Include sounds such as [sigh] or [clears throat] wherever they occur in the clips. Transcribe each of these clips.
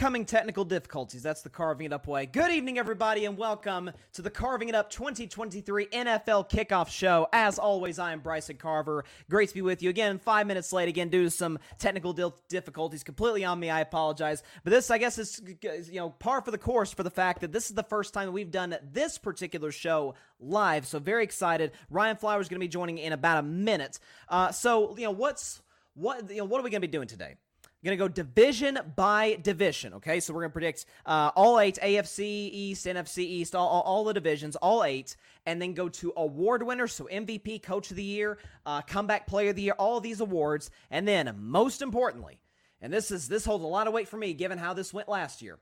overcoming technical difficulties. That's the carving it up way. Good evening, everybody, and welcome to the Carving It Up 2023 NFL Kickoff Show. As always, I am Bryson Carver. Great to be with you again. Five minutes late again due to some technical difficulties. Completely on me. I apologize. But this, I guess, is you know par for the course for the fact that this is the first time we've done this particular show live. So very excited. Ryan Flowers is going to be joining in about a minute. Uh, so you know what's what you know what are we going to be doing today? Going to go division by division. Okay, so we're going to predict uh, all eight AFC East, NFC East, all, all, all, the divisions, all eight, and then go to award winners. So MVP, Coach of the Year, uh, Comeback Player of the Year, all these awards, and then most importantly, and this is this holds a lot of weight for me given how this went last year.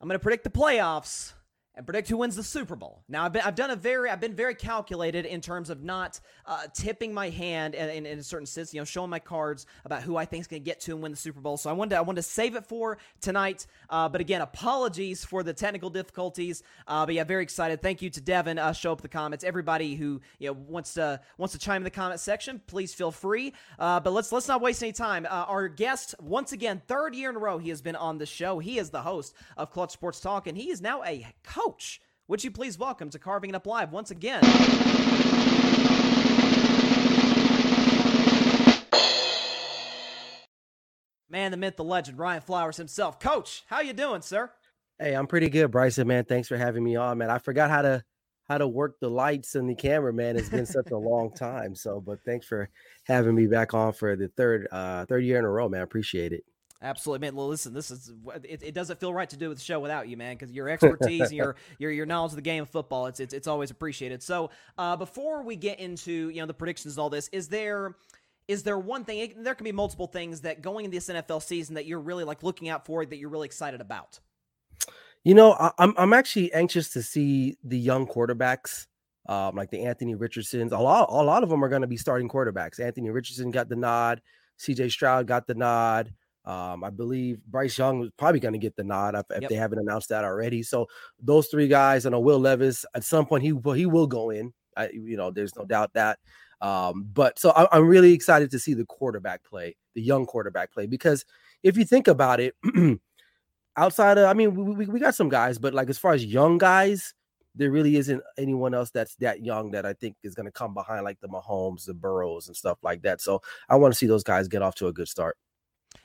I'm going to predict the playoffs and predict who wins the Super Bowl. Now, I've, been, I've done a very, I've been very calculated in terms of not uh, tipping my hand in, in, in, a certain sense, you know, showing my cards about who I think is going to get to and win the Super Bowl. So I wanted to, I wanted to save it for tonight. Uh, but again, apologies for the technical difficulties. Uh, but yeah, very excited. Thank you to Devin. Uh, show up the comments. Everybody who you know wants to wants to chime in the comment section, please feel free. Uh, but let's let's not waste any time. Uh, our guest, once again, third year in a row, he has been on the show. He is the host of Clutch Sports Talk, and he is now a coach coach. Would you please welcome to Carving It Up Live once again? Man, the myth, the legend, Ryan Flowers himself. Coach, how you doing, sir? Hey, I'm pretty good, Bryson. Man, thanks for having me on, man. I forgot how to how to work the lights and the camera, man. It's been such a long time. So, but thanks for having me back on for the third uh third year in a row, man. Appreciate it. Absolutely, man. Well, listen, this is it, it doesn't feel right to do the show without you, man, because your expertise and [laughs] your, your your knowledge of the game of football, it's it's, it's always appreciated. So, uh, before we get into you know the predictions and all this, is there is there one thing? There can be multiple things that going into this NFL season that you're really like looking out for that you're really excited about. You know, I, I'm I'm actually anxious to see the young quarterbacks. Um, like the Anthony Richardsons, a lot, a lot of them are going to be starting quarterbacks. Anthony Richardson got the nod. C.J. Stroud got the nod. Um, I believe Bryce Young was probably going to get the nod if, if yep. they haven't announced that already. So those three guys, I know Will Levis at some point he he will go in. I, you know, there's no doubt that. Um, but so I, I'm really excited to see the quarterback play, the young quarterback play, because if you think about it, [clears throat] outside of, I mean, we, we got some guys, but like as far as young guys, there really isn't anyone else that's that young that I think is going to come behind like the Mahomes, the Burrows, and stuff like that. So I want to see those guys get off to a good start.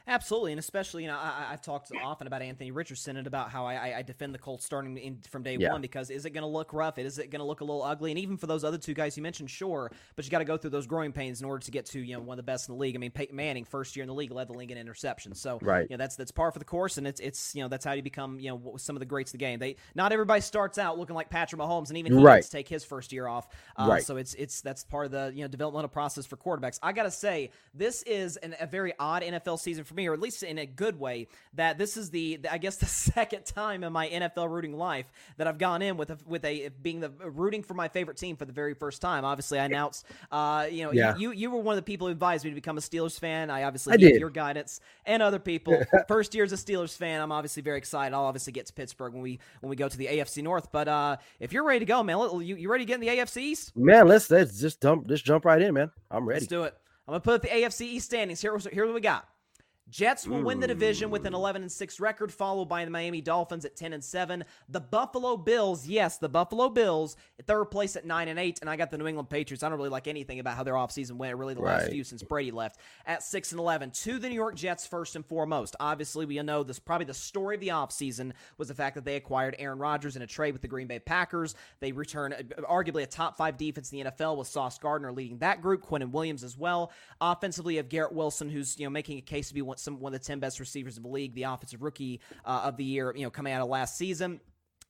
Absolutely, and especially you know I, have talked often about Anthony Richardson and about how I, I defend the Colts starting in, from day yeah. one because is it going to look rough? Is it going to look a little ugly? And even for those other two guys you mentioned, sure, but you got to go through those growing pains in order to get to you know one of the best in the league. I mean, Peyton Manning, first year in the league, led the league in interceptions. So right, you know, that's that's par for the course, and it's it's you know that's how you become you know some of the greats of the game. They not everybody starts out looking like Patrick Mahomes, and even he right. to take his first year off. Uh, right. So it's it's that's part of the you know developmental process for quarterbacks. I got to say, this is an, a very odd NFL season for me, or at least in a good way that this is the, I guess [laughs] the second time in my NFL rooting life that I've gone in with a, with a being the rooting for my favorite team for the very first time. Obviously, I announced, uh, you know, yeah. you you were one of the people who advised me to become a Steelers fan. I obviously I did. your guidance and other people. [laughs] first year as a Steelers fan, I'm obviously very excited. I'll obviously get to Pittsburgh when we when we go to the AFC North. But uh, if you're ready to go, man, you, you ready to get in the AFC East? Man, let's let's just jump just jump right in, man. I'm ready. Let's do it. I'm gonna put up the AFC East standings. Here, here's what we got. Jets will win the division with an 11 and 6 record, followed by the Miami Dolphins at 10 and 7. The Buffalo Bills, yes, the Buffalo Bills, at third place at 9 and 8. And I got the New England Patriots. I don't really like anything about how their offseason went, really the right. last few since Brady left, at 6 and 11. To the New York Jets, first and foremost. Obviously, we know this probably the story of the offseason was the fact that they acquired Aaron Rodgers in a trade with the Green Bay Packers. They return arguably a top five defense in the NFL with Sauce Gardner leading that group, Quinnen Williams as well. Offensively, you have Garrett Wilson, who's you know making a case to be one, some, one of the 10 best receivers in the league, the offensive rookie uh, of the year, you know, coming out of last season.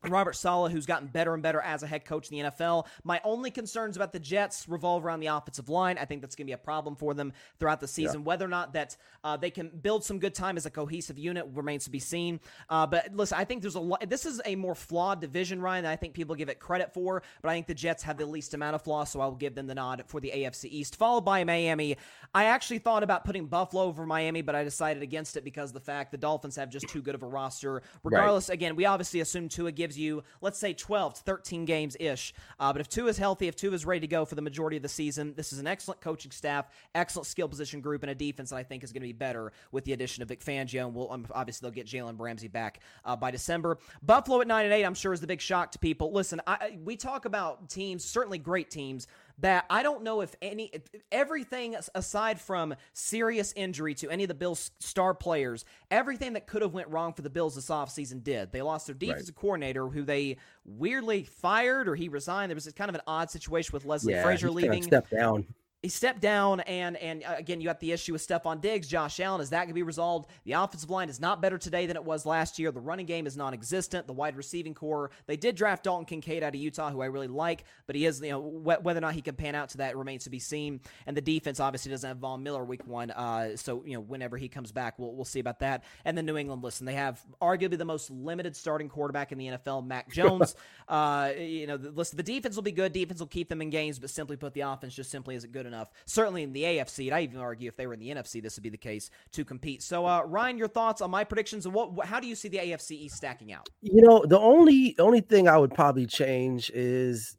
Robert Saleh, who's gotten better and better as a head coach in the NFL. My only concerns about the Jets revolve around the offensive line. I think that's going to be a problem for them throughout the season. Yeah. Whether or not that uh, they can build some good time as a cohesive unit remains to be seen. Uh, but listen, I think there's a lot. This is a more flawed division, Ryan, than I think people give it credit for. But I think the Jets have the least amount of flaws, so I will give them the nod for the AFC East, followed by Miami. I actually thought about putting Buffalo over Miami, but I decided against it because the fact the Dolphins have just too good of a roster. Regardless, right. again, we obviously assume Tua gives gives you, let's say, 12 to 13 games ish. Uh, but if Tua is healthy, if Tua is ready to go for the majority of the season, this is an excellent coaching staff, excellent skill position group, and a defense that I think is going to be better with the addition of Vic Fangio. And we'll, um, obviously, they'll get Jalen Ramsey back uh, by December. Buffalo at 9 and 8, I'm sure, is the big shock to people. Listen, I, we talk about teams, certainly great teams that I don't know if any everything aside from serious injury to any of the Bills star players, everything that could have went wrong for the Bills this offseason did. They lost their defensive right. coordinator who they weirdly fired or he resigned. There was kind of an odd situation with Leslie yeah, Frazier leaving. Step down he stepped down, and and uh, again, you got the issue with Stefon Diggs, Josh Allen. Is that going to be resolved? The offensive line is not better today than it was last year. The running game is non-existent. The wide receiving corps. They did draft Dalton Kincaid out of Utah, who I really like, but he is you know whether or not he can pan out to that remains to be seen. And the defense obviously doesn't have Von Miller week one, uh, so you know whenever he comes back, we'll we'll see about that. And then New England, listen, they have arguably the most limited starting quarterback in the NFL, Mac [laughs] Jones. uh, you know, listen, the defense will be good. Defense will keep them in games, but simply put, the offense just simply isn't good enough. Certainly in the AFC, and I even argue if they were in the NFC, this would be the case to compete. So, uh, Ryan, your thoughts on my predictions and what, how do you see the AFC East stacking out? You know, the only only thing I would probably change is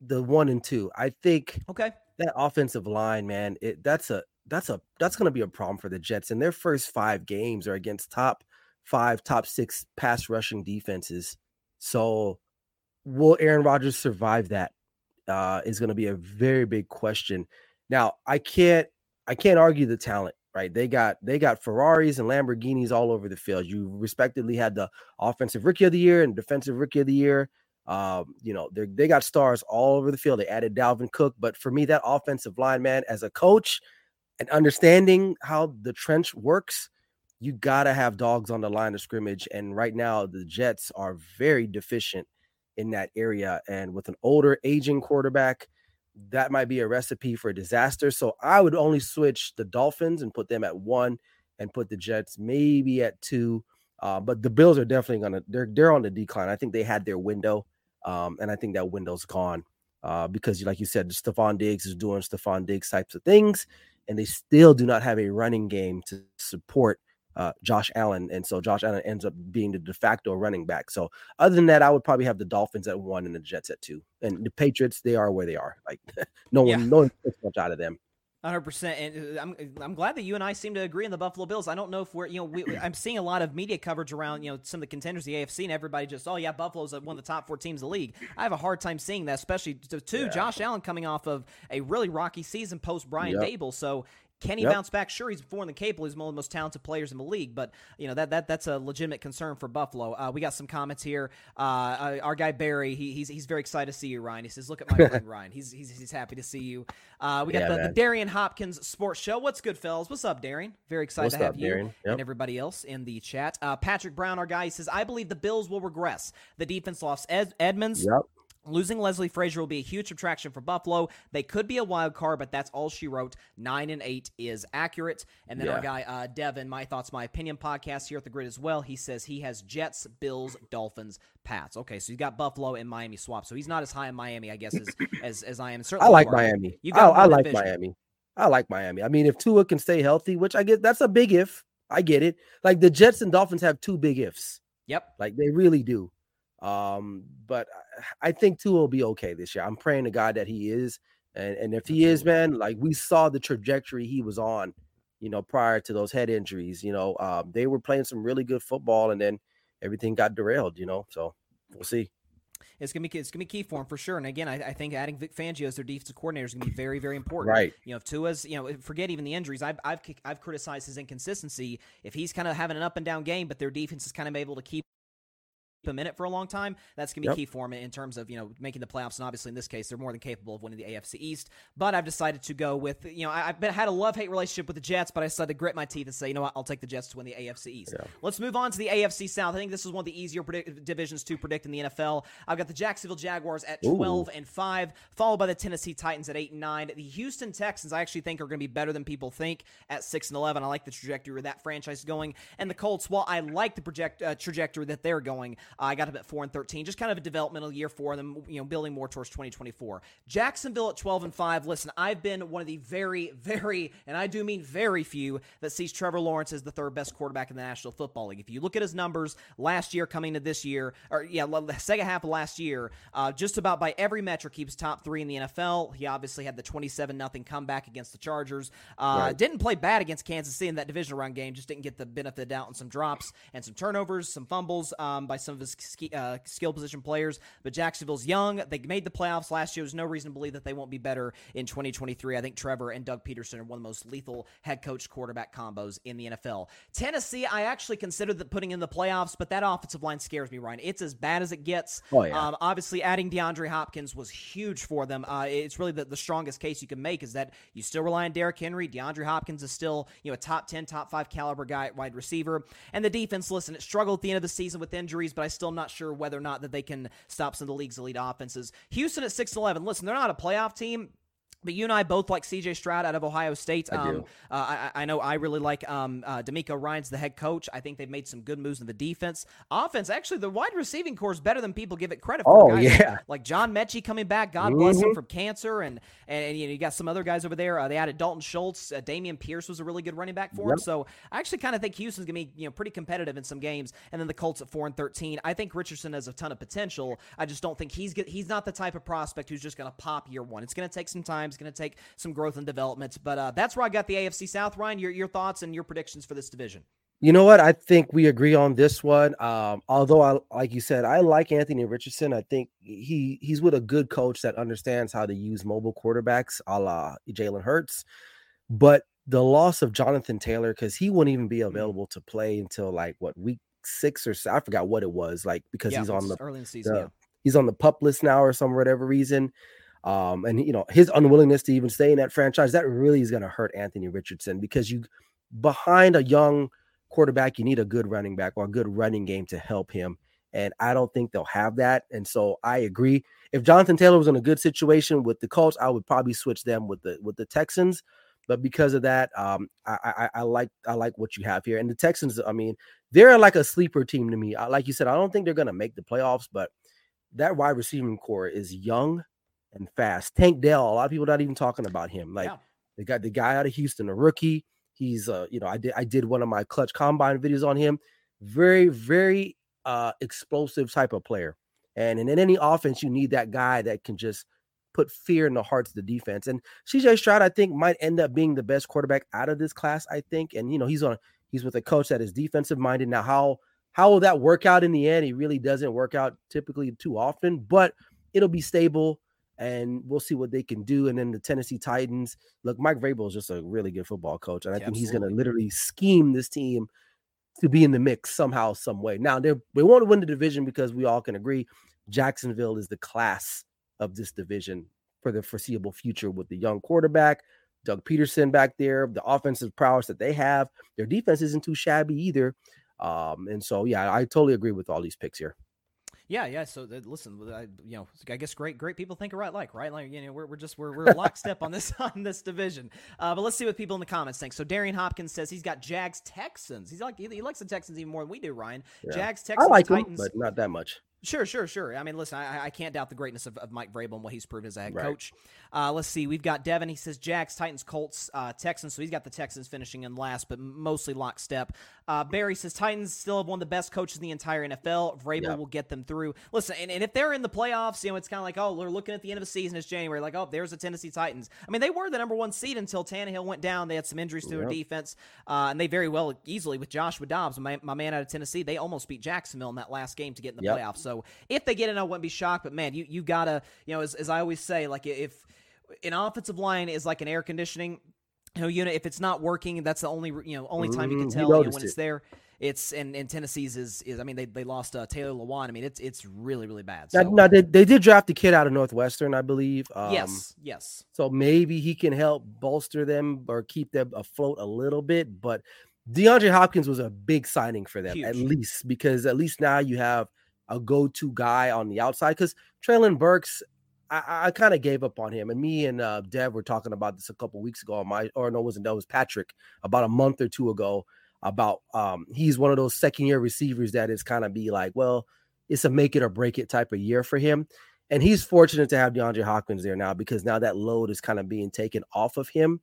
the one and two. I think okay that offensive line, man, it that's a that's a that's going to be a problem for the Jets. And their first five games are against top five, top six pass rushing defenses. So, will Aaron Rodgers survive that? Uh, is going to be a very big question. Now, I can't I can't argue the talent, right? They got they got Ferraris and Lamborghinis all over the field. You respectively had the offensive rookie of the year and defensive rookie of the year. Um, you know, they they got stars all over the field. They added Dalvin Cook, but for me, that offensive line, man, as a coach and understanding how the trench works, you gotta have dogs on the line of scrimmage. And right now, the Jets are very deficient in that area. And with an older, aging quarterback, that might be a recipe for disaster. So I would only switch the Dolphins and put them at one and put the Jets maybe at two. Uh, but the Bills are definitely gonna they're they're on the decline. I think they had their window, um, and I think that window's gone uh, because, like you said, Stefon Diggs is doing Stefon Diggs types of things, and they still do not have a running game to support uh, Josh Allen, and so Josh Allen ends up being the de facto running back. So other than that, I would probably have the Dolphins at one and the Jets at two, and the Patriots they are where they are. Like [laughs] no one, yeah. no one gets much out of them. Hundred percent, and uh, I'm I'm glad that you and I seem to agree on the Buffalo Bills. I don't know if we're you know we, I'm seeing a lot of media coverage around you know some of the contenders the AFC and everybody just oh yeah Buffalo's one of the top four teams in the league. I have a hard time seeing that, especially to, to yeah. Josh Allen coming off of a really rocky season post Brian yep. Daboll. So can he yep. bounce back? Sure, he's more than capable. He's one of the most talented players in the league, but you know that that that's a legitimate concern for Buffalo. Uh, we got some comments here. Uh, uh, our guy Barry, he, he's he's very excited to see you, Ryan. He says, "Look at my friend [laughs] Ryan. He's, he's he's happy to see you." Uh, we got yeah, the, the, Darian Hopkins Sports Show. What's good, fellas? What's up, Darian? Very excited What's to have up, you yep. and everybody else in the chat. Uh, Patrick Brown, our guy, he says, "I believe the Bills will regress. The defense lost Ed- Edmunds." Yep. Losing Leslie Frazier will be a huge subtraction for Buffalo. They could be a wild card, but that's all she wrote. Nine and eight is accurate. And then yeah. our guy uh, Devin, my thoughts, my opinion podcast here at the GRYD as well. He says he has Jets, Bills, Dolphins, Pats. Okay, so he's got Buffalo and Miami swap. So he's not as high in Miami, I guess, as [clears throat] as, as I am. Certainly, I like Miami. You got I, I like division. Miami. I like Miami. I mean, if Tua can stay healthy, which I get, that's a big if. I get it. Like the Jets and Dolphins have two big ifs. Yep. Like they really do. Um, but I think Tua will be okay this year. I'm praying to God that he is. And, and if he is, man, like we saw the trajectory he was on, you know, prior to those head injuries, you know, um, they were playing some really good football and then everything got derailed, you know. So we'll see. It's gonna be it's gonna be key for him for sure. And again, I, I think adding Vic Fangio as their defensive coordinator is gonna be very very important. Right. You know, if Tua's you know forget even the injuries. I've I've I've criticized his inconsistency. If he's kind of having an up and down game, but their defense is kind of able to keep him in it for a long time, that's going to be yep. key for him in terms of, you know, making the playoffs. And obviously in this case, they're more than capable of winning the AFC East. But I've decided to go with, you know, I've been, had a love-hate relationship with the Jets, but I decided to grit my teeth and say, you know what, I'll take the Jets to win the AFC East. Yeah. Let's move on to the AFC South. I think this is one of the easier predict- divisions to predict in the NFL. I've got the Jacksonville Jaguars at 12 and 5, followed by the Tennessee Titans at 8 and 9. The Houston Texans I actually think are going to be better than people think at 6 and 11. I like the trajectory of that franchise going. And the Colts, while I like the project uh, trajectory that they're going, I got them at four and thirteen, just kind of a developmental year for them. You know, building more towards 2024. Jacksonville at 12 and five. Listen, I've been one of the very, very, and I do mean very few that sees Trevor Lawrence as the third best quarterback in the National Football League. If you look at his numbers last year coming to this year, or yeah, the second half of last year, uh, just about by every metric, he was top three in the NFL. He obviously had the 27 nothing comeback against the Chargers. Uh, right. Didn't play bad against Kansas City in that division round game. Just didn't get the benefit of the doubt on some drops and some turnovers, some fumbles um, by some of his ski, uh, skill position players. But Jacksonville's young. They made the playoffs last year. There's no reason to believe that they won't be better in 2023. I think Trevor and Doug Pederson are one of the most lethal head coach quarterback combos in the NFL. Tennessee, I actually considered that putting in the playoffs, but that offensive line scares me, Ryan. It's as bad as it gets. Oh, yeah. Um, obviously, adding DeAndre Hopkins was huge for them. Uh, it's really the, the strongest case you can make is that you still rely on Derrick Henry. DeAndre Hopkins is still you know a top 10, top 5 caliber guy wide receiver. And the defense, listen, it struggled at the end of the season with injuries, but I still am not sure whether or not that they can stop some of the league's elite offenses. Houston at 6 11. Listen, they're not a playoff team. But you and I both like C.J. Stroud out of Ohio State. Um, I do. Uh, I, I, know I really like um, uh, DeMeco Ryans the head coach. I think they've made some good moves in the defense. Offense, actually, the wide receiving corps is better than people give it credit for. Oh yeah, [laughs] like John Metchie coming back. God mm-hmm. bless him from cancer, and, and, and you know you got some other guys over there. Uh, they added Dalton Schultz. Uh, Dameon Pierce was a really good running back for yep. him. So I actually kind of think Houston's gonna be you know pretty competitive in some games. And then the Colts at four and thirteen. I think Richardson has a ton of potential. I just don't think he's he's not the type of prospect who's just gonna pop year one. It's gonna take some time. It's gonna take some growth and development. But uh, that's where I got the AFC South. Ryan, your, your thoughts and your predictions for this division. You know what? I think we agree on this one. Um, although I like you said, I like Anthony Richardson. I think he he's with a good coach that understands how to use mobile quarterbacks, a la Jalen Hurts. But the loss of Jonathan Taylor, because he wouldn't even be mm. available to play until like what week six or so, I forgot what it was, like because yeah, he's on the early in the season. The, yeah. He's on the pup list now or some whatever reason. Um, and you know his unwillingness to even stay in that franchise that really is going to hurt Anthony Richardson because you behind a young quarterback you need a good running back or a good running game to help him and I don't think they'll have that and so I agree. If Jonathan Taylor was in a good situation with the Colts I would probably switch them with the with the Texans but because of that um, I, I, I like I like what you have here and the Texans I mean they're like a sleeper team to me. Like you said I don't think they're going to make the playoffs but that wide receiving corps is young and fast. Tank Dell, a lot of people not even talking about him. Like yeah. they got the guy out of Houston, a rookie. He's uh, you know, I did I did one of my clutch combine videos on him. Very, very uh explosive type of player. And, and in any offense, you need that guy that can just put fear in the hearts of the defense. And CJ Stroud, I think, might end up being the best quarterback out of this class, I think. And you know, he's on he's with a coach that is defensive minded. Now, how how will that work out in the end? He really doesn't work out typically too often, but it'll be stable and we'll see what they can do. And then the Tennessee Titans, look, Mike Vrabel is just a really good football coach, and I yeah, think absolutely. he's going to literally scheme this team to be in the mix somehow, some way. Now they they won't win the division because we all can agree Jacksonville is the class of this division for the foreseeable future with the young quarterback. Doug Pederson back there, the offensive prowess that they have, their defense isn't too shabby either. Um, and so, yeah, I totally agree with all these picks here. Yeah, yeah. So uh, listen, I, you know, I guess great, great people think right like, right? Like, you know, we're, we're just we're we're lockstep on this [laughs] on this division. Uh, but let's see what people in the comments think. So Darian Hopkins says he's got Jags Texans. He's like he, he likes the Texans even more than we do. Ryan, yeah. Jags Texans I like Titans, them, but not that much. Sure, sure, sure. I mean, listen, I, I can't doubt the greatness of, of, Mike Vrabel and what he's proven as a head right. coach. Uh, let's see. We've got Devin. He says Jags, Titans, Colts, uh, Texans. So he's got the Texans finishing in last, but mostly lockstep. Uh, Barry says Titans still have one of the best coaches in the entire NFL. Vrabel yep. will get them through. Listen, and, and if they're in the playoffs, you know, it's kind of like, oh, we're looking at the end of the season. It's January. Like, oh, there's the Tennessee Titans. I mean, they were the number one seed until Tannehill went down. They had some injuries to yep. their defense, uh, and they very well, easily, with Joshua Dobbs, my, my, man out of Tennessee, they almost beat Jacksonville in that last game to get in the yep. playoffs. So if they get in, I wouldn't be shocked. But man, you you gotta you know as, as I always say, like if an offensive line is like an air conditioning you know unit, if it's not working, that's the only you know only time you can mm-hmm. tell you know, when it's there. It's and, and Tennessee's is is I mean they, they lost uh, Taylor Lewan. I mean it's it's really really bad. So. Now, now they, they did draft a kid out of Northwestern, I believe. Um, yes, yes. So maybe he can help bolster them or keep them afloat a little bit. But DeAndre Hopkins was a big signing for them, Huge. at least because at least now you have a go-to guy on the outside because Treylon Burks, I, I kind of gave up on him. And me and uh, Dev were talking about this a couple weeks ago on my, or no, it wasn't that was Patrick about a month or two ago about um he's one of those second year receivers that is kind of be like, well, it's a make it or break it type of year for him. And he's fortunate to have DeAndre Hopkins there now because now that load is kind of being taken off of him.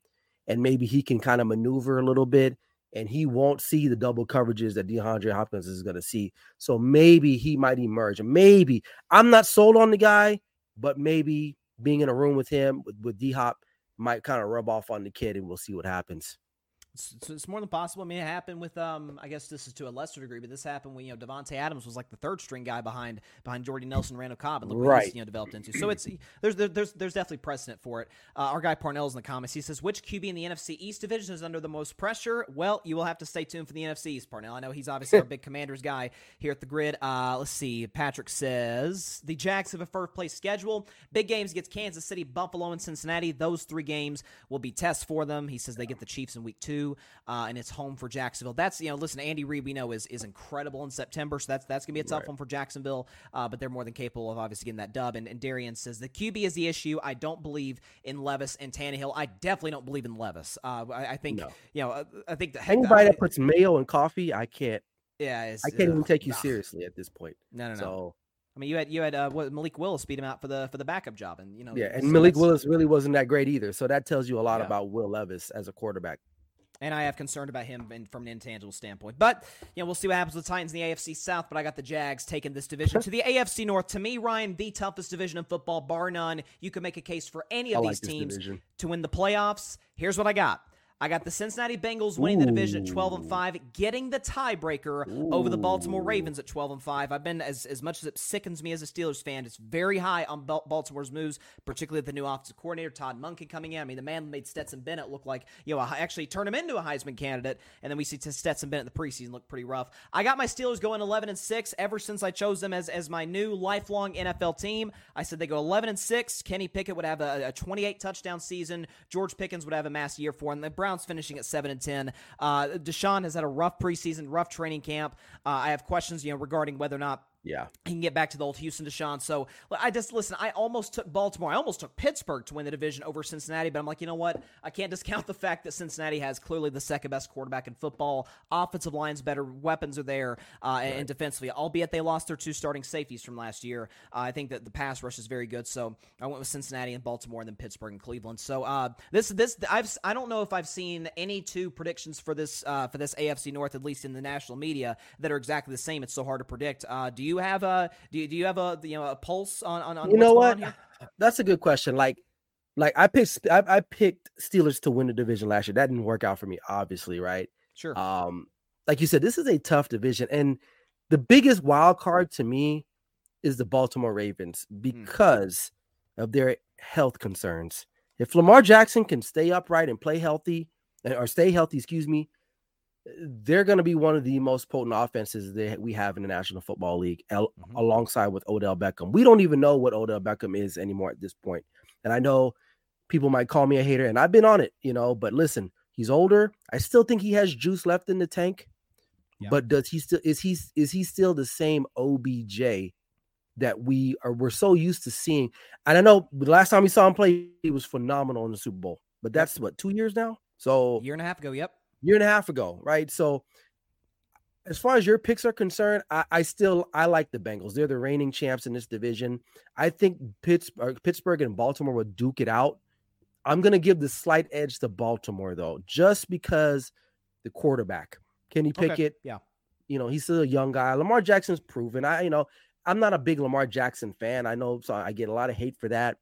And maybe he can kind of maneuver a little bit and he won't see the double coverages that DeAndre Hopkins is going to see. So maybe he might emerge. Maybe I'm not sold on the guy, but maybe being in a room with him with, with D Hop might kind of rub off on the kid and we'll see what happens. It's, it's, more than possible. I mean, it happened with um. I guess this is to a lesser degree, but this happened when you know Davante Adams was like the third string guy behind behind Jordy Nelson, Randall Cobb, and look what right. you know developed into. So it's there's there's there's definitely precedent for it. Uh, our guy Parnell's in the comments. He says, "Which QB in the NFC East division is under the most pressure?" Well, you will have to stay tuned for the NFC East, Parnell. I know he's obviously our [laughs] big Commanders guy here at the GRYD. Uh, let's see. Patrick says the Jags have a first place schedule. Big games against Kansas City, Buffalo, and Cincinnati. Those three games will be tests for them. He says they get the Chiefs in week two, uh, and it's home for Jacksonville. That's you know, listen, Andy Reid we know is is incredible in September, so that's that's gonna be a tough right. one for Jacksonville. Uh, but they're more than capable of obviously getting that dub. And, and Darian says the QB is the issue. I don't believe in Levis and Tannehill. I definitely don't believe in Levis. Uh, I, I, think no. you know, I think the anybody that puts mayo and coffee, I can't. Yeah, I can't even take you nah. seriously at this point. No, no, no. So, I mean, you had you had uh, what, Malik Willis beat him out for the for the backup job, and you know, yeah, and so Malik Willis really wasn't that great either. So that tells you a lot yeah. about Will Levis as a quarterback and I have concern about him in, from an intangible standpoint. But you know, we'll see what happens with the Titans in the AFC South. But I got the Jags taking this division to the [laughs] AFC North. To me, Ryan, the toughest division in football, bar none. You can make a case for any of these teams to win the playoffs. Here's what I got. I got the Cincinnati Bengals winning the division at 12 and 5, getting the tiebreaker Ooh. over the Baltimore Ravens at 12 and 5. I've been as as much as it sickens me as a Steelers fan, it's very high on Baltimore's moves, particularly the new offensive coordinator Todd Monken coming in. I mean, the man made Stetson Bennett look like, you know, actually turn him into a Heisman candidate, and then we see Stetson Bennett in the preseason look pretty rough. I got my Steelers going 11 and 6 ever since I chose them as as my new lifelong NFL team. I said they go 11 and 6. Kenny Pickett would have a, a 28 touchdown season. George Pickens would have a mass year for him. The Browns finishing at 7 seven and ten. Uh, Deshaun has had a rough preseason, rough training camp. Uh, I have questions, you know, regarding whether or not yeah. He can get back to the old Houston Deshaun. So I just listen, I almost took Baltimore. I almost took Pittsburgh to win the division over Cincinnati, but I'm like, you know what? I can't discount [laughs] the fact that Cincinnati has clearly the second best quarterback in football. Offensive line's better, weapons are there, uh, right. and defensively, albeit they lost their two starting safeties from last year. Uh, I think that the pass rush is very good. So I went with Cincinnati and Baltimore, and then Pittsburgh and Cleveland. So uh, this this I've I don't know if I've seen any two predictions for this uh, for this AFC North, at least in the national media, that are exactly the same. It's so hard to predict. Uh, do you have a do you, do you have a you know a pulse on on, on you know what? That's a good question. Like like I picked I, I, picked Steelers to win the division last year. That didn't work out for me, obviously, right? Sure. Um, like you said, this is a tough division, and the biggest wild card to me is the Baltimore Ravens hmm. because mm. of their health concerns. If Lamar Jackson can stay upright and play healthy, or stay healthy, excuse me, they're going to be one of the most potent offenses that we have in the National Football League, mm-hmm. alongside with Odell Beckham. We don't even know what Odell Beckham is anymore at this point. And I know people might call me a hater, and I've been on it, you know. But listen, he's older. I still think he has juice left in the tank. Yeah. But does he still is he is he still the same OBJ that we are we're so used to seeing? And I know the last time we saw him play, he was phenomenal in the Super Bowl. But that's what two years now. So year and a half ago. Yep year and a half ago, right? So as far as your picks are concerned, I, I, still I like the Bengals. They're the reigning champs in this division. I think Pittsburgh, uh, Pittsburgh and Baltimore will duke it out. I'm gonna give the slight edge to Baltimore though, just because the quarterback Kenny Pickett. Okay. Yeah, you know he's still a young guy. Lamar Jackson's proven. I you know I'm not a big Lamar Jackson fan. I know so I get a lot of hate for that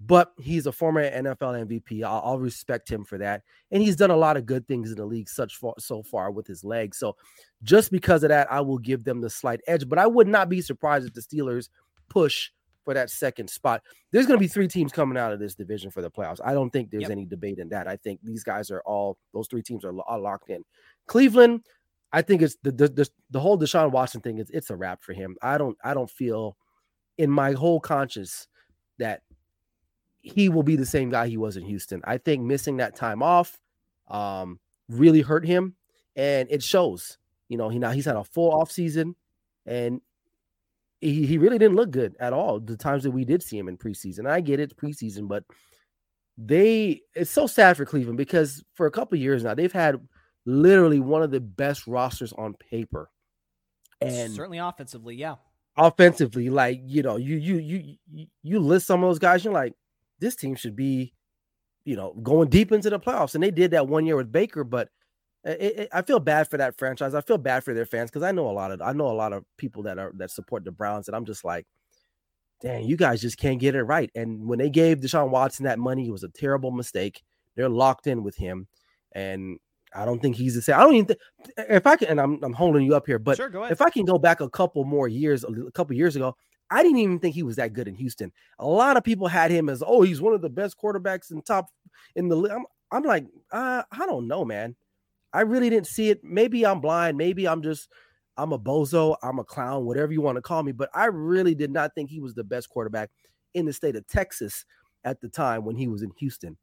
but he's a former NFL MVP. I'll, I'll, respect him for that, and he's done a lot of good things in the league such far so far with his legs. So, just because of that, I will give them the slight edge. But I would not be surprised if the Steelers push for that second spot. There's going to be three teams coming out of this division for the playoffs. I don't think there's yep. any debate in that. I think these guys are all those three teams are, are locked in. Cleveland, I think it's the, the the the, whole Deshaun Watson thing. It's it's a wrap for him. I don't I don't feel in my whole conscience that he will be the same guy he was in Houston. I think missing that time off um, really hurt him, and it shows. You know, he now he's had a full off season, and he, he really didn't look good at all. The times that we did see him in preseason, I get it, preseason, but they it's so sad for Cleveland because for a couple years now they've had literally one of the best rosters on paper, and certainly offensively, yeah. offensively, like you know, you you you you list some of those guys, you're like, this team should be, you know, going deep into the playoffs, and they did that one year with Baker, but. It, it, I feel bad for that franchise. I feel bad for their fans because I know a lot of I know a lot of people that are that support the Browns, and I'm just like, dang, you guys just can't get it right. And when they gave Deshaun Watson that money, it was a terrible mistake. They're locked in with him, and I don't think he's the same. I don't even think if I can, and I'm I'm holding you up here, but sure, if I can go back a couple more years, a couple years ago, I didn't even think he was that good in Houston. A lot of people had him as, oh, he's one of the best quarterbacks in top in the. I'm, I'm like, uh, I don't know, man. I really didn't see it. Maybe I'm blind. Maybe I'm just, I'm a bozo. I'm a clown, whatever you want to call me. But I really did not think he was the best quarterback in the state of Texas at the time when he was in Houston.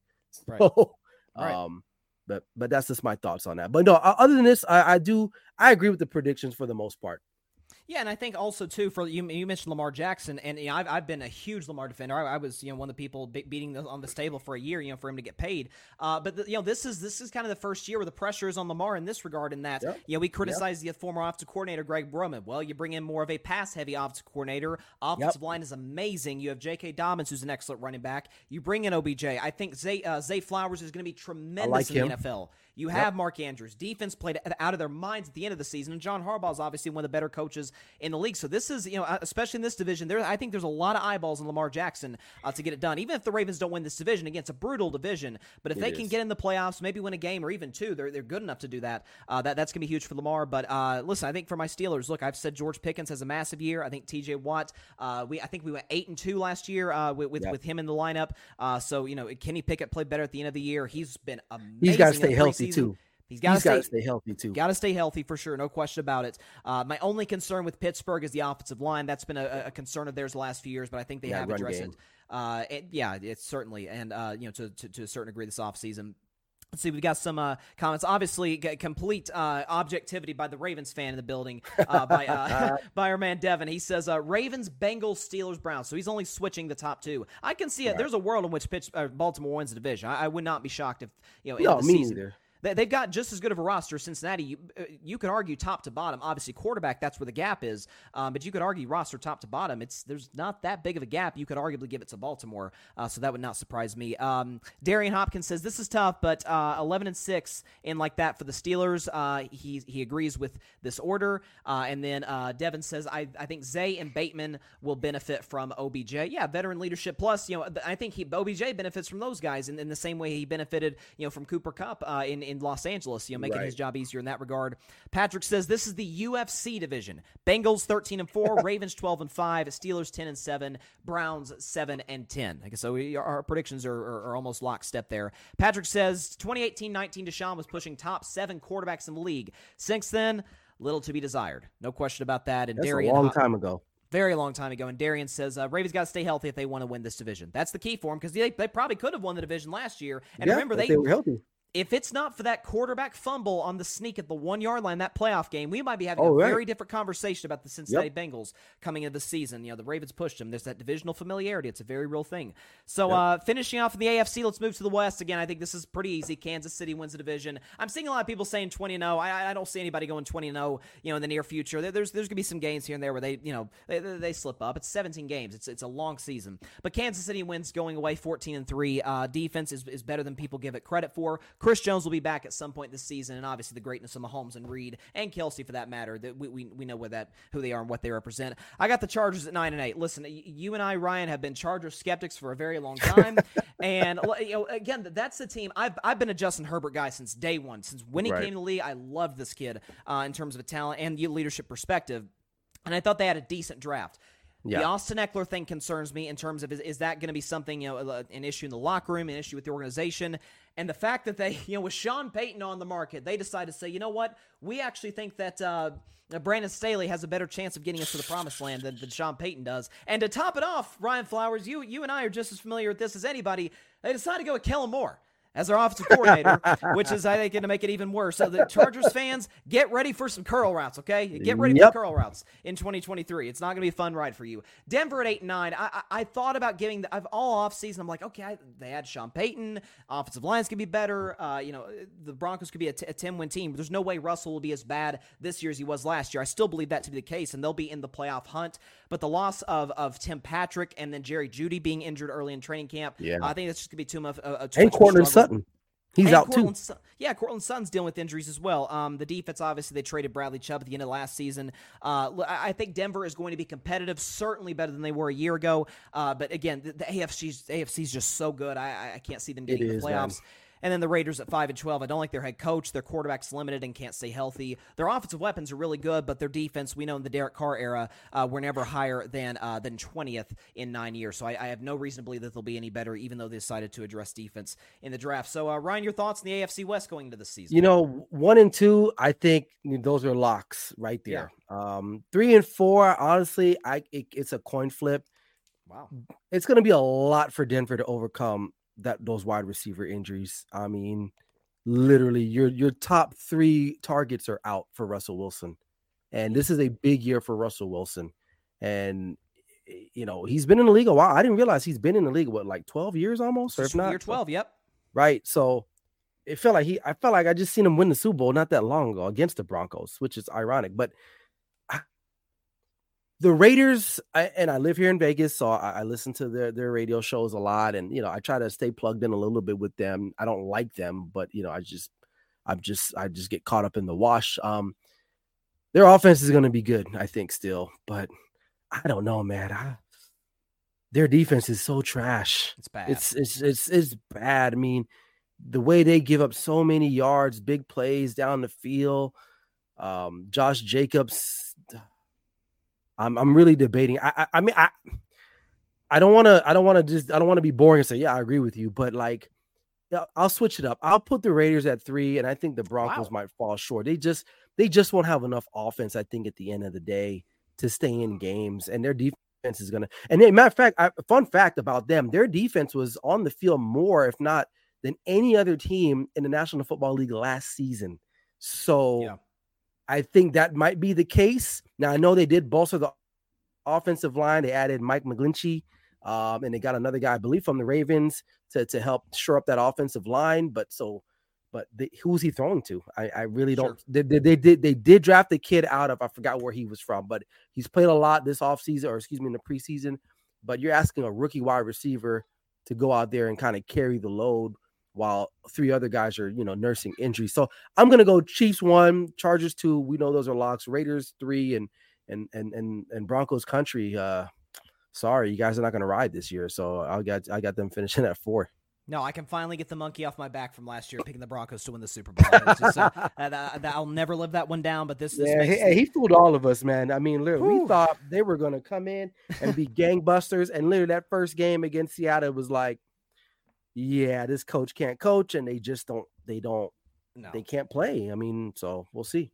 Right. So, Right. um, but but that's just my thoughts on that. But no, other than this, I, I do I agree with the predictions for the most part. Yeah, and I think also too for you, you mentioned Lamar Jackson, and you know, I've, I've been a huge Lamar defender. I, I was you know one of the people be- beating the, on this table for a year, you know, for him to get paid. Uh, but the, you know, this is this is kind of the first year where the pressure is on Lamar in this regard. In that, Yep. you know, we criticize the former offensive coordinator Greg Roman. Well, you bring in more of a pass-heavy offensive coordinator. Offensive line is amazing. You have J.K. Dobbins, who's an excellent running back. You bring in OBJ. I think Zay uh, Zay Flowers is going to be tremendous like in the NFL. You have Mark Andrews. Defense played out of their minds at the end of the season, and John Harbaugh is obviously one of the better coaches in the league. So this is, you know, uh, especially in this division, there I think there's a lot of eyeballs on Lamar Jackson uh, to get it done. Even if the Ravens don't win this division, again, it's a brutal division. But if It they can get in the playoffs, maybe win a game or even two, they're they're good enough to do that. Uh, that that's gonna be huge for Lamar. But uh, listen, I think for my Steelers, look, I've said George Pickens has a massive year. I think T.J. Watt, uh, we I think we went eight and two last year uh, with with, Yep. with him in the lineup. Uh, so you know, Kenny Pickett played better at the end of the year. He's been amazing. He's got to stay healthy too. He's got to stay, got to stay healthy too. Got to stay healthy for sure, no question about it. Uh, my only concern with Pittsburgh is the offensive line. That's been a, a concern of theirs the last few years, but I think they Yeah, have addressed game. it. Uh, it. Yeah, it's certainly, and uh, you know, to, to, to a certain degree, this offseason. Let's see, we've got some uh, comments. Obviously, g- complete uh, objectivity by the Ravens fan in the building uh, by uh, [laughs] by our man Devin. He says uh, Ravens, Bengals, Steelers, Browns. So he's only switching the top two. I can see it. There's a world in which Pitts, uh, Baltimore wins the division. I, I would not be shocked if you know in No, me season. neither. They- They've got just as good of a roster. Cincinnati, you, uh, you could argue top to bottom. Obviously, quarterback that's where the gap is. Um, but you could argue roster top to bottom. It's there's not that big of a gap. You could arguably give it to Baltimore. Uh, so that would not surprise me. Um, Darian Hopkins says this is tough, but uh, 11 and six in like that for the Steelers. Uh, he he agrees with this order. Uh, and then uh, Devin says I I think Zay and Bateman will benefit from OBJ. Yeah, veteran leadership plus. You know I think he OBJ benefits from those guys in, in the same way he benefited you know from Cooper Kupp uh, in in Los Angeles. You know making Right. his job easier in that regard. Patrick says this is the UFC division. Bengals 13 and 4, [laughs] Ravens 12 and 5, Steelers 10 and 7, Browns 7 and 10. I guess so we, our predictions are, are, are almost lockstep there. Patrick says 2018-19 Deshaun was pushing top 7 quarterbacks in the league. Since then, little to be desired. No question about that. And That's Darian a long Hop- time ago. very long time ago. And Darian says uh, Ravens got to stay healthy if they want to win this division. That's the key for them because they, they probably could have won the division last year. And yeah, remember, if they were healthy. If it's not for that quarterback fumble on the sneak at the one yard line, that playoff game, we might be having Oh, a right. very different conversation about the Cincinnati Bengals coming into the season. You know, the Ravens pushed them. There's that divisional familiarity. It's a very real thing. So, uh, finishing off in the AFC, let's move to the West. Again, I think this is pretty easy. Kansas City wins the division. I'm seeing a lot of people saying 20 0. I, I don't see anybody going 20 0, you know, in the near future. There- There's there's going to be some games here and there where they, you know, they, they, they slip up. It's 17 games. It's it's a long season. But Kansas City wins going away 14 and 3. Uh, defense is, is better than people give it credit for. Chris Jones will be back at some point this season, and obviously the greatness of Mahomes and Reid and Kelce for that matter. That we, we, we know what that who they are and what they represent. I got the Chargers at nine and eight. Listen, you and I, Ryan, have been Charger skeptics for a very long time, [laughs] and you know, again, that's the team. I've I've been a Justin Herbert guy since day one. Since when he Right. came to the league, I loved this kid uh, in terms of a talent and the leadership perspective, and I thought they had a decent draft. The Yeah. Austin Ekeler thing concerns me in terms of is, is that going to be something you know an issue in the locker room, an issue with the organization, and the fact that they [laughs] you know with Sean Payton on the market, they decided to say, you know what, we actually think that. Uh, Brandon Staley has a better chance of getting us to the promised land than, than Sean Payton does. And to top it off, Ryan Flowers, you you and I are just as familiar with this as anybody. They decided to go with Kellen Moore. As our offensive coordinator, [laughs] which is I think going to make it even worse. So the Chargers fans, get ready for some curl routes, okay? Get ready yep. for curl routes in 2023. It's not going to be a fun ride for you. Denver at eight and nine. I, I, I thought about giving. The, I've all off season. I'm like, okay, I, they had Sean Payton. Offensive lines could be better. Uh, you know, the Broncos could be a, t- a 10 win team. But there's no way Russell will be as bad this year as he was last year. I still believe that to be the case, and they'll be in the playoff hunt. But the loss of of Tim Patrick and then Jerry Jeudy being injured early in training camp, yeah. I think that's just going to be too much. Uh, too and Courtland Sutton. He's and out Courtland, too. Yeah, Courtland Sutton's dealing with injuries as well. Um, the defense, obviously, they traded Bradley Chubb at the end of last season. Uh, I think Denver is going to be competitive, certainly better than they were a year ago. Uh, but again, the, the AFC's AFC's just so good. I, I can't see them getting the playoffs. Man. And then the Raiders at 5 and 12. I don't like their head coach. Their quarterback's limited and can't stay healthy. Their offensive weapons are really good, but their defense, we know in the Derek Carr era, uh, were never higher than uh, than 20th in nine years. So I, I, have no reason to believe that they'll be any better, even though they decided to address defense in the draft. So, uh, Ryan, your thoughts on the AFC West going into the season? You know, one and two, I think those are locks right there. Yeah. Um, three and four, honestly, I it, it's a coin flip. Wow. It's going to be a lot for Denver to overcome that those wide receiver injuries. I mean, literally your your top 3 targets are out for Russell Wilson. And this is a big year for Russell Wilson. And eh, you know, he's been in the league a while. I didn't realize he's been in the league what like 12 years almost or if not year 12, yep. Right. So it felt like he I felt like I just seen him win the Super Bowl not that long ago against the Broncos, which is ironic. But the Raiders, I, and I live here in Vegas, so I, I, listen to their their radio shows a lot, and you know I try to stay plugged in a little bit with them. I don't like them, but you know I just I'm just I just get caught up in the wash. Um, their offense is going to be good, I think, still, but I don't know, man. I, their defense is so trash. It's bad. It's it's it's it's bad. I mean, the way they give up so many yards, big plays down the field. Um, Josh Jacobs I'm I'm really debating. I I, I mean I I don't want to I don't want to just I don't want to be boring and say yeah I agree with you, but like I'll switch it up. I'll put the Raiders at three, and I think the Broncos wow. might fall short. They just they just won't have enough offense. I think at the end of the day to stay in games, and their defense is gonna. And then, matter of fact, I, fun fact about them: their defense was on the field more, if not than any other team in the National Football League last season. So yeah. I think that might be the case. Now I know they did bolster the offensive line. They added Mike McGlinchey, um, and they got another guy, I believe, from the Ravens to to help shore up that offensive line. But so, but the, who's he throwing to? I, I really don't. Sure. They, they, they, did they did draft the kid out of I forgot where he was from, but he's played a lot this offseason, or excuse me, in the preseason. But you're asking a rookie wide receiver to go out there and kind of carry the load while three other guys are, you know, nursing injuries. So I'm gonna go Chiefs one, Chargers two. We know those are locks. Raiders three, and and and and and Broncos country. Uh, sorry, you guys are not gonna ride this year. So I got I got them [laughs] finishing at four. No, I can finally get the monkey off my back from last year, picking the Broncos to win the Super Bowl. Just, uh, [laughs] I'll never live that one down. But this, this yeah, makes... he, he, fooled all of us, man. I mean, literally, we thought they were going to come in and be [laughs] gangbusters, and literally that first game against Seattle was like, yeah, this coach can't coach, and they just don't. They don't. No. They can't play. I mean, so we'll see.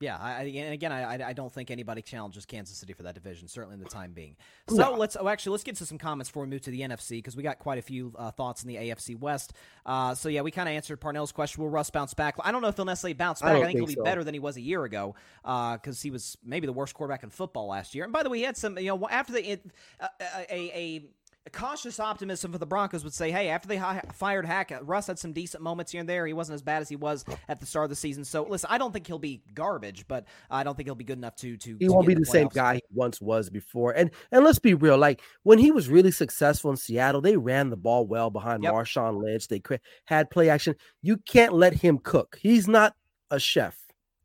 Yeah, I, and again, I, I don't think anybody challenges Kansas City for that division, certainly in the time being. So no. let's oh, actually let's get to some comments before we move to the NFC because we got quite a few uh, thoughts in the AFC West. Uh, so yeah, we kind of answered Parnell's question. Will Russ bounce back? I don't know if he'll necessarily bounce back. I, I think, think, he'll be so. better than he was a year ago because uh, he was maybe the worst quarterback in football last year. And by the way, he had some you know after the uh, a, a a cautious optimism for the Broncos would say, hey, after they hi- fired Hackett, Russ had some decent moments here and there. He wasn't as bad as he was at the start of the season. So, listen, I don't think he'll be garbage, but I don't think he'll be good enough to to. He to won't be the, the same guy he once was before. And and let's be real, like when he was really successful in Seattle, they ran the ball well behind yep. Marshawn Lynch. They had play action. You can't let him cook. He's not a chef.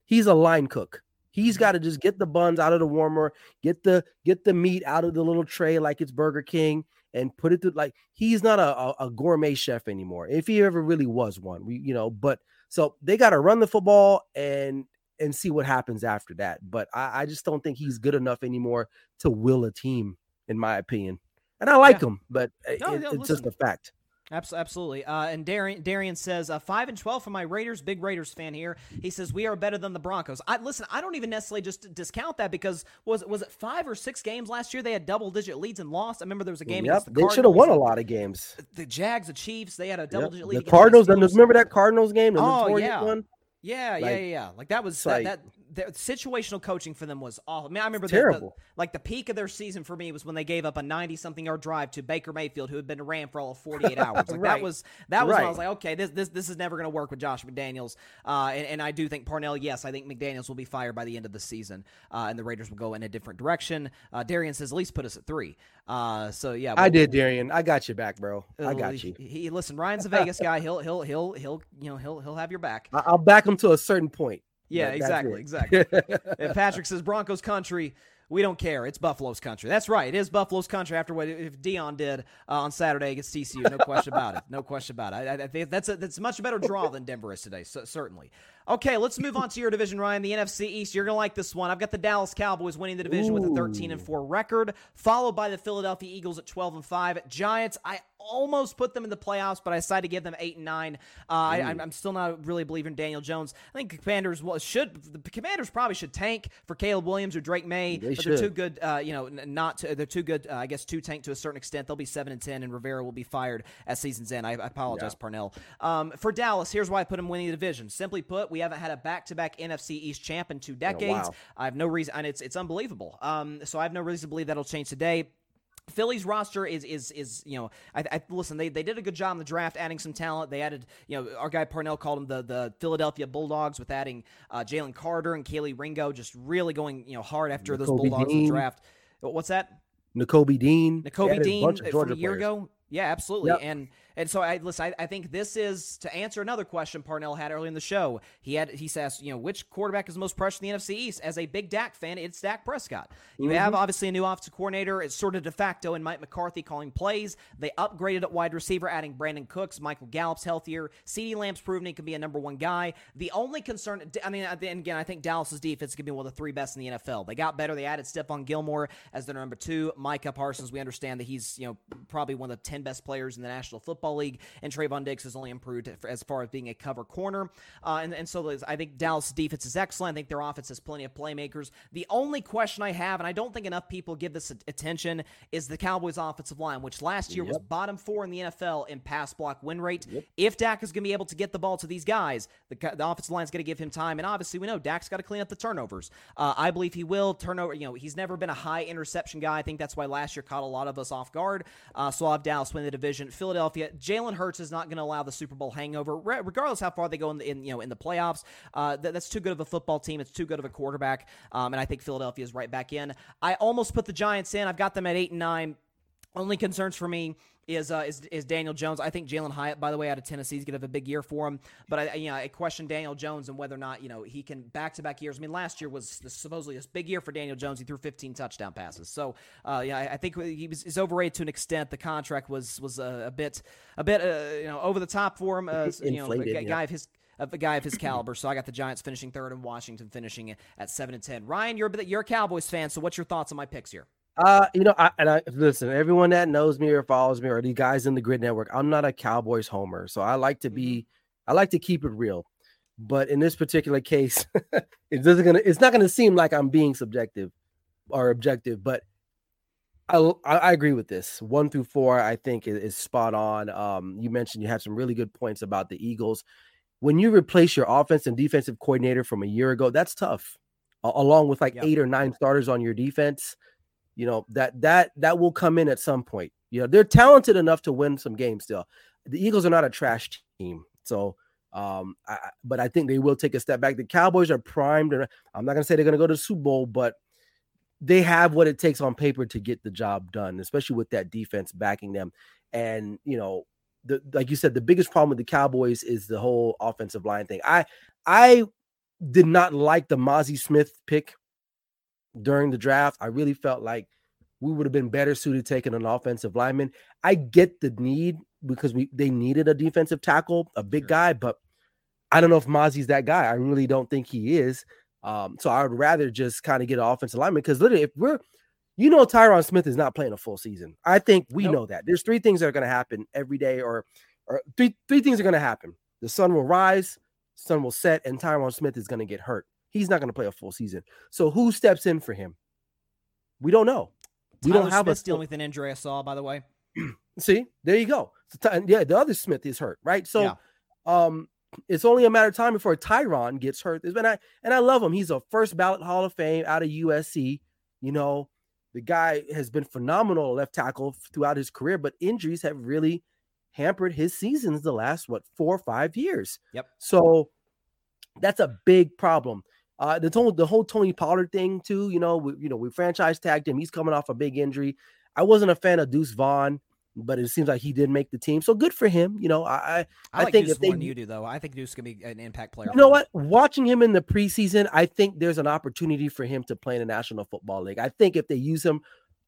He's a line cook. He's mm-hmm. got to just get the buns out of the warmer, get the get the meat out of the little tray like it's Burger King and put it to like he's not a, a, a gourmet chef anymore. If he ever really was one, we you know, but so they got to run the football and and see what happens after that. But I, I, just don't think he's good enough anymore to will a team, in my opinion. And I like yeah. him, but eh, no, it, no, it's listen. just a fact. Absolutely. Uh, and Darian, Darian says uh, five and twelve for my Raiders. Big Raiders fan here. He says we are better than the Broncos. I listen. I don't even necessarily just discount that because was was it five or six games last year they had double digit leads and lost. I remember there was a game yep, against the they should have won a lot of games. The Jags, the Chiefs, they had a double yep. digit lead. The Cardinals. Remember that Cardinals game? The oh yeah. One? Yeah, like, yeah, yeah. Like that was like, that, that the situational coaching for them was awful. I mean, I remember the, the, like the peak of their season for me was when they gave up a 90 something yard drive to Baker Mayfield, who had been a Ram for all of 48 [laughs] hours. Like right. that was that was right. I was like, okay, this this this is never going to work with Josh McDaniels. Uh, and, and I do think Parnell, yes, I think McDaniels will be fired by the end of the season, uh, and the Raiders will go in a different direction. Uh, Darian says at least put us at three. Uh, so yeah, I did, Darian. I got you back, bro. I got you. He, he listen, Ryan's a Vegas guy. He'll he'll he'll he'll you know he'll he'll have your back. [laughs] I'll back him to a certain point. Yeah, exactly, exactly. [laughs] and Patrick says Broncos country. We don't care. It's Buffalo's country. That's right. It is Buffalo's country after what if Deion did uh, on Saturday against TCU. No question about it. No question about it. I, I think that's a that's a much better draw than Denver is today. So, certainly. Okay, let's move on to your division, Ryan. The NFC East. You're gonna like this one. I've got the Dallas Cowboys winning the division Ooh. with a 13 and 4 record, followed by the Philadelphia Eagles at 12 and 5. Giants. I almost put them in the playoffs, but I decided to give them eight and nine. Uh, I, am still not really believing Daniel Jones. I think Commanders well, should the Commanders probably should tank for Caleb Williams or Drake Maye, they but they're too good. Uh, you know, not to, they're too good. Uh, I guess to tank to a certain extent. They'll be seven and ten, and Rivera will be fired at season's end. I, I apologize, yeah. Parnell. Um, for Dallas, here's why I put them winning the division. Simply put, we haven't had a back-to-back NFC East champ in two decades. Oh, wow. I have no reason, and it's it's unbelievable. Um, so I have no reason to believe that'll change today. Philly's roster is is is you know I, I, listen they, they did a good job in the draft adding some talent they added you know our guy Parnell called them the the Philadelphia Bulldogs with adding uh, Jalen Carter and Kelee Ringo just really going you know hard after those Bulldogs Dean. in the draft. What's that? Nakobe Dean. Nakobe Dean from a year players. ago. Yeah, absolutely. Yep. And and so I listen. I, I, think this is to answer another question Parnell had earlier in the show. He had he says, you know, which quarterback is most pressure in the NFC East? As a big Dak fan, it's Dak Prescott. You mm-hmm. have obviously a new offensive coordinator. It's sort of de facto in Mike McCarthy calling plays. They upgraded at wide receiver, adding Brandin Cooks. Michael Gallup's healthier. CeeDee Lamb's proven he can be a number one guy. The only concern, I mean, again, I think Dallas's defense could be one of the three best in the NFL. They got better. They added Stephon Gilmore as their number two. Micah Parsons, we understand that he's you know probably one of the ten best players in the National Football League, and Trey Trevon Diggs has only improved as far as being a cover corner. Uh, and, and so I think Dallas' defense is excellent. I think their offense has plenty of playmakers. The only question I have, and I don't think enough people give this attention, is the Cowboys' offensive line, which last year yep. was bottom four in the NFL in pass block win rate. Yep. If Dak is going to be able to get the ball to these guys, the, the offensive line is going to give him time. And obviously, we know Dak's got to clean up the turnovers. Uh, I believe he will turnover. You know, he's never been a high interception guy. I think that's why last year caught a lot of us off guard. Uh, so I'll have Dallas win the division. Philadelphia, Jalen Hurts is not going to allow the Super Bowl hangover, regardless how far they go in, the, in you know in the playoffs. Uh, that, that's too good of a football team. It's too good of a quarterback, um, and I think Philadelphia is right back in. I almost put the Giants in. I've got them at eight and nine. Only concerns for me is uh, is, is Daniel Jones. I think Jalen Hyatt, by the way, out of Tennessee, is going to have a big year for him. But I, you know, I question Daniel Jones and whether or not you know he can back to back years. I mean, last year was supposedly a big year for Daniel Jones. He threw 15 touchdown passes. So uh, yeah, I, I, think he was is overrated to an extent. The contract was was a, a bit a bit uh, you know over the top for him. Uh, you know, a guy yeah. of his of a guy of his caliber. So I got the Giants finishing third and Washington finishing at seven and ten. Ryan, you're you're a Cowboys fan, so what's your thoughts on my picks here? Uh, you know, I, and I listen. Everyone that knows me or follows me, or the guys in the GRYD Network, I'm not a Cowboys homer, so I like to be, mm-hmm. I like to keep it real. But in this particular case, [laughs] it doesn't gonna, it's not gonna seem like I'm being subjective or objective. But I, I agree with this. One through four, I think is, is spot on. Um, you mentioned you had some really good points about the Eagles. When you replace your offense and defensive coordinator from a year ago, that's tough. along with like yep. eight or nine starters on your defense you know that that that will come in at some point. You know they're talented enough to win some games still. The Eagles are not a trash team, so um, I, but I think they will take a step back. The Cowboys are primed, and I'm not gonna say they're gonna go to the Super Bowl, but they have what it takes on paper to get the job done, especially with that defense backing them. And you know, the like you said, the biggest problem with the Cowboys is the whole offensive line thing. I I did not like the Mazi Smith pick during the draft. I really felt like we would have been better suited taking an offensive lineman. I get the need because we they needed a defensive tackle, a big sure. guy, but I don't know if Mazi's that guy. I really don't think he is. Um, so I would rather just kind of get an offensive lineman because literally, if we're you know Tyron Smith is not playing a full season. I think we Nope. know that. There's three things that are going to happen every day, or or three three things are going to happen. The sun will rise, sun will set, and Tyron Smith is going to get hurt. He's not going to play a full season. So who steps in for him? We don't know. We Tyler don't have Smith's a dealing with an injury. I saw, by the way. [clears throat] See, there you go. So yeah, the other Smith is hurt, right? So, Yeah. um, it's only a matter of time before Tyron gets hurt. And I and I love him. He's a first ballot Hall of Fame out of USC. You know, the guy has been phenomenal left tackle throughout his career, but injuries have really hampered his seasons the last what four or five years. Yep. So that's a big problem. Uh, the whole the whole Tony Pollard thing too. You know, we, you know we franchise tagged him. He's coming off a big injury. I wasn't a fan of Deuce Vaughn, but it seems like he did make the team. So good for him. You know, I, I I, like think Deuce if they- you do, though. I think Deuce can be an impact player. you know what? Watching him in the preseason, I think there's an opportunity for him to play in the National Football League. I think if they use him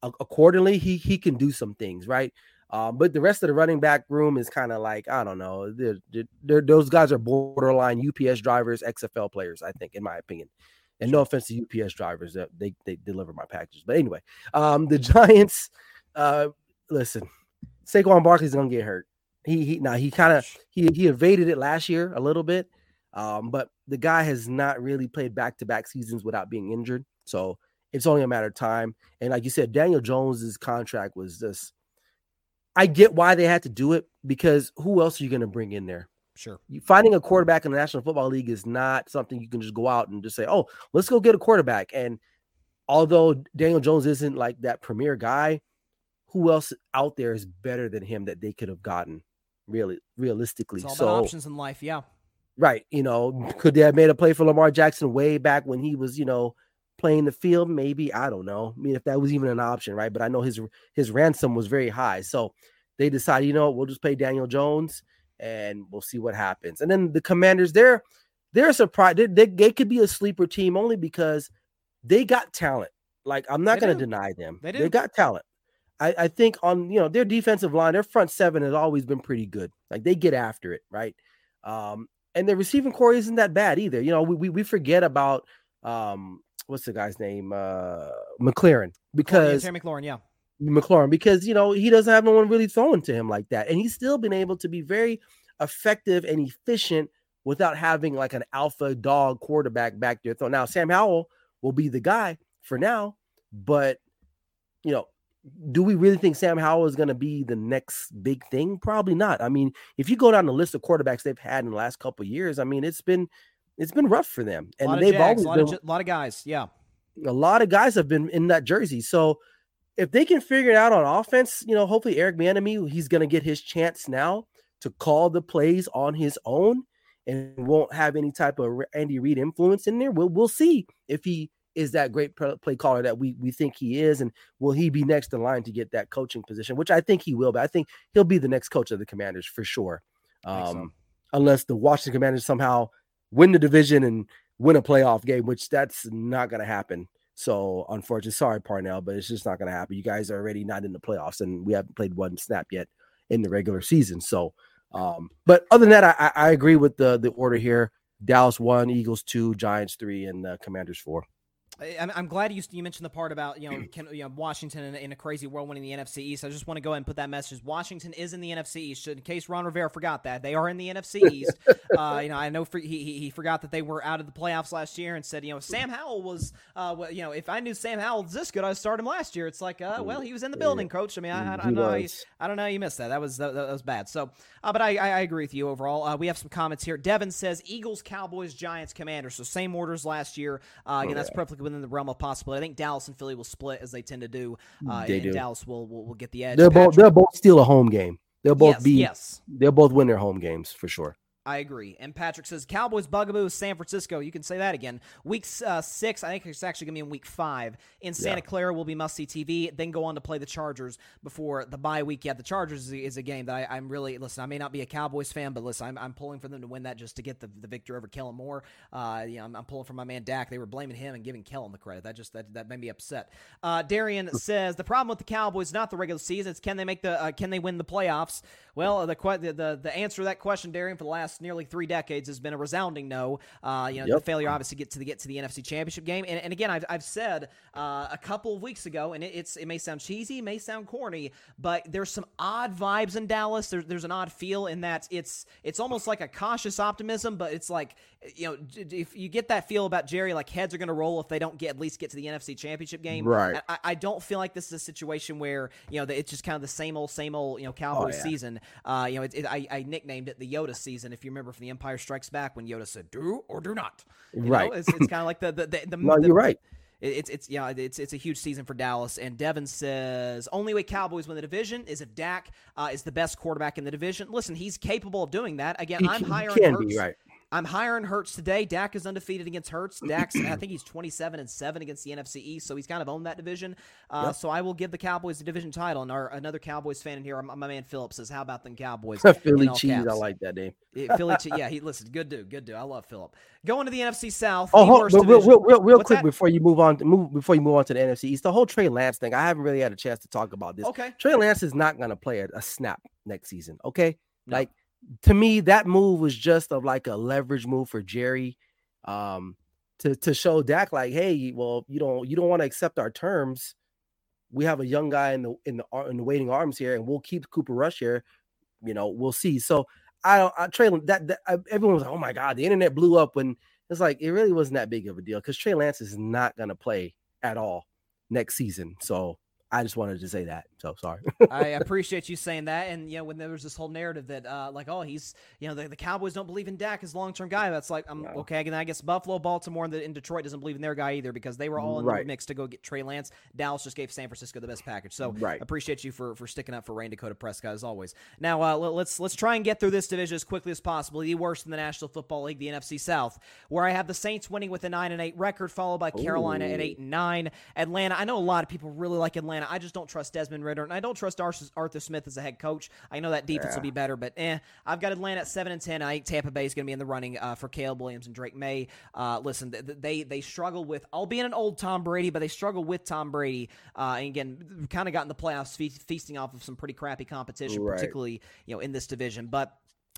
accordingly, he he can do some things, right? Um, but the rest of the running back room is kind of like I don't know. They're, they're- those guys are borderline UPS drivers, XFL players. I think, in my opinion. And no offense to UPS drivers, they they deliver my packages. But anyway, um, the [laughs] Giants. Uh, listen, Saquon Barkley's gonna get hurt. He he now he kind of he he evaded it last year a little bit. Um, but the guy has not really played back to back seasons without being injured. So it's only a matter of time. And like you said, Daniel Jones's contract was just I get why they had to do it because who else are you going to bring in there? Sure. You, finding a quarterback in the National Football League is not something you can just go out and just say, "Oh, let's go get a quarterback." And although Daniel Jones isn't like that premier guy, who else out there is better than him that they could have gotten? Really, realistically, so options in life. Yeah. Right. You know, could they have made a play for Lamar Jackson way back when he was, you know, playing the field? Maybe. I don't know. I mean, if that was even an option, right? But I know his his ransom was very high. So they decided, you know, we'll just pay Daniel Jones and we'll see what happens. And then the commanders, they're they're surprised. They, they, they could be a sleeper team only because they got talent. Like, I'm not going to deny them. They They got talent. I, I think on you know their defensive line, their front seven has always been pretty good. Like they get after it, right? Um, and the receiving corps isn't that bad either. You know, we we, we forget about um what's the guy's name? Uh McLaurin because Terry McLaurin. Yeah. McLaurin because you know he doesn't have no one really throwing to him like that, and he's still been able to be very effective and efficient without having like an alpha dog quarterback back there. So Now Sam Howell will be the guy for now, but you know, do we really think Sam Howell is going to be the next big thing? Probably not. I mean, if you go down the list of quarterbacks they've had in the last couple of years, I mean, it's been it's been rough for them, a and they've Jags, always a lot, been of, j- lot of guys. Yeah. a lot of guys have been in that jersey. So if they can figure it out on offense, you know, hopefully Eric Bieniemy, he's going to get his chance now to call the plays on his own and won't have any type of Andy Reid influence in there. We'll we'll see if he is that great play caller that we we think he is, and will he be next in line to get that coaching position? Which I think he will. But I think he'll be the next coach of the Commanders for sure. Think so. Um, unless the Washington Commanders somehow win the division and win a playoff game, which that's not going to happen. So, unfortunately, sorry, Parnell, but it's just not going to happen. You guys are already not in the playoffs, and we haven't played one snap yet in the regular season. So, um, but other than that, I, I agree with the the order here: Dallas one, Eagles two, Giants three, and uh, Commanders four. I'm, I'm glad you you mentioned the part about you know, [clears throat] can, you know Washington in, in a crazy world winning the NFC East. I just want to go ahead and put that message. Washington is in the NFC East. In case Ron Rivera forgot that they are in the NFC [laughs] East. uh, you know, I know for, he, he he forgot that they were out of the playoffs last year and said you know Sam Howell was uh well, you know if I knew Sam Howell was this good I'd start him last year. It's like uh well he was in the building, coach. I mean I, I, I He know you. I don't know how you missed that. That was that, that was bad. So, uh, but I, I agree with you overall. Uh, we have some comments here. Devin says Eagles, Cowboys, Giants, Commanders. So same orders last year. Uh, again, that's perfectly within the realm of possibility. I think Dallas and Philly will split as they tend to do. Uh, They and do. Dallas will, will will get the edge. They'll both they'll both steal a home game. They'll both yes, be yes. they'll both win their home games for sure. I agree. And Patrick says Cowboys bugaboo is San Francisco. You can say that again. Week uh, six, I think it's actually going to be in week five. In Santa Yeah. Clara will be must see TV. Then go on to play the Chargers before the bye week. Yeah, the Chargers is, is a game that I, I'm really listen. I may not be a Cowboys fan, but listen, I'm, I'm pulling for them to win that just to get the, the victory over Kellen Moore. Uh, you know, I'm, I'm pulling for my man Dak. They were blaming him and giving Kellen the credit. That just that, that made me upset. Uh, Darian [laughs] says the problem with the Cowboys is not the regular season. It's can they make the uh, can they win the playoffs? Well, the, the the the answer to that question, Darian, for the last nearly three decades has been a resounding no. Uh, you know, yep. the failure obviously get to the get to the NFC Championship game, and, and again, I've, I've said uh, a couple of weeks ago, and it, it's it may sound cheesy, may sound corny, but there's some odd vibes in Dallas. There's there's an odd feel in that it's it's almost like a cautious optimism, but it's like you know if you get that feel about Jerry, like heads are going to roll if they don't get at least get to the NFC Championship game. Right. I, I don't feel like this is a situation where you know it's just kind of the same old same old you know Cowboys oh, yeah. season. Uh, you know, it, it, I, I, nicknamed it the Yoda season. If you remember from The Empire Strikes Back, when Yoda said "do or do not," you right? Know, it's, it's kind of like the the the. the no, the, you're right. It's it's yeah it's it's a huge season for Dallas and Devin says only way Cowboys win the division is if Dak uh, is the best quarterback in the division. Listen, he's capable of doing that. Again, he, I'm higher. Can Hurts. be right. I'm higher in Hurts today. Dak is undefeated against Hurts. Dak's, I think he's 27 and seven against the NFC East, so he's kind of owned that division. Uh, yep. So I will give the Cowboys the division title. And our another Cowboys fan in here, my, my man Philip says, "How about them Cowboys?" [laughs] Philly cheese, caps. I like that name. Philly cheese, yeah. He listen, good dude, good dude. I love Philip. Going to the NFC South. Oh, hold, real, real, real, real quick that? before you move on, move before you move on to the NFC East. The whole Trey Lance thing. I haven't really had a chance to talk about this. Okay. Trey Lance is not going to play a, a snap next season. Okay, no. like to me, that move was just of like a leverage move for Jerry, um, to to show Dak like, hey, well, you don't you don't want to accept our terms. We have a young guy in the in the in the waiting arms here, and we'll keep Cooper Rush here. You know, we'll see. So I don't. I Trey that, that I, everyone was like, oh my god, the internet blew up when it's like it really wasn't that big of a deal because Trey Lance is not going to play at all next season. So I just wanted to say that. So sorry. [laughs] I appreciate you saying that. And you know, when there was this whole narrative that uh, like, oh, he's you know, the, the Cowboys don't believe in Dak as a long term guy. That's like, I'm no. okay. And I guess Buffalo, Baltimore, and, the, and, Detroit doesn't believe in their guy either because they were all in right. the mix to go get Trey Lance. Dallas just gave San Francisco the best package. So right. appreciate you for for sticking up for Rayne Dakota Prescott as always. Now uh, let's let's try and get through this division as quickly as possible. The worst in the National Football League, the NFC South, where I have the Saints winning with a nine and eight record, followed by Carolina Ooh. at eight and nine. Atlanta. I know a lot of people really like Atlanta. I just don't trust Desmond Ridder, and I don't trust Arthur Smith as a head coach. I know that defense yeah. will be better, but eh, I've got Atlanta at seven and ten. I think Tampa Bay is going to be in the running uh, for Caleb Williams and Drake Maye. Uh, listen, they they struggle with, albeit an old Tom Brady, but they struggle with Tom Brady. Uh, and again, kind of got in the playoffs fe- feasting off of some pretty crappy competition, right. particularly you know in this division, but.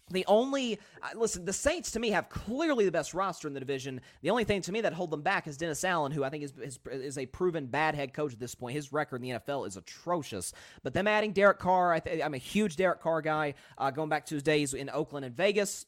The only uh, listen, the Saints to me have clearly the best roster in the division. The only thing to me that hold them back is Dennis Allen, who I think is, is, is a proven bad head coach at this point. His record in the NFL is atrocious. But them adding Derek Carr, I am a huge Derek Carr guy. Uh, going back to his days in Oakland and Vegas,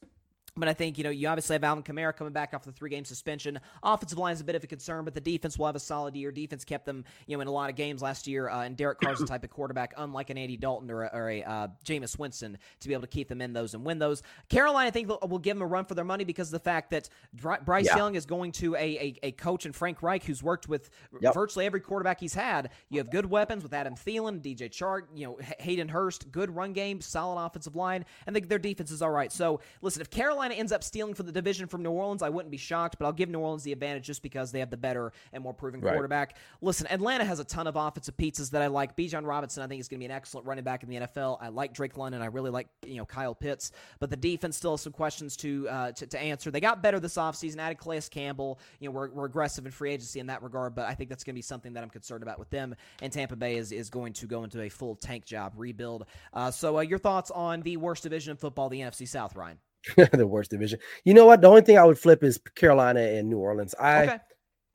but I think, you know, you obviously have Alvin Kamara coming back off the three game suspension. Offensive line is a bit of a concern, but the defense will have a solid year. Defense kept them, you know, in a lot of games last year. Uh, and Derek Carr's the type of quarterback, unlike an Andy Dalton or a, or a uh, Jameis Winston, to be able to keep them in those and win those. Carolina, I think, will give them a run for their money because of the fact that Bryce yeah. Young is going to a, a, a, coach in Frank Reich who's worked with yep. virtually every quarterback he's had. You have good weapons with Adam Thielen, DJ Chark, you know, Hayden Hurst, good run game, solid offensive line, and their defense is all right. So, listen, if Carolina ends up stealing for the division from New Orleans, I wouldn't be shocked, but I'll give New Orleans the advantage just because they have the better and more proven right. quarterback. Listen, Atlanta has a ton of offensive pizzas that I like. Bijan Robinson, I think, is going to be an excellent running back in the NFL. I like Drake London. I really like you know Kyle Pitts, but the defense still has some questions to uh, to, to, answer. They got better this offseason, added Calais Campbell. You know, we're, we're aggressive in free agency in that regard, but I think that's going to be something that I'm concerned about with them. And Tampa Bay is, is going to go into a full tank job rebuild. Uh, so, uh, your thoughts on the worst division of football, the NFC South, Ryan? [laughs] the worst division. You know what? The only thing I would flip is Carolina and New Orleans. I okay.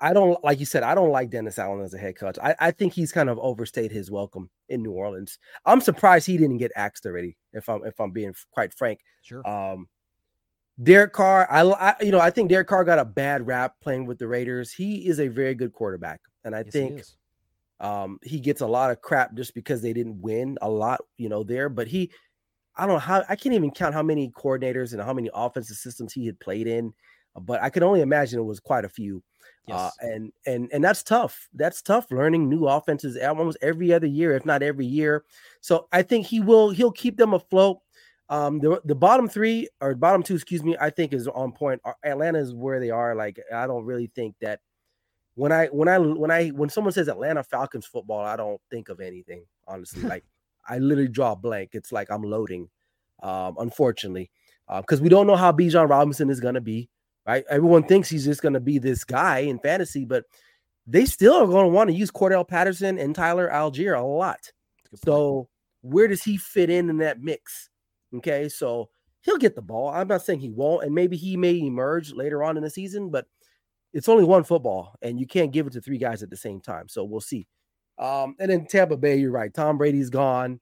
I don't like you said, I don't like Dennis Allen as a head coach. I, I think he's kind of overstayed his welcome in New Orleans. I'm surprised he didn't get axed already, if I'm if I'm being quite frank. Sure. Um Derek Carr, I, I you know, I think Derek Carr got a bad rap playing with the Raiders. He is a very good quarterback. And I yes, think he um he gets a lot of crap just because they didn't win a lot, you know, there. But he I don't know how I can't even count how many coordinators and how many offensive systems he had played in, but I can only imagine it was quite a few. Uh, yes. Uh, and and and that's tough. That's tough learning new offenses almost every other year, if not every year. So I think he will he'll keep them afloat. Um, the the bottom three or bottom two, excuse me, I think is on point. Atlanta is where they are. Like I don't really think that when I when I when I when someone says Atlanta Falcons football, I don't think of anything honestly. like I literally draw a blank. It's like I'm loading, um, unfortunately, because uh, we don't know how Bijan Robinson is going to be. Right? Everyone thinks he's just going to be this guy in fantasy, but they still are going to want to use Cordell Patterson and Tyler Allgeier a lot. So where does he fit in in that mix? Okay, so he'll get the ball. I'm not saying he won't, and maybe he may emerge later on in the season, but it's only one football, and you can't give it to three guys at the same time. So we'll see. Um, and then Tampa Bay, you're right. Tom Brady's gone.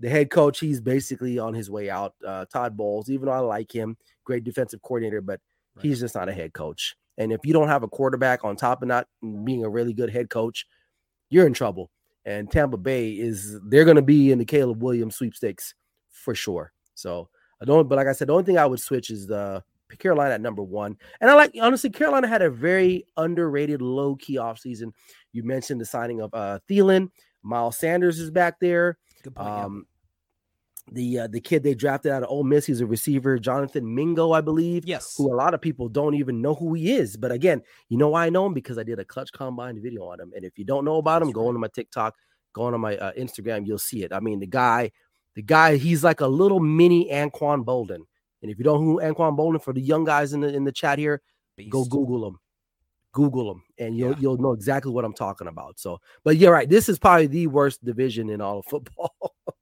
The head coach, he's basically on his way out. Uh, Todd Bowles, even though I like him, great defensive coordinator, but right. he's just not a head coach. And if you don't have a quarterback on top of not being a really good head coach, you're in trouble. And Tampa Bay is they're going to be in the Caleb Williams sweepstakes for sure. So I don't, but like I said, the only thing I would switch is the Carolina at number one. And I like honestly, Carolina had a very underrated low key offseason. You mentioned the signing of uh Thielen, Miles Sanders is back there. Good point, um, the uh, the kid they drafted out of Ole Miss, he's a receiver, Jonathan Mingo, I believe. Yes, who a lot of people don't even know who he is. But again, you know why I know him because I did a clutch combine video on him. And if you don't know about him, That's go right. onto my TikTok, go onto my uh, Instagram, you'll see it. I mean, the guy, the guy, he's like a little mini Anquan Boldin. And if you don't know who Anquan Boldin for the young guys in the in the chat here, Beast. go Google him. Google them and you'll yeah. you'll know exactly what I'm talking about. So, but you're right. This is probably the worst division in all of football. [laughs]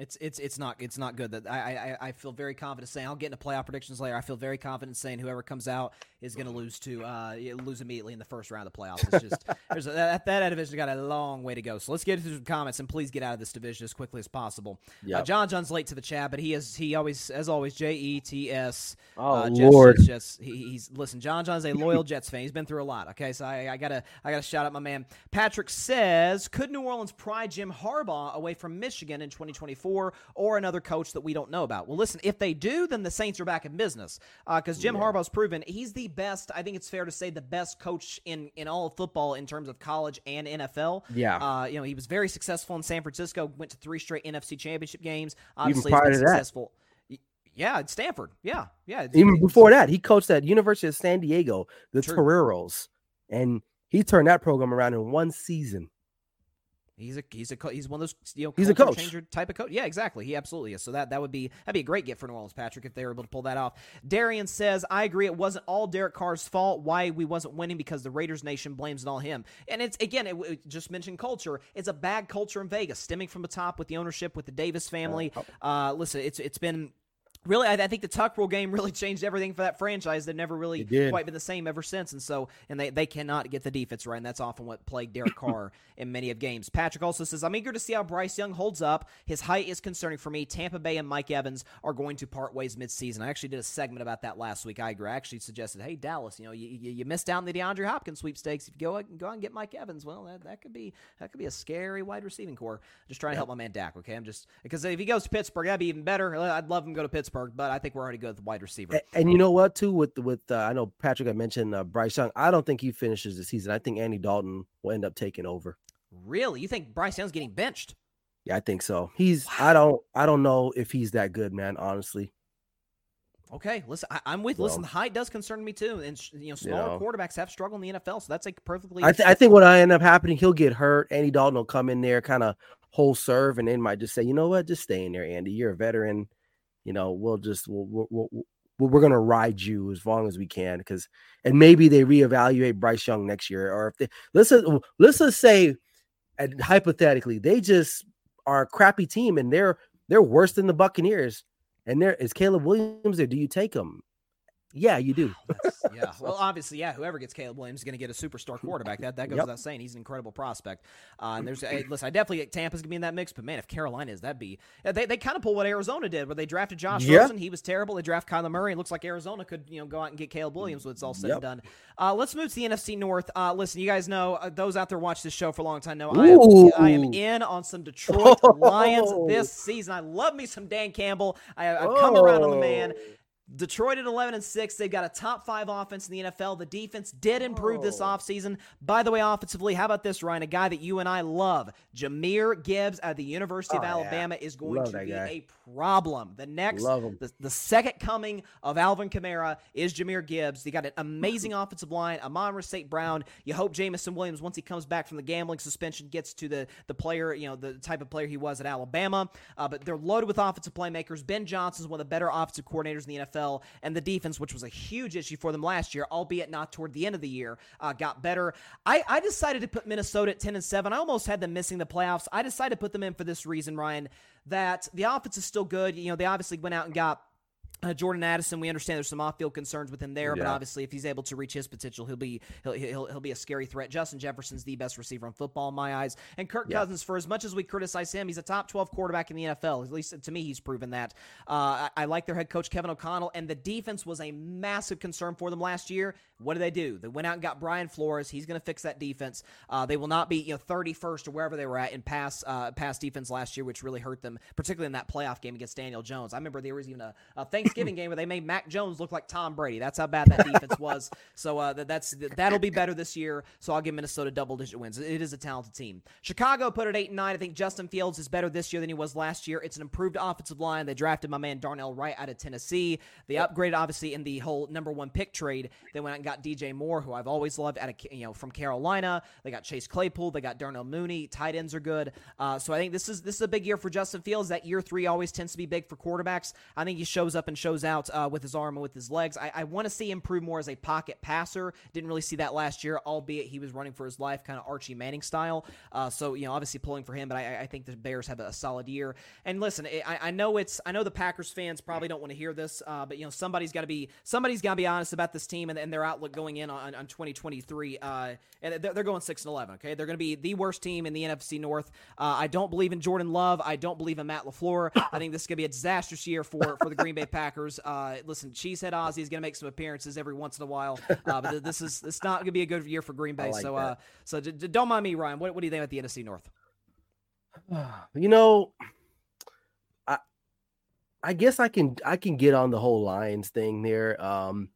It's it's it's not it's not good. That I I, I feel very confident saying I'll get into playoff predictions later. I feel very confident saying whoever comes out is going to lose to uh lose immediately in the first round of the playoffs. It's just [laughs] there's a, that that division got a long way to go. So let's get into some comments and please get out of this division as quickly as possible. Yeah, uh, John John's late to the chat, but he is he always as always J E T S. Oh uh, Jets, Lord, Jets, Jets, he, he's listen. John John's a loyal Jets fan. He's been through a lot. Okay, so I, I gotta I gotta shout out my man Patrick says could New Orleans pry Jim Harbaugh away from Michigan in 2024 or another coach that we don't know about. Well, listen, if they do, then the Saints are back in business because uh, Jim yeah. Harbaugh's proven he's the best. I think it's fair to say the best coach in in all of football in terms of college and NFL. Yeah, uh, you know he was very successful in San Francisco. Went to three straight NFC Championship games. Obviously, Even prior to successful. That. Yeah, at Stanford. Yeah, yeah. Even before that, he coached at University of San Diego, the True. Toreros, and he turned that program around in one season. He's a he's a he's one of those you know he's a coach changer type of coach. Yeah, exactly. He absolutely is. So that that would be that'd be a great gift for New Orleans, Patrick, if they were able to pull that off. Darian says, "I agree. It wasn't all Derek Carr's fault. Why we wasn't winning because the Raiders Nation blames it all him. And it's again, it, it just mentioned culture. It's a bad culture in Vegas, stemming from the top with the ownership, with the Davis family. Uh, listen, it's it's been really, I, I, think the Tuck Rule game [laughs] really changed everything for that franchise. They've never really quite been the same ever since, and so and they, they cannot get the defense right, and that's often what plagued Derek [coughs] Carr in many of games. Patrick also says, "I'm eager to see how Bryce Young holds up. His height is concerning for me. Tampa Bay and Mike Evans are going to part ways midseason. I actually did a segment about that last week. I actually suggested, hey Dallas, you know, you, you, you missed out on the DeAndre Hopkins sweepstakes. If you go go out and get Mike Evans, well, that, that could be that could be a scary wide receiving corps. Just trying to help my man Dak. Okay, I'm just because if he goes to Pittsburgh, that'd be even better. I'd love him to go to Pittsburgh, but I think we're already good with wide receiver. And, and you know what, too, with with uh, I know Patrick, I mentioned uh, Bryce Young. I don't think he finishes the season. I think Andy Dalton will end up taking over. Really, you think Bryce Young's getting benched? Yeah, I think so. He's. Wow. I don't. I don't know if he's that good, man. Honestly. Okay, listen, I, am with. Listen, the height does concern me too, and you know, smaller you know, quarterbacks have struggled in the NFL, so that's like perfectly. I, th- I think what I end up happening, he'll get hurt. Andy Dalton will come in there, kind of whole serve, and then might just say, you know what, just stay in there, Andy. You're a veteran you know, we'll just we'll, we'll, we'll we're going to ride you as long as we can because and maybe they reevaluate Bryce Young next year or if they let's let's just say and hypothetically they just are a crappy team and they're they're worse than the Buccaneers and there is Caleb Williams there? Do you take him yeah, you do. yeah. Well, obviously, yeah. Whoever gets Caleb Williams is going to get a superstar quarterback. That that goes yep. without saying. He's an incredible prospect. Uh, and there's hey, listen, I definitely get Tampa's gonna be in that mix. But man, if Carolina is, that'd be they, they kind of pull what Arizona did, where they drafted Josh. Rosen. He was terrible. They draft Kyler Murray. It looks like Arizona could you know go out and get Caleb Williams when it's all said yep. and done. Uh, let's move to the NFC North. Uh, listen, you guys know uh, those out there watch this show for a long time know I am, I am, in on some Detroit Lions this season. I love me some Dan Campbell. I, have come oh. around on the man. Detroit at 11 and 6. They've got a top five offense in the NFL. The defense did improve oh. this offseason. By the way, offensively, how about this, Ryan? A guy that you and I love, Jahmyr Gibbs at the University oh, of Alabama, yeah. is going love to be guy. a problem. The next, the, the, second coming of Alvin Kamara is Jahmyr Gibbs. They got an amazing [laughs] offensive line. Amon St. Brown. You hope Jameson Williams, once he comes back from the gambling suspension, gets to the, the player, you know, the type of player he was at Alabama. Uh, but they're loaded with offensive playmakers. Ben Johnson is one of the better offensive coordinators in the NFL. And the defense, which was a huge issue for them last year, albeit not toward the end of the year, uh, got better. I, I decided to put Minnesota at 10 and 7. I almost had them missing the playoffs. I decided to put them in for this reason, Ryan, that the offense is still good. You know, they obviously went out and got uh, Jordan Addison, we understand there's some off-field concerns with him there, yeah. but obviously, if he's able to reach his potential, he'll be he'll, he'll, he'll be a scary threat. Justin Jefferson's the best receiver in football in my eyes, and Kirk yeah. Cousins, for as much as we criticize him, he's a top 12 quarterback in the NFL. At least to me, he's proven that. Uh, I, I, like their head coach Kevin O'Connell, and the defense was a massive concern for them last year. What do they do? They went out and got Brian Flores. He's going to fix that defense. Uh, they will not be you know 31st or wherever they were at in pass uh, pass defense last year, which really hurt them, particularly in that playoff game against Daniel Jones. I remember there was even a, a Thanksgiving [clears throat] game where they made Mac Jones look like Tom Brady. That's how bad that defense was. [laughs] So uh, that's that'll be better this year. So I'll give Minnesota double digit wins. It is a talented team. Chicago put it eight and nine. I think Justin Fields is better this year than he was last year. It's an improved offensive line. They drafted my man Darnell Wright out of Tennessee. They upgraded obviously in the whole number one pick trade. They went out and got DJ Moore, who I've always loved, out of you know from Carolina. They got Chase Claypool. They got Darnell Mooney. Tight ends are good. Uh, so I think this is this is a big year for Justin Fields. That year three always tends to be big for quarterbacks. I think he shows up and shows out uh, with his arm and with his legs. I, I want to see him prove more as a pocket passer. Didn't really see that last year, albeit he was running for his life, kind of Archie Manning style. Uh, so you know, obviously pulling for him, but I, I think the Bears have a, solid year. And listen, I, I, know it's I know the Packers fans probably don't want to hear this, uh, but you know somebody's got to be somebody's got to be honest about this team and, and, their outlook going in on, on 2023. Uh, and they're, they're, going six and 11. Okay, they're going to be the worst team in the NFC North. Uh, I don't believe in Jordan Love. I don't believe in Matt LaFleur. I think this is going to be a disastrous year for for the Green Bay Packers. Uh, listen, Cheesehead Ozzie is going to make some appearances every once in a while. Uh, but this is it's not going to be a good year for Green Bay. Like so uh, so d- d- don't mind me, Ryan. What, what do you think about the NFC North? [sighs] You know, I I guess I can I can get on the whole Lions thing there. Um,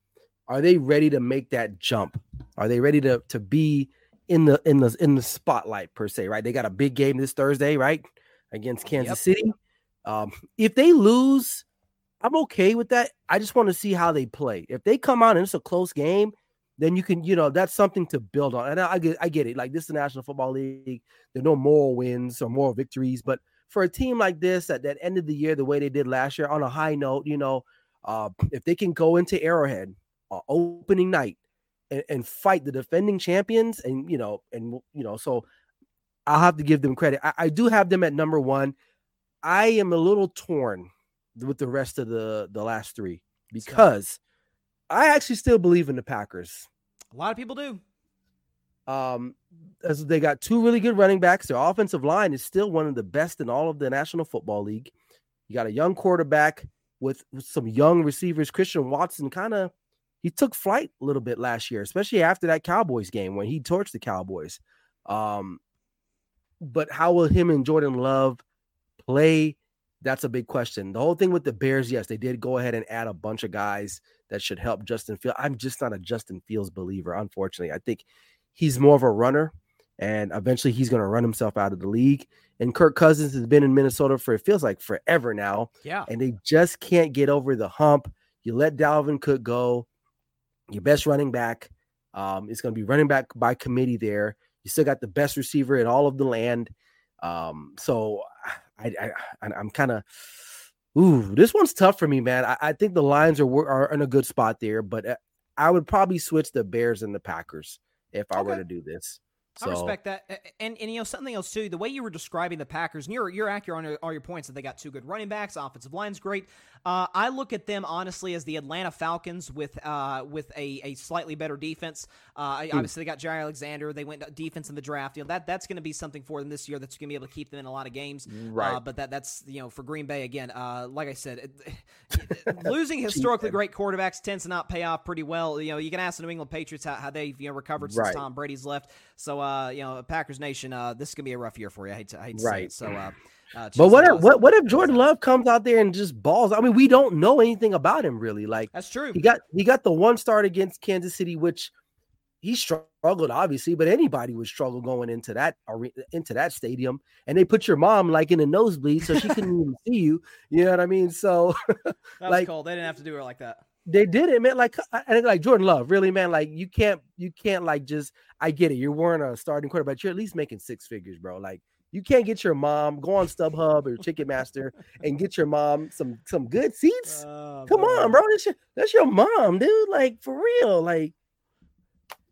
are they ready to make that jump? Are they ready to to be in the in the in the spotlight per se? Right, they got a big game this Thursday, right, against Kansas yep. City. Um, if they lose, I'm okay with that. I just want to see how they play. If they come out and it's a close game, then you can, you know, that's something to build on. And I, I get, I get it. Like this is the National Football League. There are no moral wins or moral victories, but for a team like this at that end of the year, the way they did last year, on a high note, you know, uh, if they can go into Arrowhead uh, opening night and, and, fight the defending champions, and you know, and you know, so I'll have to give them credit. I, I do have them at number one. I am a little torn with the rest of the the last three because I actually still believe in the Packers. A lot of people do. Um, as they got two really good running backs, their offensive line is still one of the best in all of the National Football League. You got a young quarterback with, with some young receivers. Christian Watson kind of he took flight a little bit last year, especially after that Cowboys game when he torched the Cowboys. Um, but how will him and Jordan Love play that's a big question. The whole thing with the Bears, yes, they did go ahead and add a bunch of guys that should help Justin Fields. I'm just not a Justin Fields believer, unfortunately. I think he's more of a runner, and eventually he's going to run himself out of the league. And Kirk Cousins has been in Minnesota for it feels like forever now. Yeah. And they just can't get over the hump. You let Dalvin Cook go, your best running back. Um, it's going to be running back by committee there. You still got the best receiver in all of the land. Um, so I, I I'm kind of ooh, this one's tough for me, man. I, I think the Lions are are in a good spot there, but uh, I would probably switch the Bears and the Packers if I okay. were to do this. So, I respect that, and and you know something else too. The way you were describing the Packers, and you're you're accurate on your, all your points that they got two good running backs, offensive line's great. Uh, I look at them honestly as the Atlanta Falcons with uh, with a, a slightly better defense. Uh, mm. Obviously, they got Jaire Alexander. They went defense in the draft. You know that that's going to be something for them this year. That's going to be able to keep them in a lot of games. Right. Uh, but that that's you know for Green Bay again. Uh, like I said, [laughs] losing historically great quarterbacks tends to not pay off pretty well. You know, you can ask the New England Patriots how, how they've you know recovered since right. Tom Brady's left. So uh, you know, Packers Nation, this is going to be a rough year for you. I hate to, I hate to right. say it. So. Uh, but what if, what what if Jordan Love comes out there and just balls? I mean, we don't know anything about him really. Like that's true. He got he got the one start against Kansas City, which he struggled obviously, but anybody would struggle going into that into that stadium. And they put your mom like in a nosebleed, so she couldn't [laughs] even see you. You know what I mean? So [laughs] like, cool. They didn't have to do her like that. They did it, man. Like, and like Jordan Love, really, man. Like, you can't, you can't like just. I get it. You're wearing a starting quarterback. You're at least making six figures, bro. Like, You can't get your mom go on StubHub or Ticketmaster and get your mom some some good seats. Oh, Come man. on, bro. That's your that's your mom, dude. Like for real. Like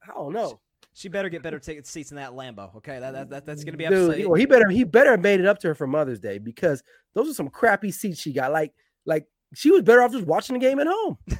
I don't know. She better get better ticket seats in that Lambeau. Okay, that, that, that that's gonna be Dude, well, he better he better have made it up to her for Mother's Day because those are some crappy seats she got. Like like she was better off just watching the game at home. [laughs]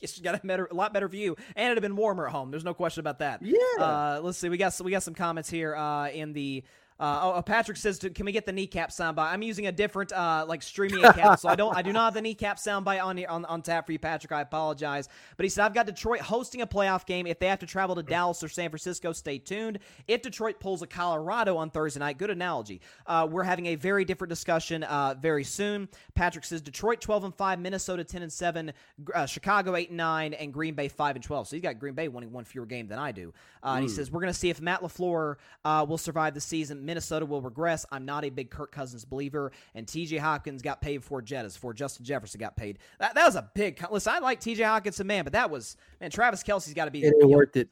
She's got a better, a lot better view, and it'd have been warmer at home. There's no question about that. Yeah. Uh, let's see. We got we got some comments here uh, in the uh, oh, oh, Patrick says, "Can we get the kneecap soundbite?" I'm using a different uh, like streaming account, so I don't, I do not have the kneecap soundbite on, on on tap for you, Patrick. I apologize, but he said, "I've got Detroit hosting a playoff game. If they have to travel to Dallas or San Francisco, stay tuned. If Detroit pulls a Colorado on Thursday night, good analogy. Uh, we're having a very different discussion uh, very soon." Patrick says, "Detroit 12 and five, Minnesota 10 and seven, uh, Chicago 8 and nine, and Green Bay 5 and 12. So he's got Green Bay winning one fewer game than I do." And he hmm. says, "We're going to see if Matt LaFleur will survive the season. Minnesota will regress." I'm not a big Kirk Cousins believer. And TJ Hopkins got paid for Jettas, before Justin Jefferson got paid. That, that was a big. Listen, I like TJ Hopkins, a man, but that was, man, Travis Kelce's got to be. It ain't worth it.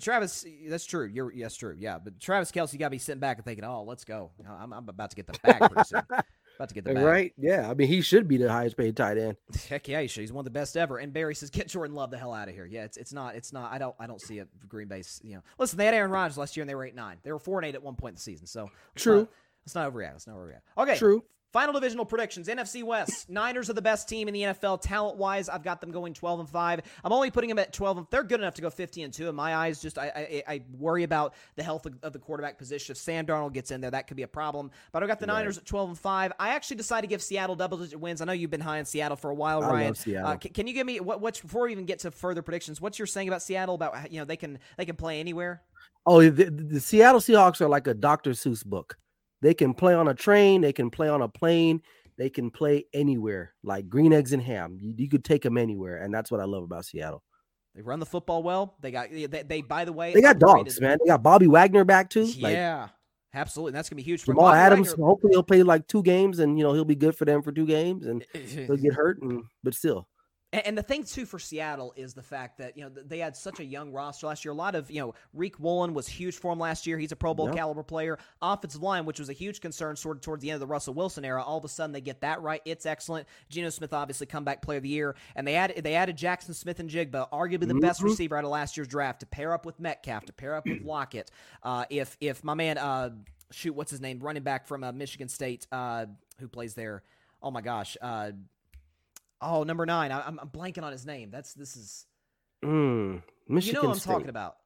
Travis, that's true. You're yes, true. Yeah, but Travis Kelce got to be sitting back and thinking, "Oh, let's go. I'm, I'm about to get the bag pretty soon." [laughs] About to get the bag. Right? Yeah. I mean, he should be the highest paid tight end. Heck yeah, he should. He's one of the best ever. And Barry says, "Get Jordan Love the hell out of here." Yeah, it's it's not it's not. I don't I don't see it. Green Bay's. You know, listen, they had Aaron Rodgers last year and they were eight nine. They were four and eight at one point in the season. So true. Not, Let's not overreact. Let's not overreact. Okay. True. Final divisional predictions. NFC West. [laughs] Niners are the best team in the NFL talent wise. I've got them going 12 and 5. I'm only putting them at 12 and they're good enough to go 50 and 2 in my eyes. Just I I, I worry about the health of, of, the quarterback position. If Sam Darnold gets in there, that could be a problem. But I've got the right. Niners at 12 and 5. I actually decided to give Seattle double digit wins. I know you've been high in Seattle for a while, I Ryan. Love Seattle. Uh, can, can, you give me what what's before we even get to further predictions? What's your saying about Seattle about you know they can they can play anywhere? Oh, the, the Seattle Seahawks are like a Dr. Seuss book. They can play on a train, they can play on a plane, they can play anywhere, like green eggs and ham. You, you could take them anywhere, and that's what I love about Seattle. They run the football well. They got they, they by the way they got dogs, man. They got Bobby Wagner back too. Yeah, like, absolutely. And that's gonna be huge for Jamal Adams. Wagner. Hopefully, he'll play like two games, and you know he'll be good for them for two games, and [laughs] he'll get hurt, and but still, and, the thing too for Seattle is the fact that you know they had such a young roster last year. A lot of you know Riq Woolen was huge for him last year. He's a Pro Bowl yep. caliber player. Offensive line, which was a huge concern sort of towards the end of the Russell Wilson era, all of a sudden they get that right. It's excellent. Geno Smith obviously comeback player of the year, and they added they added Jaxon Smith-Njigba, arguably the mm-hmm. best receiver out of last year's draft, to pair up with Metcalf, to pair up with [clears throat] Lockett. Uh, if if my man, uh, shoot, what's his name, running back from uh, Michigan State, uh, who plays there? Oh my gosh. Oh, number nine. I, am blanking on his name. That's this is. Mm, Michigan you know what I'm talking about.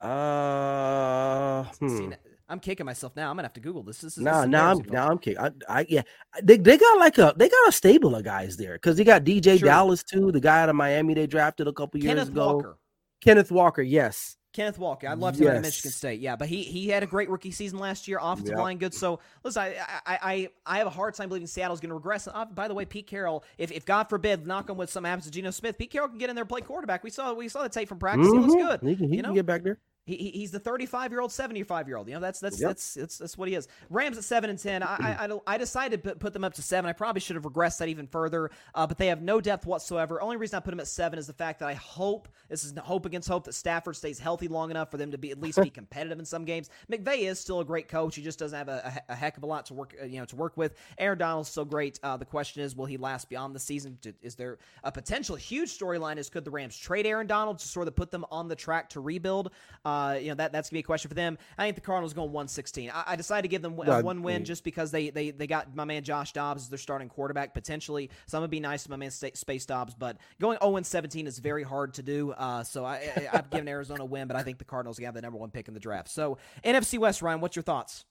Uh, hmm. I'm kicking myself now. I'm gonna have to Google this. This is no, now I'm now I'm kicking. I, I, yeah, they they got like a they got a stable of guys there because they got DJ. Dallas too, the guy out of Miami they drafted a couple years ago. Walker. Kenneth Walker, yes. Kenneth Walker. I'd love to yes. go to Michigan State. Yeah, but he he had a great rookie season last year. Offensive yep. line good. So listen, I, I I I have a hard time believing Seattle's going to regress. Uh, by the way, Pete Carroll, if, if God forbid, knock on with some happens to Geno Smith, Pete Carroll can get in there and play quarterback. We saw we saw the tape from practice. Mm-hmm. He looks good. He can, he you know? can get back there. He, he's the 35 year old, 75 year old. You know, that's that's, yep. that's that's that's what he is. Rams at seven and ten. I I, I decided to put them up to seven. I probably should have regressed that even further, uh, but they have no depth whatsoever. Only reason I put them at seven is the fact that I hope this is hope against hope that Stafford stays healthy long enough for them to be at least be [laughs] competitive in some games. McVay is still a great coach. He just doesn't have a, a, a heck of a lot to work uh, you know to work with. Aaron Donald's still great. Uh, the question is, will he last beyond the season? Is there a potential huge storyline? Is could the Rams trade Aaron Donald to sort of put them on the track to rebuild? Uh, you know that that's gonna be a question for them. I think the Cardinals going 116. I, I decided to give them uh, one win just because they, they they got my man Josh Dobbs as their starting quarterback potentially. So I'm gonna be nice to my man Space Dobbs, but going 0 17 is very hard to do. Uh, so I, I I've given Arizona a win, but I think the Cardinals gonna have the number one pick in the draft. So NFC West, Ryan, what's your thoughts?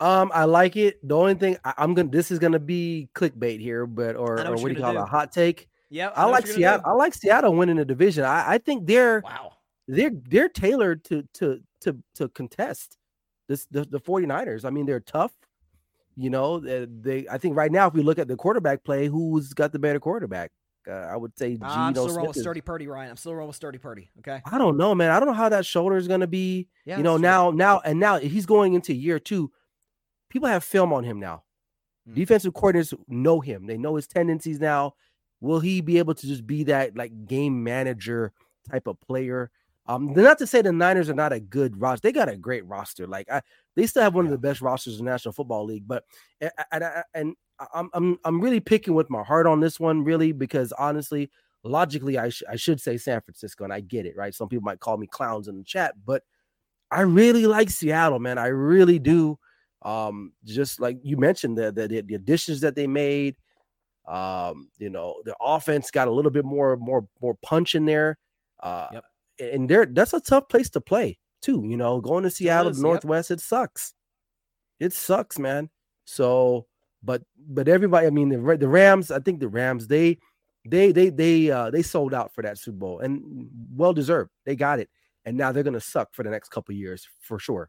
Um, I like it. The only thing I, am gonna this is gonna be clickbait here, but or, or what do you call do. it? A hot take. Yeah, I, I like Seattle. I like Seattle winning the division. I, I think they're wow. They're they're tailored to to to to contest this the, the 49ers. I mean, they're tough. You know, they, they I think right now, if we look at the quarterback play, who's got the better quarterback? Uh, I would say uh, I'm still rolling with Sturdy Purdy, Ryan. I'm still rolling with Sturdy Purdy. Okay. I don't know, man. I don't know how that shoulder is going to be. Yeah, you know, now, true. now, and now he's going into year two. People have film on him now. Mm. Defensive coordinators know him. They know his tendencies now. Will he be able to just be that like game manager type of player? Um, not to say the Niners are not a good roster. They got a great roster. Like I, they still have one of the best rosters in the National Football League. But and, and I'm I'm I'm really picking with my heart on this one, really, because honestly, logically, I sh- I should say San Francisco, and I get it, right? Some people might call me clowns in the chat, but I really like Seattle, man. I really do. Um, just like you mentioned, the the, the additions that they made, um, you know, the offense got a little bit more more more punch in there. Uh, yep. And there that's a tough place to play too. You know, going to Seattle, is, Northwest, yep. it sucks. It sucks, man. So, but but everybody, I mean, the the Rams. I think the Rams they they they they uh they sold out for that Super Bowl and well deserved. They got it, and now they're gonna suck for the next couple years for sure.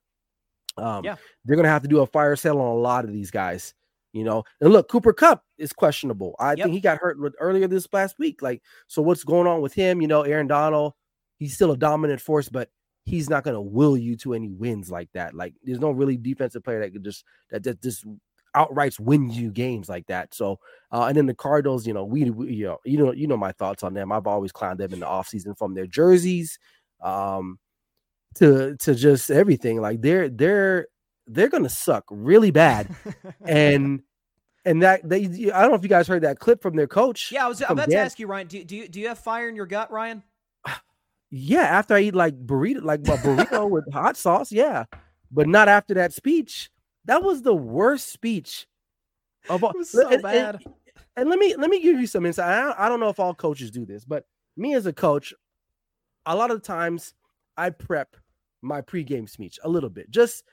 Um, yeah, they're gonna have to do a fire sale on a lot of these guys. You know, and look, Cooper Kupp is questionable. I yep. think he got hurt earlier this last week. Like, so what's going on with him? You know, Aaron Donald, he's still a dominant force, but he's not going to will you to any wins like that. Like there's no really defensive player that could just that, that just outright win you games like that. So uh, and then the Cardinals, you know, we, we, you know you know you know my thoughts on them. I've always clowned them in the offseason from their jerseys um to to just everything. Like they're they're they're gonna suck really bad. and and that they I don't know if you guys heard that clip from their coach. Yeah, I was about Dan. to ask you, Ryan. Do, do you do you have fire in your gut, Ryan? Yeah, after I eat like burrito, like a burrito [laughs] with hot sauce, yeah, but not after that speech. That was the worst speech of all. so and, bad. And, and, let me let me give you some insight. I don't, I don't know if all coaches do this, but me as a coach, a lot of times I prep my pregame speech a little bit. Just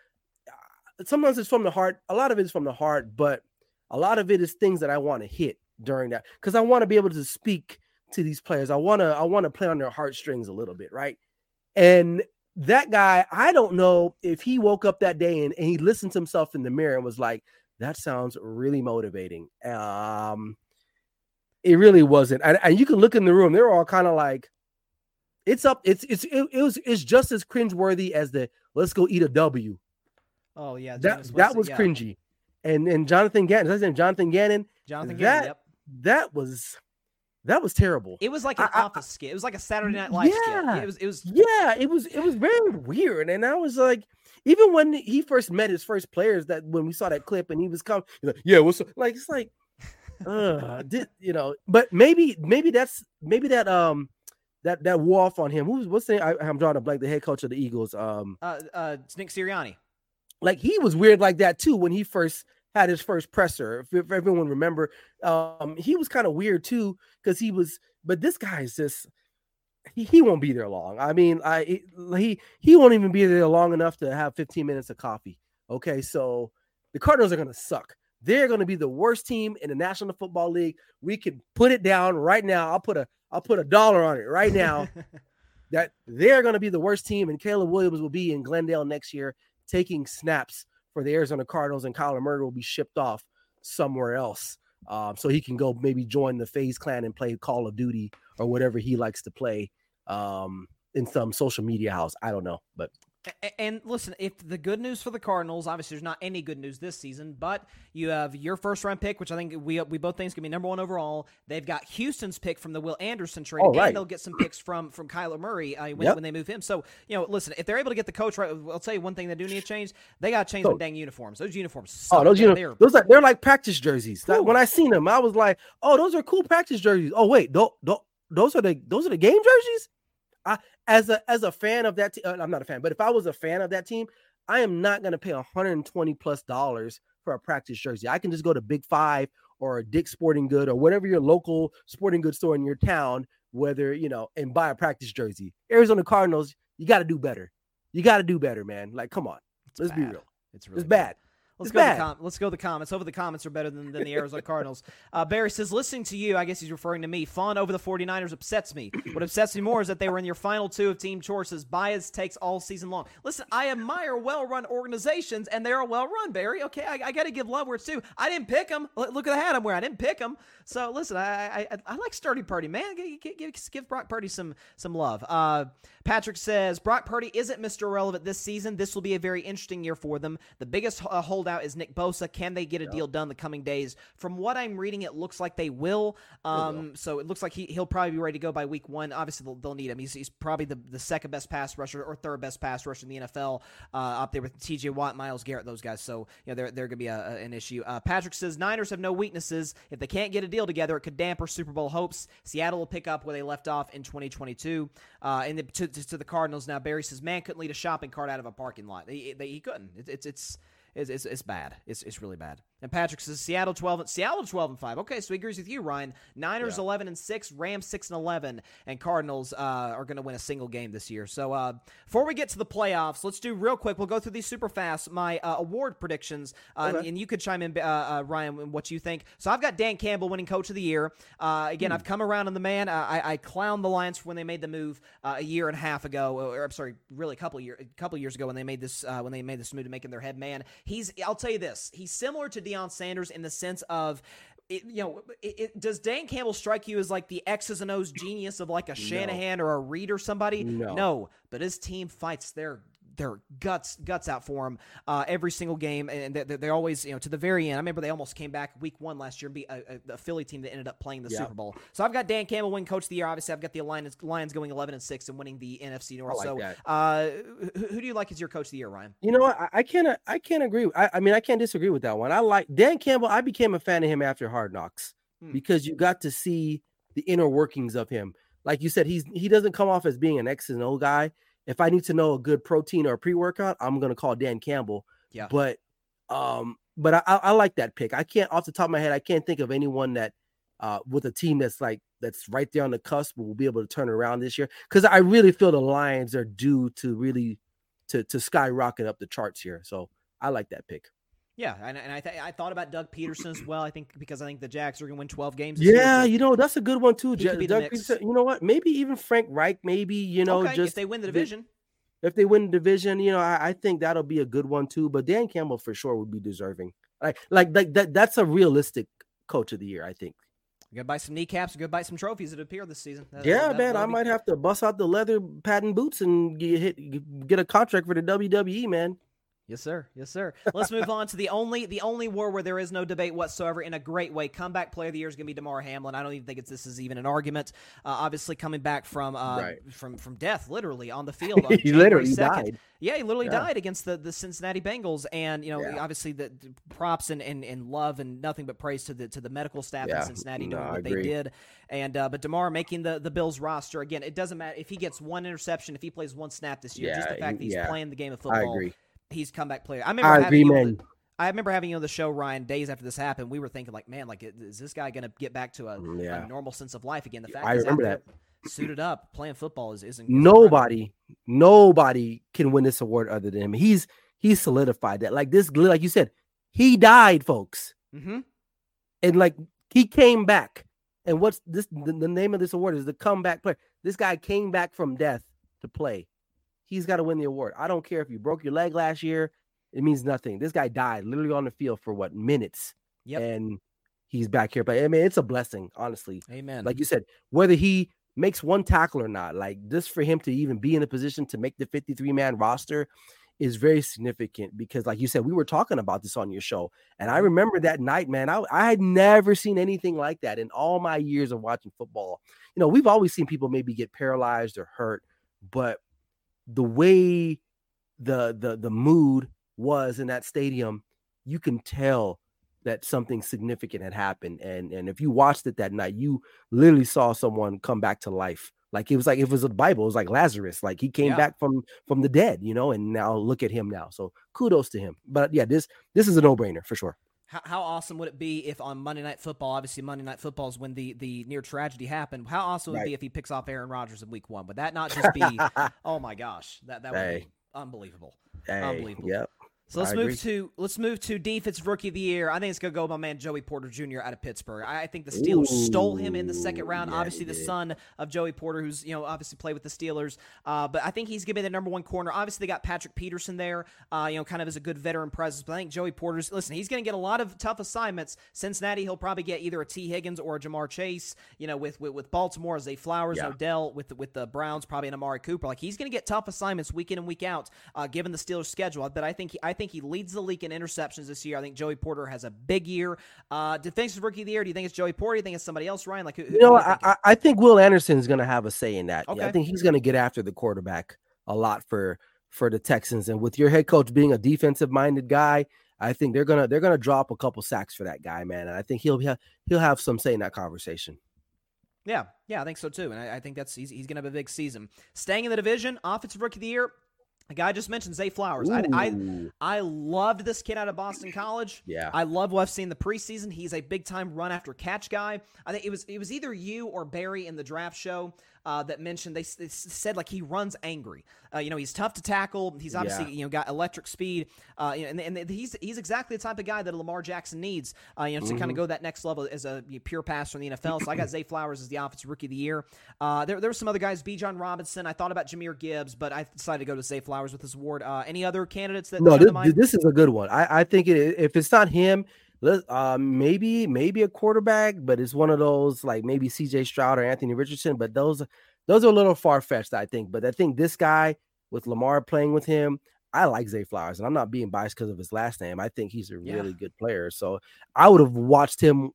uh, sometimes it's from the heart. A lot of it is from the heart, but a lot of it is things that I want to hit during that because I want to be able to speak to these players. I want to I want to play on their heartstrings a little bit, right? And that guy, I don't know if he woke up that day and, and he listened to himself in the mirror and was like, that sounds really motivating. Um it really wasn't. And, and you can look in the room, they're all kind of like, it's up, it's it's it, it, was it's just as cringeworthy as the let's go eat a W. Oh yeah, that that was yeah. cringy. And and Jonathan Gannon, I Jonathan Gannon. Jonathan Gannon, that, yep. that was that was terrible. It was like an I, office I, skit. It was like a Saturday Night Live yeah, skit. It was. It was. Yeah, it was. It was very weird. And I was like, even when he first met his first players, that when we saw that clip and he was coming, like, yeah, what's up? like it's like, uh, did you know? But maybe, maybe that's maybe that um that that wore off on him. Who's what's the I, am drawing a blank. The head coach of the Eagles. Um, uh, uh, Nick Sirianni. Like he was weird like that too when he first had his first presser. If, if everyone remember, um, he was kind of weird too because he was. But this guy is just he, he won't be there long. I mean, I he he won't even be there long enough to have 15 minutes of coffee. Okay, so the Cardinals are going to suck. They're going to be the worst team in the National Football League. We can put it down right now. I'll put a I'll put a dollar on it right now. [laughs] that they're going to be the worst team, and Caleb Williams will be in Glendale next year taking snaps for the Arizona Cardinals, and Kyler Murray will be shipped off somewhere else. Um, so he can go maybe join the FaZe clan and play Call of Duty or whatever he likes to play um, in some social media house. I don't know, but and listen, if the good news for the Cardinals, obviously there's not any good news this season, but you have your first round pick, which I think we we both think is going to be number one overall. They've got Houston's pick from the Will Anderson trade, oh, right. and they'll get some picks from from Kyler Murray uh, when, yep. when, they move him. So you know, listen, if they're able to get the coach right, I'll tell you one thing they do need to change. They got to change the dang uniforms. Those uniforms. Suck. Oh, those uniforms. Those are they're like practice jerseys. That, when I seen them, I was like, oh, those are cool practice jerseys. Oh wait, those, those are the those are the game jerseys. I, as a as a fan of that team, uh, I'm not a fan, but if I was a fan of that team, I am not going to pay 120 plus dollars for a practice jersey. I can just go to Big Five or a Dick Sporting Good or whatever your local sporting goods store in your town, whether you know, and buy a practice jersey. Arizona Cardinals, you got to do better. You got to do better, man. Like, come on, it's let's bad. be real. It's really it's bad. Let's it's go. The com- let's go. The comments. Hopefully, the comments are better than, than the Arizona Cardinals. Uh, Barry says, listening to you, I guess he's referring to me. Fawn over the 49ers upsets me. What upsets me more is that they were in your final two of team choices. Bias takes all season long. Listen, I admire well-run organizations, and they're well-run. Barry, okay, I, I got to give love where it's due. I didn't pick them. Look at the hat I'm wearing. I didn't pick them. So listen, I I, I like Sturdy Purdy, man. Give, give, give Brock Purdy some some love. Uh, Patrick says Brock Purdy isn't Mr. Irrelevant this season. This will be a very interesting year for them. The biggest uh, holdout holdout is Nick Bosa. Can they get a deal done the coming days? From what I'm reading, it looks like they will. Um, will. So it looks like he, he'll probably be ready to go by week one. Obviously, they'll, they'll need him. He's, he's probably the, the second best pass rusher or third best pass rusher in the NFL uh, up there with TJ Watt, Myles Garrett, those guys. So, you know, they're, they're going to be a, a, an issue. Uh, Patrick says Niners have no weaknesses. If they can't get a deal together, it could damper Super Bowl hopes. Seattle will pick up where they left off in 2022. Uh, and the, to, to, the Cardinals now, Barry says, man couldn't lead a shopping cart out of a parking lot. He, he couldn't. It, it's, it's, it's, it's, it's bad. It's, it's really bad. And Patrick says Seattle 12 Seattle 12 and 5. Okay, so he agrees with you, Ryan. Niners yeah. 11 and 6, Rams 6 and 11, and Cardinals uh, are going to win a single game this year. So uh, before we get to the playoffs, let's do real quick. We'll go through these super fast. My uh, award predictions, uh, okay. and, and, you could chime in, uh, uh, Ryan, what you think. So I've got Dan Campbell winning Coach of the Year. again, hmm. I've come around on the man. I, I clowned the Lions when they made the move a year and a half ago, or I'm sorry, really a couple year, a couple years ago when they made this when they made this move to making their head man. He's I'll tell you this, he's similar to Deion Sanders in the sense of it, you know, it, it, does Dan Campbell strike you as like the X's and O's genius of like a Shanahan no. or a Reid or somebody? No. no, but his team fights their their guts guts out for them uh, every single game, and they, they always you know to the very end. I remember they almost came back week one last year and beat a, a, Philly team that ended up playing the. Super Bowl. So I've got Dan Campbell winning Coach of the Year. Obviously, I've got the Lions, Lions going eleven and six and winning the NFC North. Like so uh, who, who, do you like as your Coach of the Year, Ryan? You know what? I, I can't I can't agree. I, I, mean I can't disagree with that one. I like Dan Campbell. I became a fan of him after Hard Knocks hmm. because you got to see the inner workings of him. Like you said, he's he doesn't come off as being an X and O guy if I need to know a good protein or a pre workout, I'm gonna call Dan Campbell. Yeah. But um, but I, I, like that pick. I can't off the top of my head, I can't think of anyone that uh with a team that's like that's right there on the cusp will be able to turn around this year. Because I really feel the Lions are due to really to to skyrocket up the charts here. So I like that pick. Yeah, and, and I th- I thought about Doug Pederson as well. I think because I think the Jacks are going to win twelve games. yeah, you know that's a good one too. Doug Pederson, you know what? Maybe even Frank Reich. Maybe you know okay, just if they win the division. If they win the division, you know I, I, think that'll be a good one too. But Dan Campbell for sure would be deserving. Like like like that. That's a realistic coach of the year. I think. Go buy some kneecaps. Go buy some trophies that appear this season. That, yeah, that, man. I might have to bust out the leather patent boots and get hit, get a contract for the WWE, man. Yes, sir. Yes, sir. Let's move on to the only the only war where there is no debate whatsoever in a great way. Comeback player of the year is going to be Damar Hamlin. I don't even think it's this is even an argument. Uh, obviously, coming back from uh, right. from from death, literally on the [laughs] field. On he literally 2nd. died. Yeah, he literally yeah. died against the, the Cincinnati Bengals, and you know, yeah. obviously the, the, props and, and, and love and nothing but praise to the to the medical staff yeah. in Cincinnati doing what they did. And uh, but Damar making the the Bills roster again. It doesn't matter if he gets one interception, if he plays one snap this year. just the fact that he's playing the game of football. He's comeback player. I remember I having agree, man. I remember having you on the show, Ryan, days after this happened. We were thinking, like, man, like, is this guy going to get back to a, mm, yeah. a, normal sense of life again? The fact I remember that suited up playing football is isn't nobody, nobody can win this award other than him. He's he's solidified that. Like this, like you said, he died, folks, mm-hmm. and like he came back. And what's this? The, the name of this award is the comeback player. This guy came back from death to play he's got to win the award. I don't care if you broke your leg last year; it means nothing. This guy died literally on the field for what minutes, yep. and he's back here. But I mean, it's a blessing, honestly. Amen. Like you said, whether he makes one tackle or not, like this for him to even be in a position to make the 53 man roster is very significant because, like you said, we were talking about this on your show. And I mm-hmm. remember that night, man, I, I had never seen anything like that in all my years of watching football. You know, we've always seen people maybe get paralyzed or hurt, but the way the the the mood was in that stadium, you can tell that something significant had happened. And and if you watched it that night, you literally saw someone come back to life. Like it was like it was a Bible. It was like Lazarus. Like he came yeah. back from from the dead, you know. And now look at him now. So kudos to him. But yeah, this this is a no brainer for sure. How, how awesome would it be if on Monday Night Football, obviously Monday Night Football is when the, the near tragedy happened. How awesome would it be if he picks off Aaron Rodgers in Week One? Would that not [laughs] just be? oh my gosh, that that would hey. be unbelievable. Hey. Unbelievable. Yep. So let's I move agree. to let's move to defensive rookie of the year. I think it's gonna go my man Joey Porter Jr. out of Pittsburgh. I think the Steelers Ooh, stole him in the second round. Yeah, obviously, the son of Joey Porter, who's you know obviously played with the Steelers. Uh, but I think he's gonna be the number one corner. Obviously, they got Patrick Peterson there. Uh, you know, kind of as a good veteran presence. But I think Joey Porter's listen. He's gonna get a lot of tough assignments. Cincinnati, he'll probably get either a Tee Higgins or a Ja'Marr Chase. You know, with with, with Baltimore, Zay Flowers, yeah. Odell, with the, with the Browns, probably an Amari Cooper. Like he's gonna get tough assignments week in and week out, uh, given the Steelers' schedule. But I think he, I think think he leads the league in interceptions this year. I think Joey Porter has a big year. Uh, defensive rookie of the year. Do you think it's Joey Porter? Do you think it's somebody else, Ryan? Like, who, who You know, you I. I think Will Anderson is going to have a say in that. Yeah, I think he's going to get after the quarterback a lot for for the Texans. And with your head coach being a defensive minded guy, I think they're gonna they're gonna drop a couple sacks for that guy, man. And I think he'll be he'll have some say in that conversation. Yeah, yeah, I think so too, and I, I think that's he's, he's going to have a big season. Staying in the division, offensive rookie of the year. A guy I just mentioned, Zay Flowers. I, I I loved this kid out of Boston College. yeah. I love what I've seen the preseason. He's a big time run after catch guy. I think it was it was either you or Barry in the draft show uh, that mentioned they, they said like he runs angry. Uh, you know, he's tough to tackle. He's obviously Yeah. you know got electric speed. Uh, you know, and, and he's he's exactly the type of guy that Lamar Jackson needs. Uh, you know, to Mm-hmm. kind of go that next level as a you know, pure passer in the NFL. So I got Zay Flowers as the offensive rookie of the year. Uh, there there were some other guys, Bijan Robinson. I thought about Jahmyr Gibbs, but I decided to go to Zay Flowers with this award. Uh, any other candidates that no, this, this is a good one. I, I think it, if it's not him, uh, maybe maybe a quarterback, but it's one of those like maybe C.J. Stroud or Anthony Richardson. But those those are a little far fetched, I think. But I think this guy with Lamar playing with him, I like Zay Flowers, and I'm not being biased because of his last name. I think he's a Yeah. really good player. So I would have watched him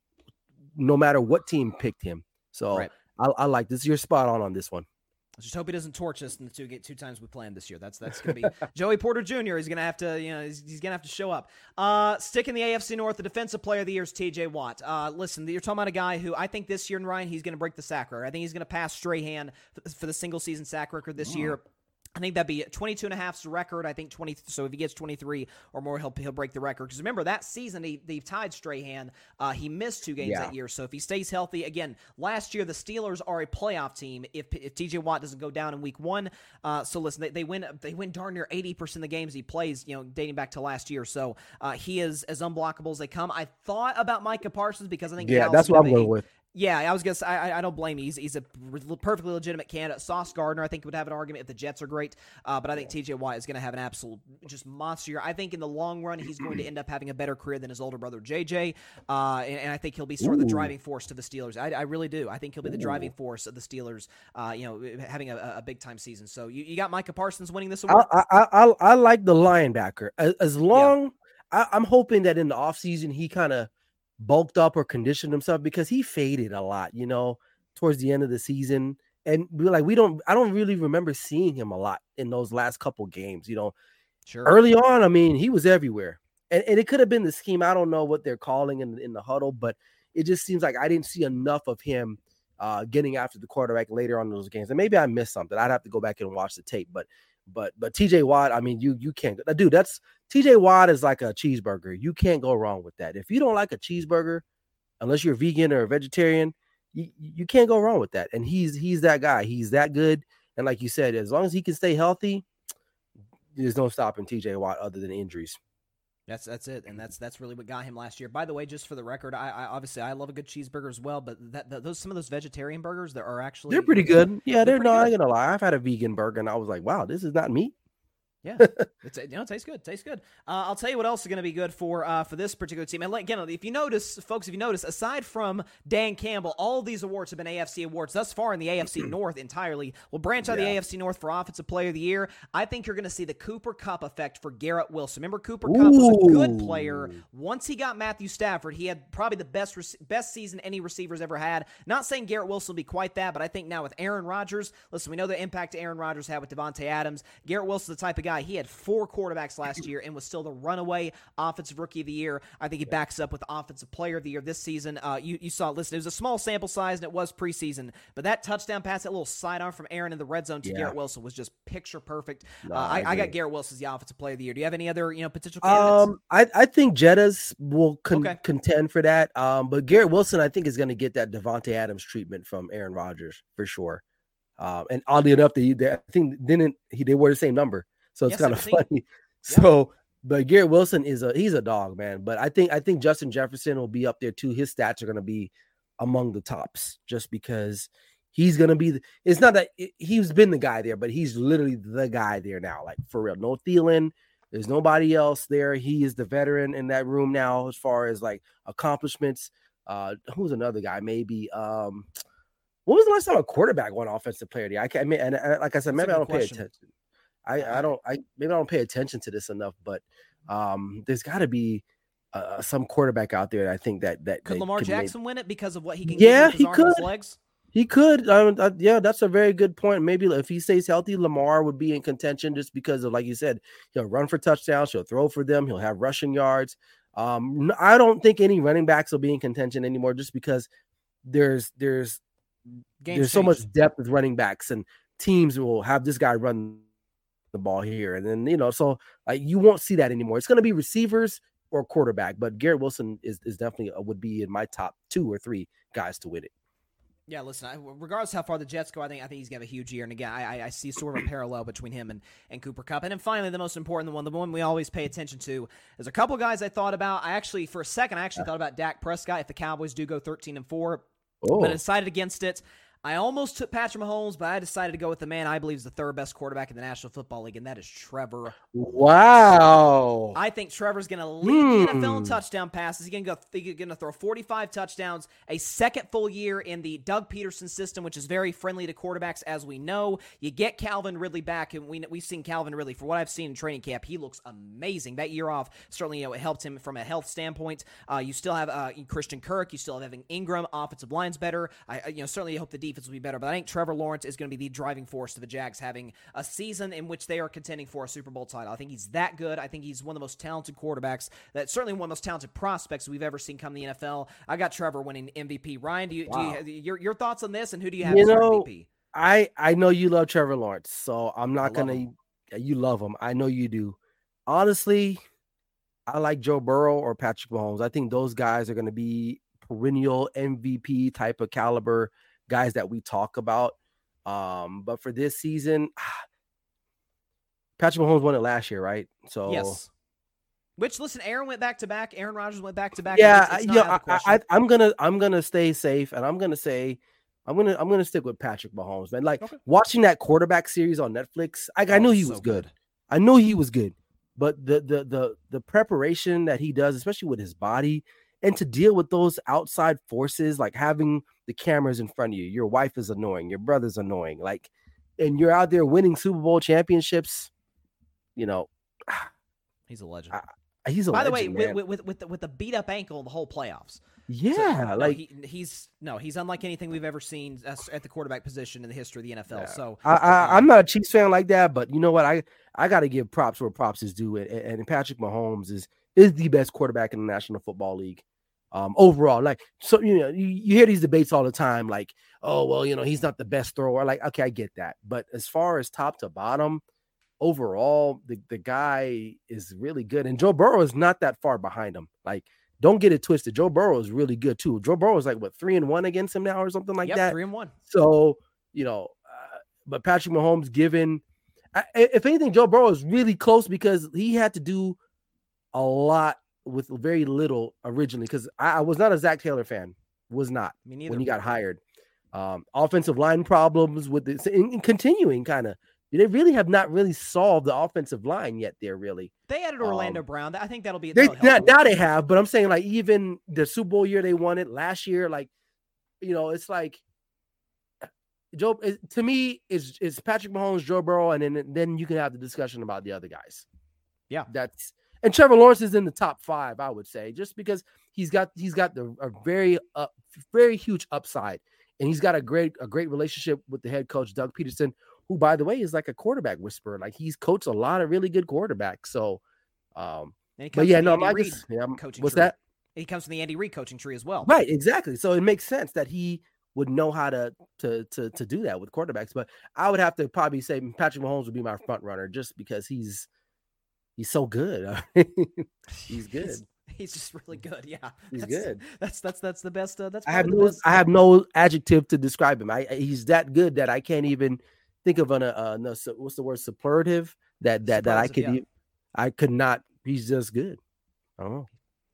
no matter what team picked him. So Right. I, I like this. You're spot on on this one. Let's just hope he doesn't torch us in the two get two times we planned this year. That's that's gonna be [laughs] Joey Porter Jr. He's gonna have to you know he's, he's gonna have to show up. Uh, stick in the AFC North. The defensive player of the year is T.J. Watt. Uh, listen, you're talking about a guy who I think this year in Ryan he's gonna break the sack record. I think he's gonna pass Strahan for, for the single season sack record this year. I think that'd be 22 and a half's record. I think 20. So if he gets 23 or more, he'll he'll break the record. Because remember that season he they tied Strahan. Uh, he missed two games Yeah. that year. So if he stays healthy, again, last year the Steelers are a playoff team. If if T.J. Watt doesn't go down in Week One, uh, so listen, they, they win they win darn near 80 percent of the games he plays. You know, dating back to last year. So uh, he is as unblockable as they come. I thought about Micah Parsons because I think Yeah, that's what I'm going with. Yeah, I was gonna say I, I- don't blame you. He's, he's a perfectly legitimate candidate. Sauce Gardner, I think, would have an argument if the Jets are great, uh, but I think T.J. Watt is going to have an absolute just monster year. I think in the long run, he's going to end up having a better career than his older brother J.J. Uh, and, and I think he'll be sort of the driving force to the Steelers. I, I really do. I think he'll be the driving force of the Steelers. Uh, you know, having a, a big time season. So you, you got Micah Parsons winning this award. I, I I I like the linebacker. As, as long I, I'm hoping that in the offseason he kind of bulked up or conditioned himself because he faded a lot, you know, towards the end of the season. And we like we don't I don't really remember seeing him a lot in those last couple games, you know. sure. Early on, I mean, he was everywhere. And, and it could have been the scheme. I don't know what they're calling in, in the huddle, but it just seems like I didn't see enough of him uh, getting after the quarterback later on in those games. And maybe I missed something. I'd have to go back and watch the tape. But but but TJ Watt, I mean, you you can't dude, that's TJ Watt is like a cheeseburger. You can't go wrong with that. If you don't like a cheeseburger, unless you're vegan or a vegetarian, you, you can't go wrong with that. And he's he's that guy. He's that good. And like you said, as long as he can stay healthy, there's no stopping TJ Watt other than injuries. That's that's it, and that's that's really what got him last year. By the way, just for the record, I, I obviously I love a good cheeseburger as well, but that, that those some of those vegetarian burgers that are actually They're pretty good. Yeah, they're they're, not pretty gonna lie. I've had a vegan burger and I was like, wow, this is not meat. Yeah, [laughs] it's you know it tastes good. Tastes good. Uh, I'll tell you what else is going to be good for uh, for this particular team. And again, if you notice, folks, if you notice, aside from Dan Campbell, all these awards have been AFC awards thus far in the AFC [clears throat] North entirely. We'll branch out Yeah. the AFC North for Offensive Player of the Year. I think you're going to see the Cooper Kupp effect for Garrett Wilson. Remember, Cooper Kupp was a good player. Once he got Matthew Stafford, he had probably the best rec- best season any receivers ever had. Not saying Garrett Wilson will be quite that, but I think now with Aaron Rodgers, listen, we know the impact Aaron Rodgers had with Davante Adams. Garrett Wilson's the type of guy. He had four quarterbacks last year and was still the runaway offensive rookie of the year. I think he backs up with offensive player of the year this season. Uh, you, you saw, listen, it was a small sample size and it was preseason, but that touchdown pass, that little sidearm from Aaron in the red zone to Yeah. Garrett Wilson was just picture perfect. No, uh, I, I I got. Garrett Wilson as the offensive player of the year. Do you have any other, you know, potential candidates? Um, I, I think Jettas will con- Okay. contend for that. Um, but Garrett Wilson, I think, is going to get that Davante Adams treatment from Aaron Rodgers for sure. Um, and oddly enough, they, they I think didn't he they were the same number, so it's Yes, kind of 17. funny. So, but Garrett Wilson is a he's a dog, man. But I think I think Justin Jefferson will be up there too. His stats are going to be among the tops just because he's going to be. The, it's not that it- he's been the guy there, but he's literally the guy there now, like for real. No Thielen, there's nobody else there. He is the veteran in that room now, as far as like accomplishments. Uh, who's another guy? Maybe. Um, when was the last time a quarterback won offensive player? I can't. I mean, and, and like I said, maybe I don't pay attention. I, I don't. I maybe I don't pay attention to this enough, but Um, there's got to be uh, some quarterback out there. I think that that could Lamar Jackson win it because of what he can. Yeah, he arm and his could. legs. He could. Um, yeah, that's a very good point. Maybe if he stays healthy, Lamar would be in contention just because of, like you said, he'll run for touchdowns, he'll throw for them, he'll have rushing yards. Um, I don't think any running backs will be in contention anymore, just because there's there's Game's there's so much depth with running backs, and teams will have this guy run the ball here, and then you know, so like you won't see that anymore. It's going to be receivers or quarterback, but Garrett Wilson is is definitely uh, would be in my top two or three guys to win it. Yeah, listen. I, regardless how far the Jets go, I think I think he's gonna have a huge year. And again, I, I- I see sort of a parallel between him and, and Cooper Kupp. And then finally, the most important one, the one we always pay attention to, is a couple guys I thought about. I actually, for a second, I actually thought about Dak Prescott if the Cowboys do go thirteen and four, Oh, but I decided against it. I almost took Patrick Mahomes, but I decided to go with the man I believe is the third best quarterback in the National Football League, and that is Trevor wow! I think Trevor's going to lead the NFL in Hmm. touchdown passes. He's going to go. To throw 45 touchdowns, a second full year in the Doug Pederson system, which is very friendly to quarterbacks, as we know. You get Calvin Ridley back, and we we've seen Calvin Ridley for what I've seen in training camp. He looks amazing. That year off certainly you know it helped him from a health standpoint. Uh, you still have uh, Christian Kirk. You still have Evan Engram. Offensive line's better. I I- you know certainly hope the defense will be better, but I think Trevor Lawrence is going to be the driving force to the Jags having a season in which they are contending for a Super Bowl title. I think he's that good. I think he's one of the most talented quarterbacks. That certainly one of the most talented prospects we've ever seen come to the NFL. I got Trevor winning MVP. Ryan, do you, Wow. do you your your thoughts on this, and who do you have You as know, MVP? I I know you love Trevor Lawrence, so I'm not gonna. him. You love him. I know you do. Honestly, I like Joe Burrow or Patrick Mahomes. I think those guys are going to be perennial MVP type of caliber guys that we talk about. Um, but for this season, [sighs] Patrick Mahomes won it last year, right? So Yes. Which listen, Aaron went back to back. Aaron Rodgers went back to back. yeah, It's, it's I- yeah. out of the I. I, I'm gonna I'm gonna stay safe, and I'm gonna say I'm gonna I'm gonna stick with Patrick Mahomes, man. Like Okay. watching that quarterback series on Netflix, I, I Oh, knew he so was good. I knew he was good, but the the the the preparation that he does, especially with his body, and to deal with those outside forces, like having the cameras in front of you, your wife is annoying, your brother's annoying, like, and you're out there winning Super Bowl championships. You know, ah, He's a legend. I- he's a By the way, with, with with the, with the beat up ankle the whole playoffs. So, yeah, no, like he, he's no, he's unlike anything we've ever seen as- at the quarterback position in the history of the NFL. Yeah. So I, I I'm [laughs] not a Chiefs fan like that, but you know what? I I got to give props where props is due, and, and Patrick Mahomes is is the best quarterback in the National Football League. Um, overall, like so, you know, you, you hear these debates all the time, like, oh well, you know, he's not the best thrower. Like, okay, I get that, but as far as top to bottom, overall, the the guy is really good, and Joe Burrow is not that far behind him. Like, don't get it twisted. Joe Burrow is really good too. Joe Burrow is like what three and one against him now, or something like yep, that. three and one. So, you know, uh, but Patrick Mahomes, given, I, if anything, Joe Burrow is really close because he had to do a lot with very little originally. Because I, I was not a Zac Taylor fan, was not Me neither. when he got hired. Um, offensive line problems with this, and, and continuing kind of. They really have not really solved the offensive line yet. There really. They added Orlando Um, Brown. I think that'll be. They now, now they have, but I'm saying like even the Super Bowl year they won it last year, like you know, it's like Joe it- to me is is Patrick Mahomes, Joe Burrow, and then then you can have the discussion about the other guys. Yeah. that's and Trevor Lawrence is in the top five, I would say, just because he's got he's got the a very up very huge upside, and he's got a great a great relationship with the head coach Doug Pederson, who by the way is like a quarterback whisperer. Like he's coached a lot of really good quarterbacks. So, um, but yeah, no, I Reid yeah, I'm- coaching what's tree. that? He comes from the Andy Reid coaching tree as well. Right, exactly. So it makes sense that he would know how to to to to do that with quarterbacks. But I would have to probably say Patrick Mahomes would be my front runner just because he's he's so good. [laughs] he's good. He's, he's just really good. [laughs] Yeah, He's That's- good. That's that's that's the best. Uh, that's I have no I have no adjective to describe him. I he's that good that I can't even think of an uh, no su- what's the word superlative that that that I could yeah. I could not. He's just good. I don't know.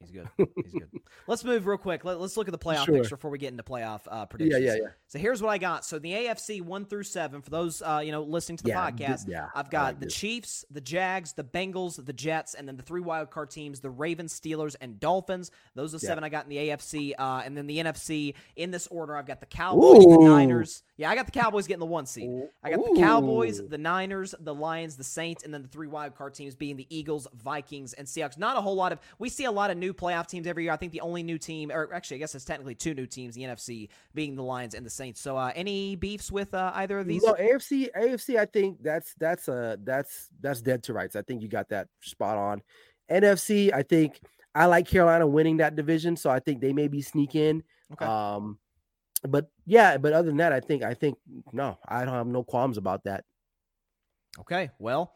He's good. [laughs] He's good. Let's move real quick. Let, us look at the playoff Sure. picture before we get into playoff uh, predictions. Yeah, yeah, yeah. So here's what I got. So the AFC one through seven for those uh, you know listening to the Yeah, podcast. yeah, I've got like the this. Chiefs, the Jags, the Bengals, the Jets, and then the three wild card teams: the Ravens, Steelers, and Dolphins. Those are Yeah. seven I got in the AFC. Uh, and then the NFC in this order, I've got the Cowboys, the Niners. Yeah, I got the Cowboys getting the one seed. I got the Cowboys, the Niners, the Lions, the Saints, and then the three wild card teams being the Eagles, Vikings, and Seahawks. Not a whole lot of. We see a lot of new playoff teams every year. I think the only new team, or actually, I guess it's technically two new teams, the NFC being the Lions and the Saints. So, uh, any beefs with uh, either of these? No, AFC, AFC. I think that's that's uh that's that's dead to rights. I think you got that spot on. NFC, I think I like Carolina winning that division, so I think they maybe sneak in. Okay. Um, but yeah, but other than that, I think I think no, I don't have no qualms about that. Okay, well,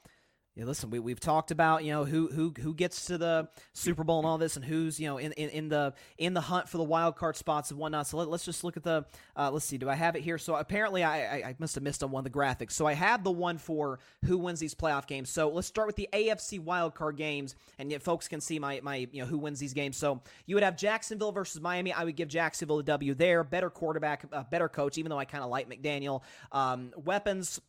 yeah, listen, we we've talked about you know who who who gets to the Super Bowl and all this, and who's you know in, in, in the in the hunt for the wild card spots and whatnot. So let, us just look at the uh, let's see, do I have it here? So apparently I, I I must have missed on one of the graphics. So I have the one for who wins these playoff games. So let's start with the AFC wild card games, and yet folks can see my my you know who wins these games. So you would have Jacksonville versus Miami. I would give Jacksonville a W there. Better quarterback, uh, better coach. Even though I kind of like McDaniel. Um, weapons.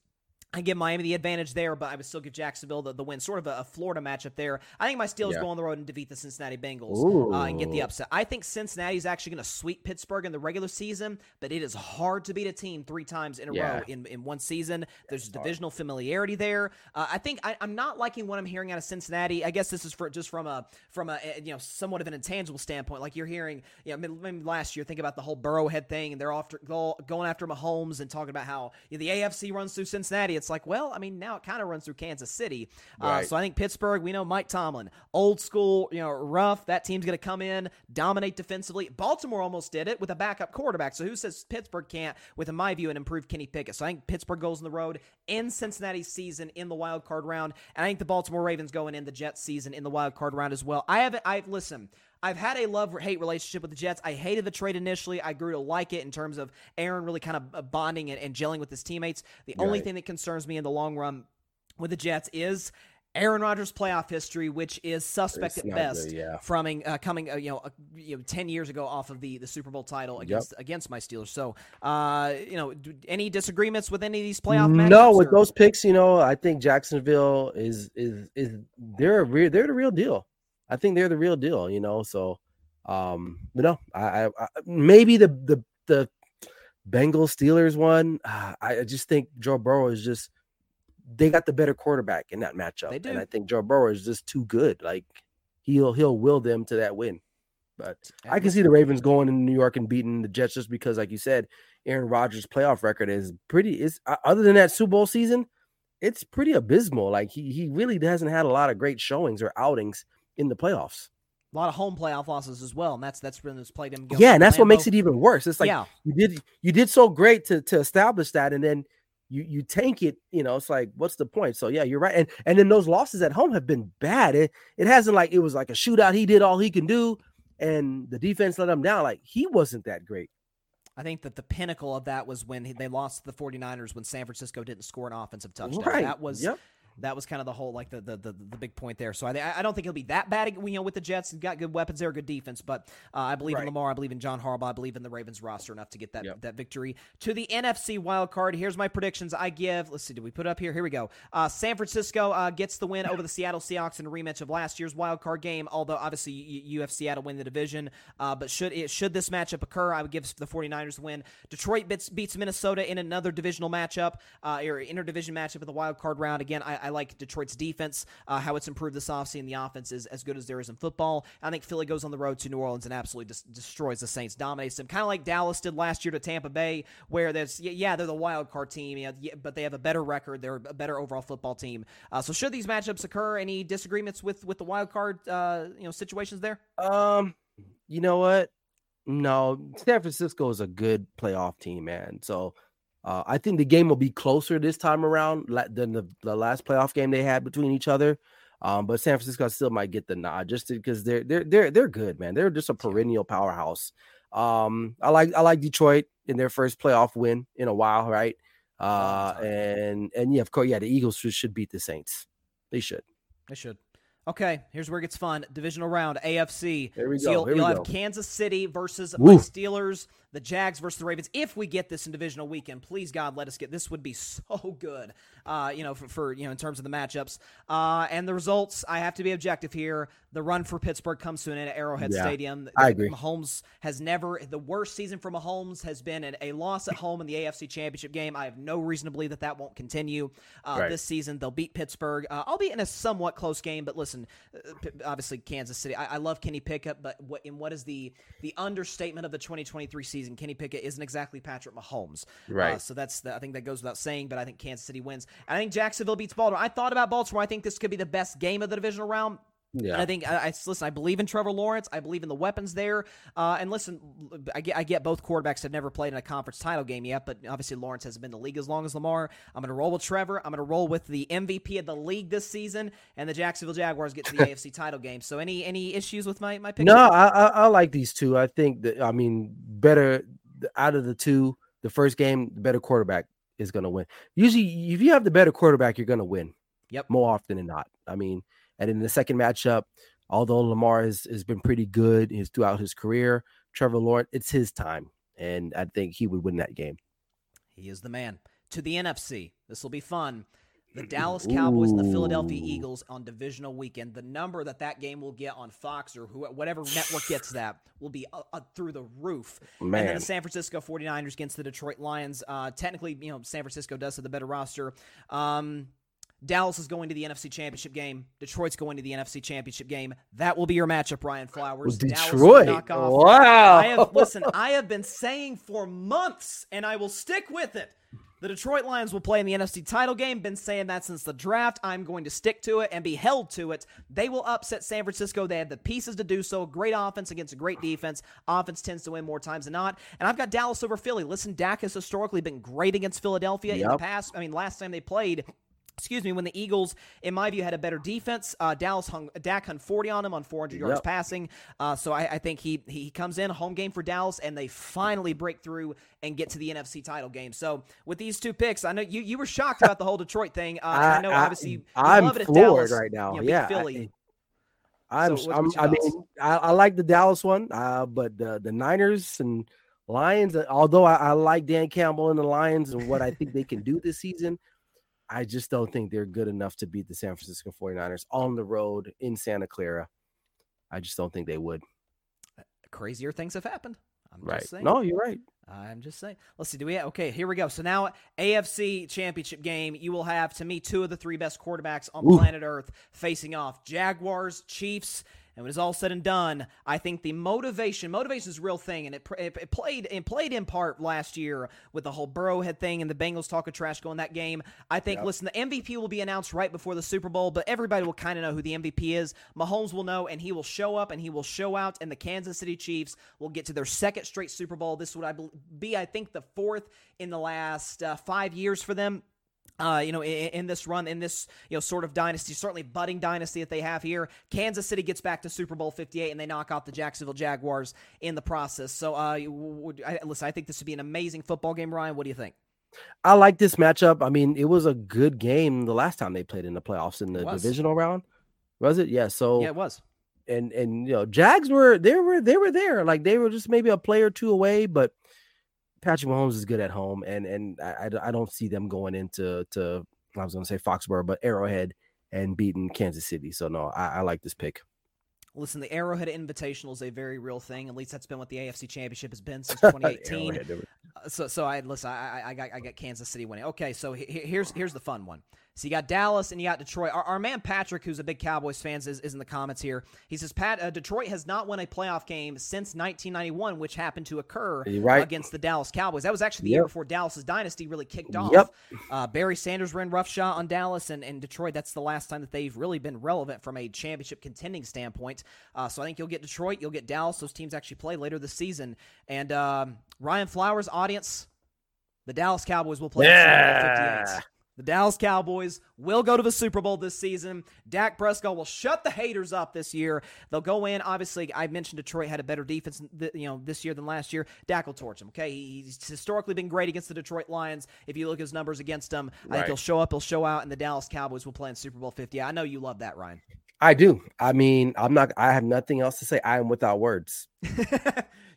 I give Miami the advantage there, but I would still give Jacksonville the, the win. Sort of a, a Florida matchup there. I think my Steelers Yeah. go on the road and defeat the Cincinnati Bengals uh, and get the upset. I think Cincinnati is actually going to sweep Pittsburgh in the regular season, but it is hard to beat a team three times in a Yeah. row in, in one season. There's divisional familiarity there. Uh, I think I, I'm not liking what I'm hearing out of Cincinnati. I guess this is for just from a from a you know somewhat of an intangible standpoint. Like you're hearing, you know, maybe last year, think about the whole Burrowhead thing, and they're after going after Mahomes and talking about how you know, the AFC runs through Cincinnati. It's like, well, I mean, now it kind of runs through Kansas City. Uh, so I think Pittsburgh, we know Mike Tomlin, old school, you know, rough. That team's going to come in, dominate defensively. Baltimore almost did it with a backup quarterback. So who says Pittsburgh can't, with, in my view, an improved Kenny Pickett? So I think Pittsburgh goes on the road in Cincinnati's season in the wild card round, and I think the Baltimore Ravens going in the Jets season in the wild card round as well. I haven't. I've listen. I've had a love hate relationship with the Jets. I hated the trade initially. I grew to like it in terms of Aaron really kind of uh, bonding and, and gelling with his teammates. The only thing that concerns me in the long run with the Jets is Aaron Rodgers' playoff history, which is suspect It's at best, good, yeah. from uh, coming uh, you know uh, you know ten years ago off of the the Super Bowl title against against my Steelers. So uh, you know, any disagreements with any of these playoff? No, with or- those picks, you know, I think Jacksonville is is is they're a real they're the real deal. I think they're the real deal, you know. So, um, but no, I, I, I maybe the the the Bengals Steelers one. Uh, I just think Joe Burrow is just they got the better quarterback in that matchup, They do. and I think Joe Burrow is just too good. Like he'll he'll will them to that win. But I can see the Ravens going in New York and beating the Jets just because, like you said, Aaron Rodgers' playoff record is pretty. Is uh, other than that Super Bowl season, it's pretty abysmal. Like he he really hasn't had a lot of great showings or outings in the playoffs. a lot of home playoff losses as well, and that's that's been that's played him. yeah, and that's what makes it even worse. It's like yeah, you did you did so great to to establish that, and then you you tank it. You know, it's like what's the point? So yeah, you're right. And and then those losses at home have been bad. It it hasn't like it was like a shootout. He did all he can do, and the defense let him down. Like he wasn't that great. I think that the pinnacle of that was when they lost to the 49ers when San Francisco didn't score an offensive touchdown. Right. That was Yep. That was kind of the whole like the the, the, the big point there. So I I don't think he'll be that bad. You know, with the Jets, He's got good weapons there, good defense. But uh, I believe in Lamar. I believe in John Harbaugh. I believe in the Ravens roster enough to get that Yep. that victory to the NFC wild card. Here's my predictions. I give. Let's see. Did we put it up here? Here we go. Uh, San Francisco uh, gets the win over the Seattle Seahawks in a rematch of last year's wild card game. Although obviously you, you have Seattle win the division. Uh, but should it should this matchup occur, I would give the 49ers the win. Detroit beats, beats Minnesota in another divisional matchup uh, or interdivision matchup in the wild card round. Again, I, I like Detroit's defense, uh, how it's improved this offseason. The offense is as good as there is in football. I think Philly goes on the road to New Orleans and absolutely des- destroys the Saints, dominates them, kind of like Dallas did last year to Tampa Bay, where there's yeah, yeah they're the wild card team, yeah, yeah, but they have a better record. They're a better overall football team. Uh, so should these matchups occur, any disagreements with with the wild card uh, you know situations there? Um, you know what? No, San Francisco is a good playoff team, man. So uh, I think the game will be closer this time around than the, the last playoff game they had between each other. Um, but San Francisco still might get the nod just because they're they're they're they're good, man. They're just a perennial powerhouse. Um, I like I like Detroit in their first playoff win in a while, right? Uh, and and yeah, of course, yeah, the Eagles should, should beat the Saints. They should. They should. Okay, here's where it gets fun. Divisional round, AFC. There we so go. You'll, Here we you'll go. have Kansas City versus Woo. my Steelers, the Jags versus the Ravens. If we get this in divisional weekend, please God, let us get this. Would be [laughs] so good. Uh, you know, for, for you know, in terms of the matchups uh, and the results. I have to be objective here. The run for Pittsburgh comes to an end at Arrowhead Yeah, Stadium. I agree. Mahomes has never. The worst season for Mahomes has been an, a loss at home in the AFC Championship game. I have no reason to believe that that won't continue uh, Right. this season. They'll beat Pittsburgh. Uh, I'll be in a somewhat close game, but listen, uh, obviously Kansas City. I, I love Kenny Pickett, but what in what is the the understatement of the 2023 season? Kenny Pickett isn't exactly Patrick Mahomes, Uh, Right. so that's the, I think that goes without saying. But I think Kansas City wins. I think Jacksonville beats Baltimore. I thought about Baltimore. I think this could be the best game of the divisional round. Yeah. And I think I, I listen. I believe in Trevor Lawrence. I believe in the weapons there. Uh, and listen, I get I get both quarterbacks have never played in a conference title game yet, but obviously Lawrence hasn't been in the league as long as Lamar. I'm going to roll with Trevor. I'm going to roll with the MVP of the league this season, and the Jacksonville Jaguars get to the [laughs] AFC title game. So any any issues with my my pick? No, I, I I like these two. I think that I mean better out of the two. The first game, the better quarterback is going to win. Usually, if you have the better quarterback, you're going to win. Yep. More often than not. I mean, and in the second matchup, although Lamar has, has been pretty good his throughout his career, Trevor Lawrence, it's his time, and I think he would win that game. He is the man. To the NFC. This will be fun. The [clears throat] Dallas Cowboys and the Philadelphia Eagles on divisional weekend. The number that that game will get on Fox or who, whatever network gets that will be uh, uh, through the roof. And then the San Francisco 49ers against the Detroit Lions. Uh, technically, you know, San Francisco does have the better roster. Um, Dallas is going to the NFC Championship game. Detroit's going to the NFC Championship game. That will be your matchup, Ryan Flowers. Dallas will Detroit. Wow. I have listen. I have been saying for months, and I will stick with it. The Detroit Lions will play in the NFC title game. Been saying that since the draft. I'm going to stick to it and be held to it. They will upset San Francisco. They have the pieces to do so. Great offense against a great defense. Offense tends to win more times than not. And I've got Dallas over Philly. Listen, Dak has historically been great against Philadelphia in the past. I mean, last time they played. Excuse me, when the Eagles, in my view, had a better defense, uh, Dallas hung Dak hung 40 on him on 400 yards Yep. passing. Uh, so I, I think he he comes in home game for Dallas, and they finally break through and get to the NFC title game. So with these two picks, I know you, you were shocked about the whole Detroit thing. Uh, and I, know obviously you I'm love it floored Dallas, right now. you know, yeah, Philly. I, am So I'm, I mean, I, I like the Dallas one, uh, but the the Niners and Lions. Although I, I like Dan Campbell and the Lions and what I think they can do this season, I just don't think they're good enough to beat the San Francisco 49ers on the road in Santa Clara. I just don't think they would. Uh, crazier things have happened. I'm Right? just saying. No, you're right. I'm just saying. Let's see. Do we? Okay, here we go. So now AFC Championship game. You will have to me two of the three best quarterbacks on Ooh. planet Earth facing off: Jaguars, Chiefs. And when it's all said and done, I think the motivation, motivation is a real thing, and it, it, it played and played in part last year with the whole Burrowhead thing and the Bengals talk of trash going that game. I think, Yep. listen, the MVP will be announced right before the Super Bowl, but everybody will kind of know who the MVP is. Mahomes will know, and he will show up and he will show out, and the Kansas City Chiefs will get to their second straight Super Bowl. This would I be, I think, the fourth in the last uh, five years for them. Uh, you know, in, in this run, in this you know sort of dynasty, certainly budding dynasty that they have here, Kansas City gets back to Super Bowl Fifty Eight, and they knock off the Jacksonville Jaguars in the process. So, uh, would, I, listen, I think this would be an amazing football game. Ryan, what do you think? I like this matchup. I mean, it was a good game the last time they played in the playoffs in the divisional round. Was it? Yeah. So yeah, it was. and and you know, Jags were they were they were there. Like they were just maybe a play or two away, but Patrick Mahomes is good at home, and and I, I- don't see them going into to I was going to say Foxborough, but Arrowhead and beating Kansas City. So no, I, I like this pick. Listen, the Arrowhead Invitational is a very real thing. At least that's been what the AFC Championship has been since [laughs] 2018. Arrowhead, they were- Uh, so so I listen. I, I I got I got Kansas City winning. Okay, so he- here's here's the fun one. So you got Dallas and you got Detroit. Our, our man Patrick, who's a big Cowboys fan, is, is in the comments here. He says Pat uh, Detroit has not won a playoff game since 1991, which happened to occur right. against the Dallas Cowboys. That was actually the year before Dallas's dynasty really kicked off. Yep. Uh, Barry Sanders ran roughshod on Dallas and, and Detroit. That's the last time that they've really been relevant from a championship contending standpoint. Uh, so I think you'll get Detroit, you'll get Dallas. Those teams actually play later this season. And um, Ryan Flowers, audience, the Dallas Cowboys will play in 58. Yeah. The Dallas Cowboys will go to the Super Bowl this season. Dak Prescott will shut the haters up this year. They'll go in. Obviously, I mentioned Detroit had a better defense, you know, this year than last year. Dak will torch them. Okay, he's historically been great against the Detroit Lions. If you look at his numbers against them, I think he'll show up, he'll show out, and the Dallas Cowboys will play in Super Bowl 50. I know you love that, Ryan. I do. I mean, I'm not. I have nothing else to say. I am without words. [laughs]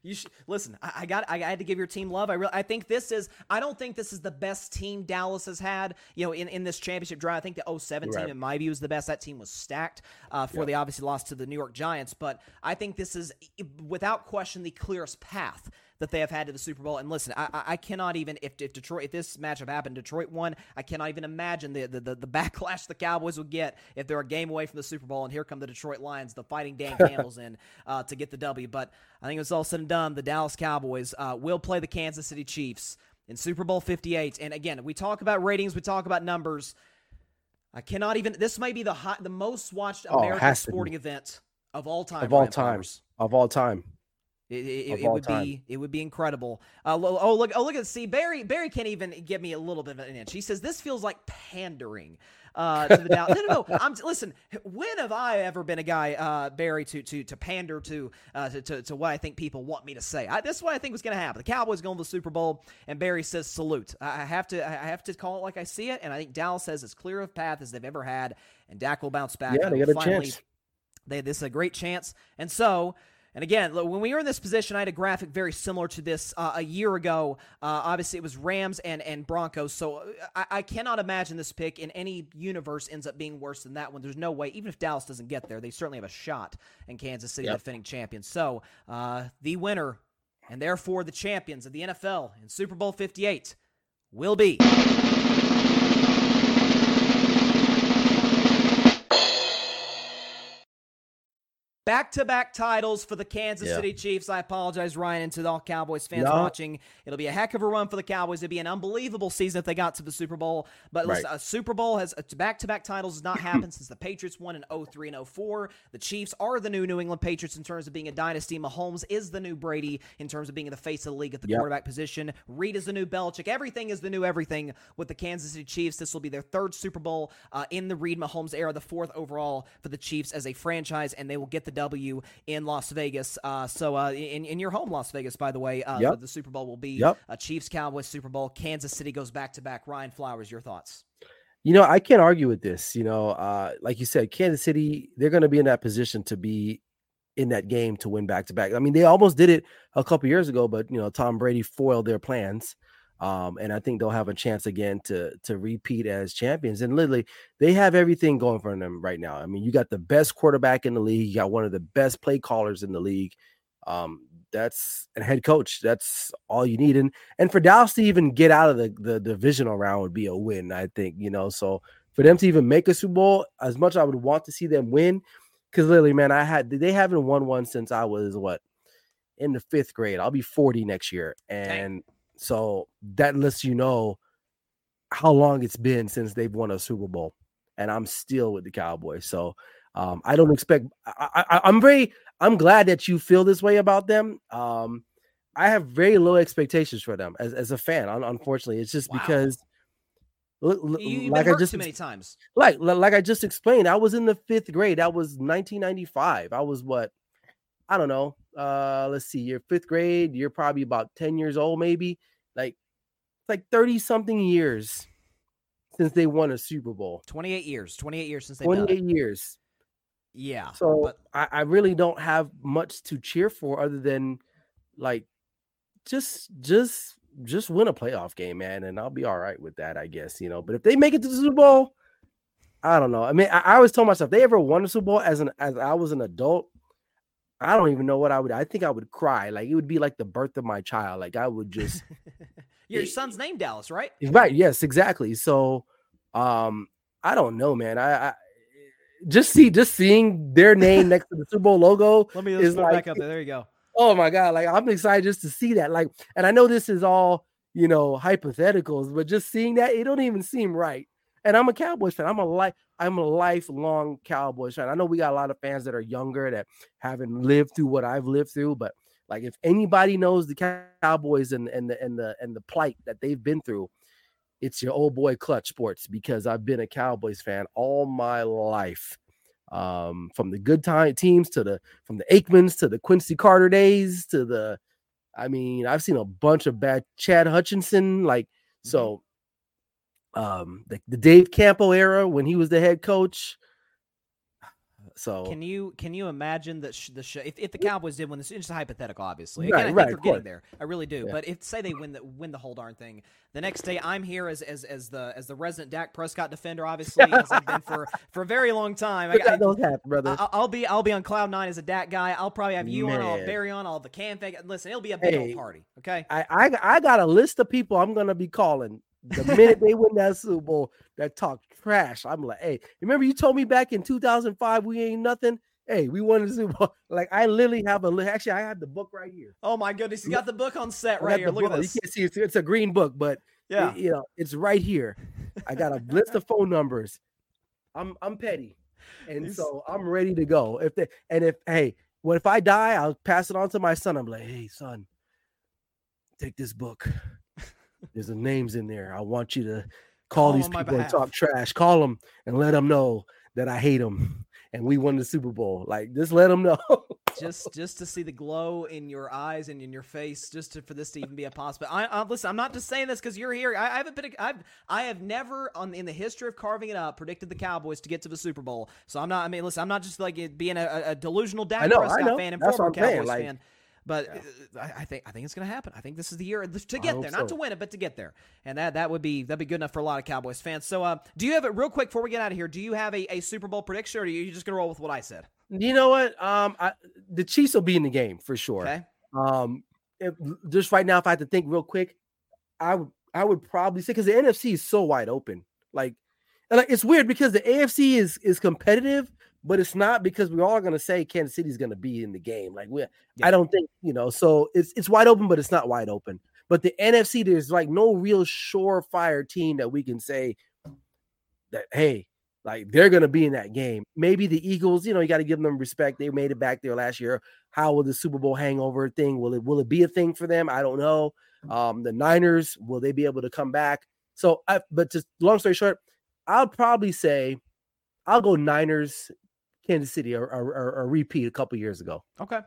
you should listen. I, I, got. I had to give your team love. I really. I think this is. I don't think this is the best team Dallas has had. You know, in, in this championship drive. I think the 07 right. team, in my view, is the best. That team was stacked. Uh, for the obviously lost to the New York Giants, but I think this is without question the clearest path that they have had to the Super Bowl. And listen, I, I cannot even if, if Detroit if this matchup happened, Detroit won. I cannot even imagine the, the the, the [laughs] backlash the Cowboys would get if they're a game away from the Super Bowl. And here come the Detroit Lions, the Fighting Dan [laughs] Campbell's in uh, to get the W. But I think it's all said and done. The Dallas Cowboys uh, will play the Kansas City Chiefs in Super Bowl 58. And again, we talk about ratings, we talk about numbers. I cannot even. This might be the hot, the most watched oh, American sporting event of all time. Of all time. Of all time. It, it, it would time. be it would be incredible. Uh, oh look! Oh look at see Barry. Barry can't even give me a little bit of an inch. He says this feels like pandering uh, to the Dallas. no, no, no. [laughs] I'm listen. When have I ever been a guy, uh, Barry, to to to pander to, uh, to, to to what I think people want me to say? I, this is what I think was going to happen. The Cowboys going to the Super Bowl, and Barry says salute. I, I have to I have to call it like I see it, and I think Dallas says as clear of path as they've ever had, and Dak will bounce back. Yeah, they got a finally, chance. They, this is a great chance, and so. And again, when we were in this position, I had a graphic very similar to this uh, a year ago. Uh, obviously, it was Rams and, and Broncos. So uh, I, I, cannot imagine this pick in any universe ends up being worse than that one. There's no way, even if Dallas doesn't get there, they certainly have a shot in Kansas City, yep. defending champions. So uh, the winner and therefore the champions of the NFL in Super Bowl 58 will be. Back to back titles for the Kansas yeah. City Chiefs. I apologize, Ryan, and to all Cowboys fans no. watching. It'll be a heck of a run for the Cowboys. It'd be an unbelievable season if they got to the Super Bowl. But right. listen, a Super Bowl has back to back titles has not [clears throat] happened since the Patriots won in 03 and 04. The Chiefs are the new New England Patriots in terms of being a dynasty. Mahomes is the new Brady in terms of being in the face of the league at the yep. quarterback position. Reid is the new Belichick. Everything is the new everything with the Kansas City Chiefs. This will be their third Super Bowl uh, in the Reid Mahomes era, the fourth overall for the Chiefs as a franchise, and they will get the W in Las Vegas. Uh, so uh, in in your home Las Vegas, by the way, uh, yep. the, the, Super Bowl will be yep. a Chiefs Cowboys Super Bowl. Kansas City goes back to back. Ryan Flowers, your thoughts? You know, I can't argue with this. You know, uh, like you said, Kansas City, they're going to be in that position to be in that game to win back to back. I mean, they almost did it a couple years ago, but you know, Tom Brady foiled their plans. Um, and I think they'll have a chance again to to repeat as champions. And literally, they have everything going for them right now. I mean, you got the best quarterback in the league, you got one of the best play callers in the league. Um, that's a head coach. That's all you need. And and for Dallas to even get out of the, the divisional round would be a win, I think, you know. So for them to even make a Super Bowl, as much I would want to see them win, because literally, man, I had they haven't won one since I was what in the fifth grade. I'll be 40 next year. And Dang so that lets you know how long it's been since they've won a Super Bowl. And I'm still with the Cowboys. So um, I don't expect I, am very I'm glad that you feel this way about them. Um, I have very low expectations for them as, as a fan. Unfortunately, it's just wow. because you, like I just too many times. Like like I just explained, I was in the fifth grade. That was 1995. I was what I don't know. Uh, let's see, you're fifth grade. You're probably about 10 years old, maybe. Like it's like 30 something years since they won a Super Bowl. 28 years. 28 years since they 28 years. Yeah. So but... I, I really don't have much to cheer for other than like just just just win a playoff game, man, and I'll be all right with that, I guess, you know. But if they make it to the Super Bowl, I don't know. I mean, I, I always told myself they ever won a Super Bowl as an as I was an adult, I don't even know what I would. I think I would cry. Like it would be like the birth of my child. Like I would just. [laughs] Your son's name Dallas, right? Right. Yes. Exactly. So, um, I don't know, man. I, I just see just seeing their name next to the Super Bowl logo. Let me is like, back up there. There you go. Oh my god! Like I'm excited just to see that. Like, and I know this is all you know hypotheticals, but just seeing that it don't even seem right. And I'm a Cowboys fan. I'm a life. I'm a lifelong Cowboys fan. I know we got a lot of fans that are younger that haven't lived through what I've lived through, but like if anybody knows the Cowboys and and the and the and the plight that they've been through, it's your old boy Clutch Sports because I've been a Cowboys fan all my life. Um, from the good time teams to the from the Aikmans to the Quincy Carter days to the I mean, I've seen a bunch of bad Chad Hutchinson, like so um the, the Dave Campo era when he was the head coach. So can you can you imagine that sh- the show if, if the Cowboys did win this? It's just hypothetical, obviously. Right, I think right, they're getting course. there. I really do. Yeah. But if say they win the win the whole darn thing, the next day I'm here as as, as the as the resident Dak Prescott defender, obviously, as I've been for [laughs] for a very long time. I, I, don't happen, brother. I- I'll be I'll be on cloud nine as a Dak guy. I'll probably have you on, I'll have Barry on, I'll have the Cam thing. Listen, it'll be a big Hey. old party. Okay. I, I I got a list of people I'm gonna be calling the minute they win that Super Bowl that talk trash. I'm like, hey, remember you told me back in 2005 we ain't nothing. Hey, we won the Super Bowl. [laughs] Like I literally have a actually I have the book right here. Oh my goodness, he's got the book on set right here. Look at this. You can't see it's, it's a green book, but Yeah. it- you know it's right here. I got a list of phone numbers. I'm I'm petty, and He's- so I'm ready to go. If they and if hey, what if I die? I'll pass it on to my son. I'm like, hey son, take this book. There's some names in there. I want you to call Call these people and talk trash. Call them and let them know that I hate them. [laughs] And we won the Super Bowl. Like, just let them [laughs] know. just just to see the glow in your eyes and in your face, just to, for this to even be a possibility. I, I listen. I'm not just saying this because you're here. I, I haven't been. I've I have never on in the history of carving it up predicted the Cowboys to get to the Super Bowl. So I'm not. I mean, listen. I'm not just like being a, a delusional Dak I know, I Prescott fan and That's former Cowboys like- fan. But Yeah. uh, I, I think I think it's going to happen. I think this is the year to get there, not to win it, but to get there. And that that would be that'd be good enough for a lot of Cowboys fans. So, uh, do you have it real quick before we get out of here? Do you have a, a Super Bowl prediction, or are you just going to roll with what I said? you know what? Um, I, the Chiefs will be in the game for sure. Okay. Um, if, just right now, if I had to think real quick, I would I would probably say because the NFC is so wide open. Like, and like it's weird because the AFC is is competitive, but it's not because we're all going to say Kansas City's going to be in the game. Like, we, Yeah. I don't think you know. So it's it's wide open, but it's not wide open. But the NFC, there's like no real surefire team that we can say that hey, like they're going to be in that game. Maybe the Eagles, you know, you got to give them respect. They made it back there last year. How will the Super Bowl hangover thing? Will it will it be a thing for them? I don't know. Um, the Niners, will they be able to come back? So, I, but just long story short, I'll probably say I'll go Niners, Kansas City, or, or, or, or repeat a couple years ago. Okay.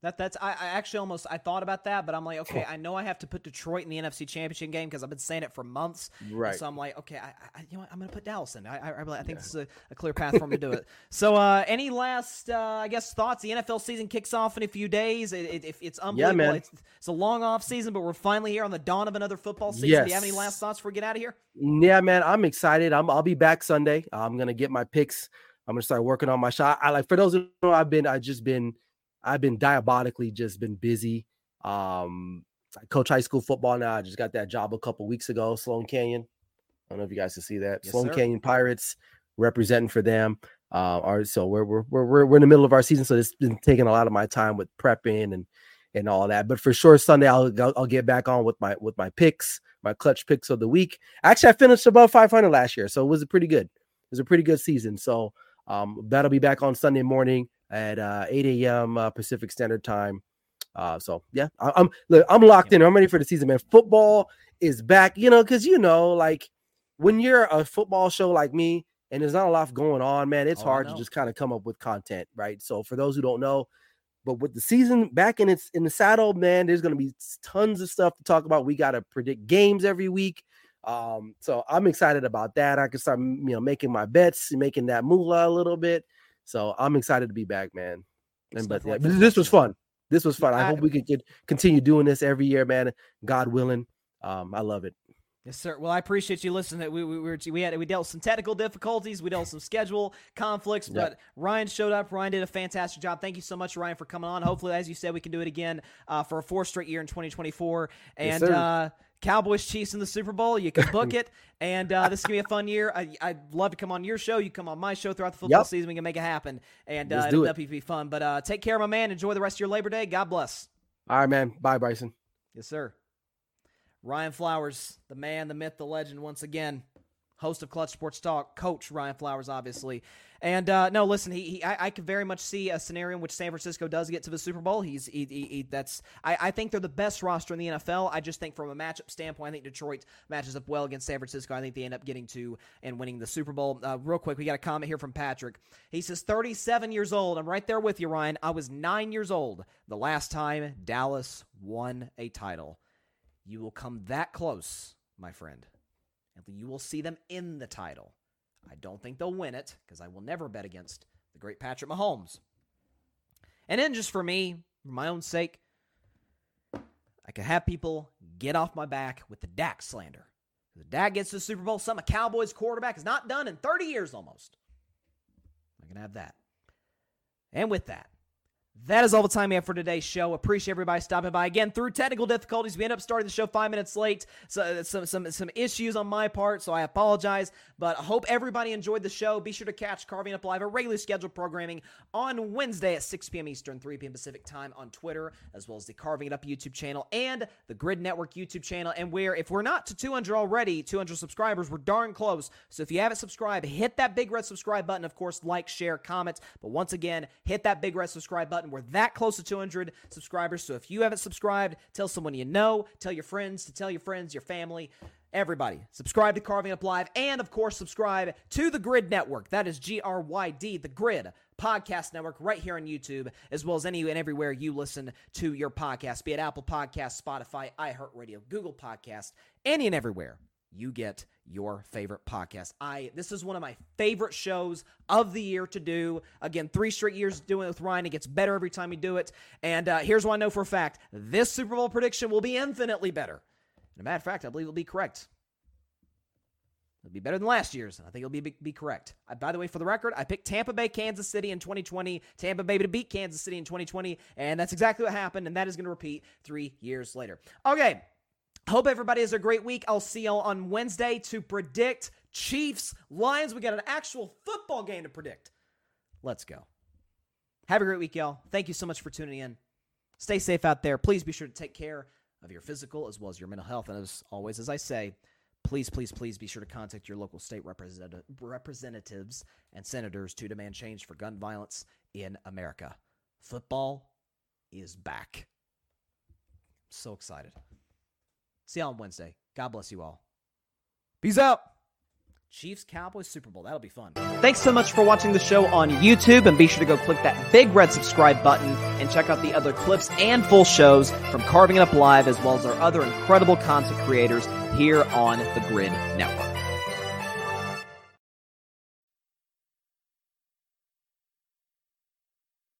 That that's I, I actually almost I thought about that, but I'm like, okay, [laughs] I know I have to put Detroit in the NFC Championship game because I've been saying it for months. Right. So I'm like, okay, I, I you know what, I'm gonna put Dallas in. I I, I, think this is a, a clear path for me to do it. [laughs] So, uh, any last uh, I guess thoughts? The NFL season kicks off in a few days. It, it, if it's unbelievable. man. It's, it's a long off season, but we're finally here on the dawn of another football season. Do you have any last thoughts before we get out of here? Yeah, man, I'm excited. I'm I'll be back Sunday. I'm gonna get my picks. I'm gonna start working on my shot. I like for those who know, I've been I just been I've been diabolically just been busy. Um, I coach high school football now. I just got that job a couple weeks ago, Sloan Canyon. I don't know if you guys can see that. Yes, Sloan sir. Canyon Pirates representing for them. Uh, are so we're, we're we're we're in the middle of our season, so it's been taking a lot of my time with prepping and and all that. But for sure, Sunday I'll I'll, I'll get back on with my with my picks, my clutch picks of the week. Actually, I finished above 500 last year, so it was a pretty good. It was a pretty good season. So um, that'll be back on Sunday morning at uh, 8 a.m. Uh, Pacific Standard Time. Uh, so yeah, I, I'm look, I'm locked in. I'm ready for the season, man. Football is back, you know, because you know, like when you're a football show like me and there's not a lot going on, man, it's Oh, hard to just kind of come up with content, right? So for those who don't know, but with the season back in its in the saddle, man, there's gonna be tons of stuff to talk about. We gotta predict games every week. Um, so I'm excited about that. I can start, you know, making my bets, making that moolah a little bit. So I'm excited to be back, man. And but like this was fun. This was fun. I, hope we could get, continue doing this every year, man. God willing. Um, I love it. Yes, sir. Well, I appreciate you listening. We, we, we, were, we had we dealt with some technical difficulties. We dealt with some schedule conflicts, but Ryan showed up. Ryan did a fantastic job. Thank you so much, Ryan, for coming on. Hopefully, as you said, we can do it again uh, for a fourth straight year in 2024. Yes, And sir. uh, Cowboys Chiefs in the Super Bowl. You can book it, and uh, this is gonna be a fun year. I, I'd love to come on your show. You come on my show throughout the football Yep. season. We can make it happen, and uh, it'll it. definitely be fun. But uh, take care, my man. Enjoy the rest of your Labor Day. God bless. All right, man. Bye, Bryson. Yes, sir. Ryan Flowers, the man, the myth, the legend, once again, host of Clutch Sports Talk, coach Ryan Flowers, obviously. And uh, no, listen, he, he I, I could very much see a scenario in which San Francisco does get to the Super Bowl. He's he, he, he- that's I, I think they're the best roster in the NFL. I just think from a matchup standpoint, I think Detroit matches up well against San Francisco. I think they end up getting to and winning the Super Bowl. Uh, real quick, we got a comment here from Patrick. He says, 37 years old. I'm right there with you, Ryan. I was nine years old the last time Dallas won a title. You will come that close, my friend. And you will see them in the title. I don't think they'll win it because I will never bet against the great Patrick Mahomes. And then just for me, for my own sake, I could have people get off my back with the Dak slander. The Dak gets the Super Bowl. Some a Cowboys quarterback is not done in 30 years almost. I can have that. And with that, that is all the time we have for today's show. Appreciate everybody stopping by. Again, through technical difficulties, we end up starting the show five minutes late. So uh, some some some issues on my part, so I apologize. But I hope everybody enjoyed the show. Be sure to catch Carving Up Live, a regularly scheduled programming on Wednesday at 6 p.m. Eastern, 3 p.m. Pacific time on Twitter, as well as the Carving It Up YouTube channel and the GRYD Network YouTube channel. And where if we're not to 200 already, 200 subscribers, we're darn close. So if you haven't subscribed, hit that big red subscribe button. Of course, like, share, comment. But once again, hit that big red subscribe button. We're that close to 200 subscribers. So if you haven't subscribed, tell someone you know, tell your friends to tell your friends, your family, everybody. Subscribe to Carving Up Live and, of course, subscribe to the GRYD Network. That is G R Y D, the GRYD Podcast Network, right here on YouTube, as well as any and everywhere you listen to your podcast, be it Apple Podcasts, Spotify, iHeartRadio, Google Podcast, any and everywhere you get your favorite podcast. I this is one of my favorite shows of the year to do. Again, three straight years doing it with Ryan. It gets better every time you do it. And uh, here's what I know for a fact: this Super Bowl prediction will be infinitely better. And a matter of fact, I believe it'll be correct. It'll be better than last year's, I think it'll be, be, be correct. I, by the way, for the record, I picked Tampa Bay, Kansas City in 2020, Tampa Bay to beat Kansas City in 2020, and that's exactly what happened, and that is going to repeat three years later. Okay, Hope everybody has a great week. I'll see y'all on Wednesday to predict Chiefs Lions. We got an actual football game to predict. Let's go. Have a great week, y'all. Thank you so much for tuning in. Stay safe out there. Please be sure to take care of your physical as well as your mental health. And as always, as I say, please, please, please be sure to contact your local state representative, representatives and senators to demand change for gun violence in America. Football is back. So excited. See y'all on Wednesday. God bless you all. Peace out. Chiefs Cowboys Super Bowl. That'll be fun. Thanks so much for watching the show on YouTube and be sure to go click that big red subscribe button and check out the other clips and full shows from Carving It Up Live as well as our other incredible content creators here on the GRYD Network.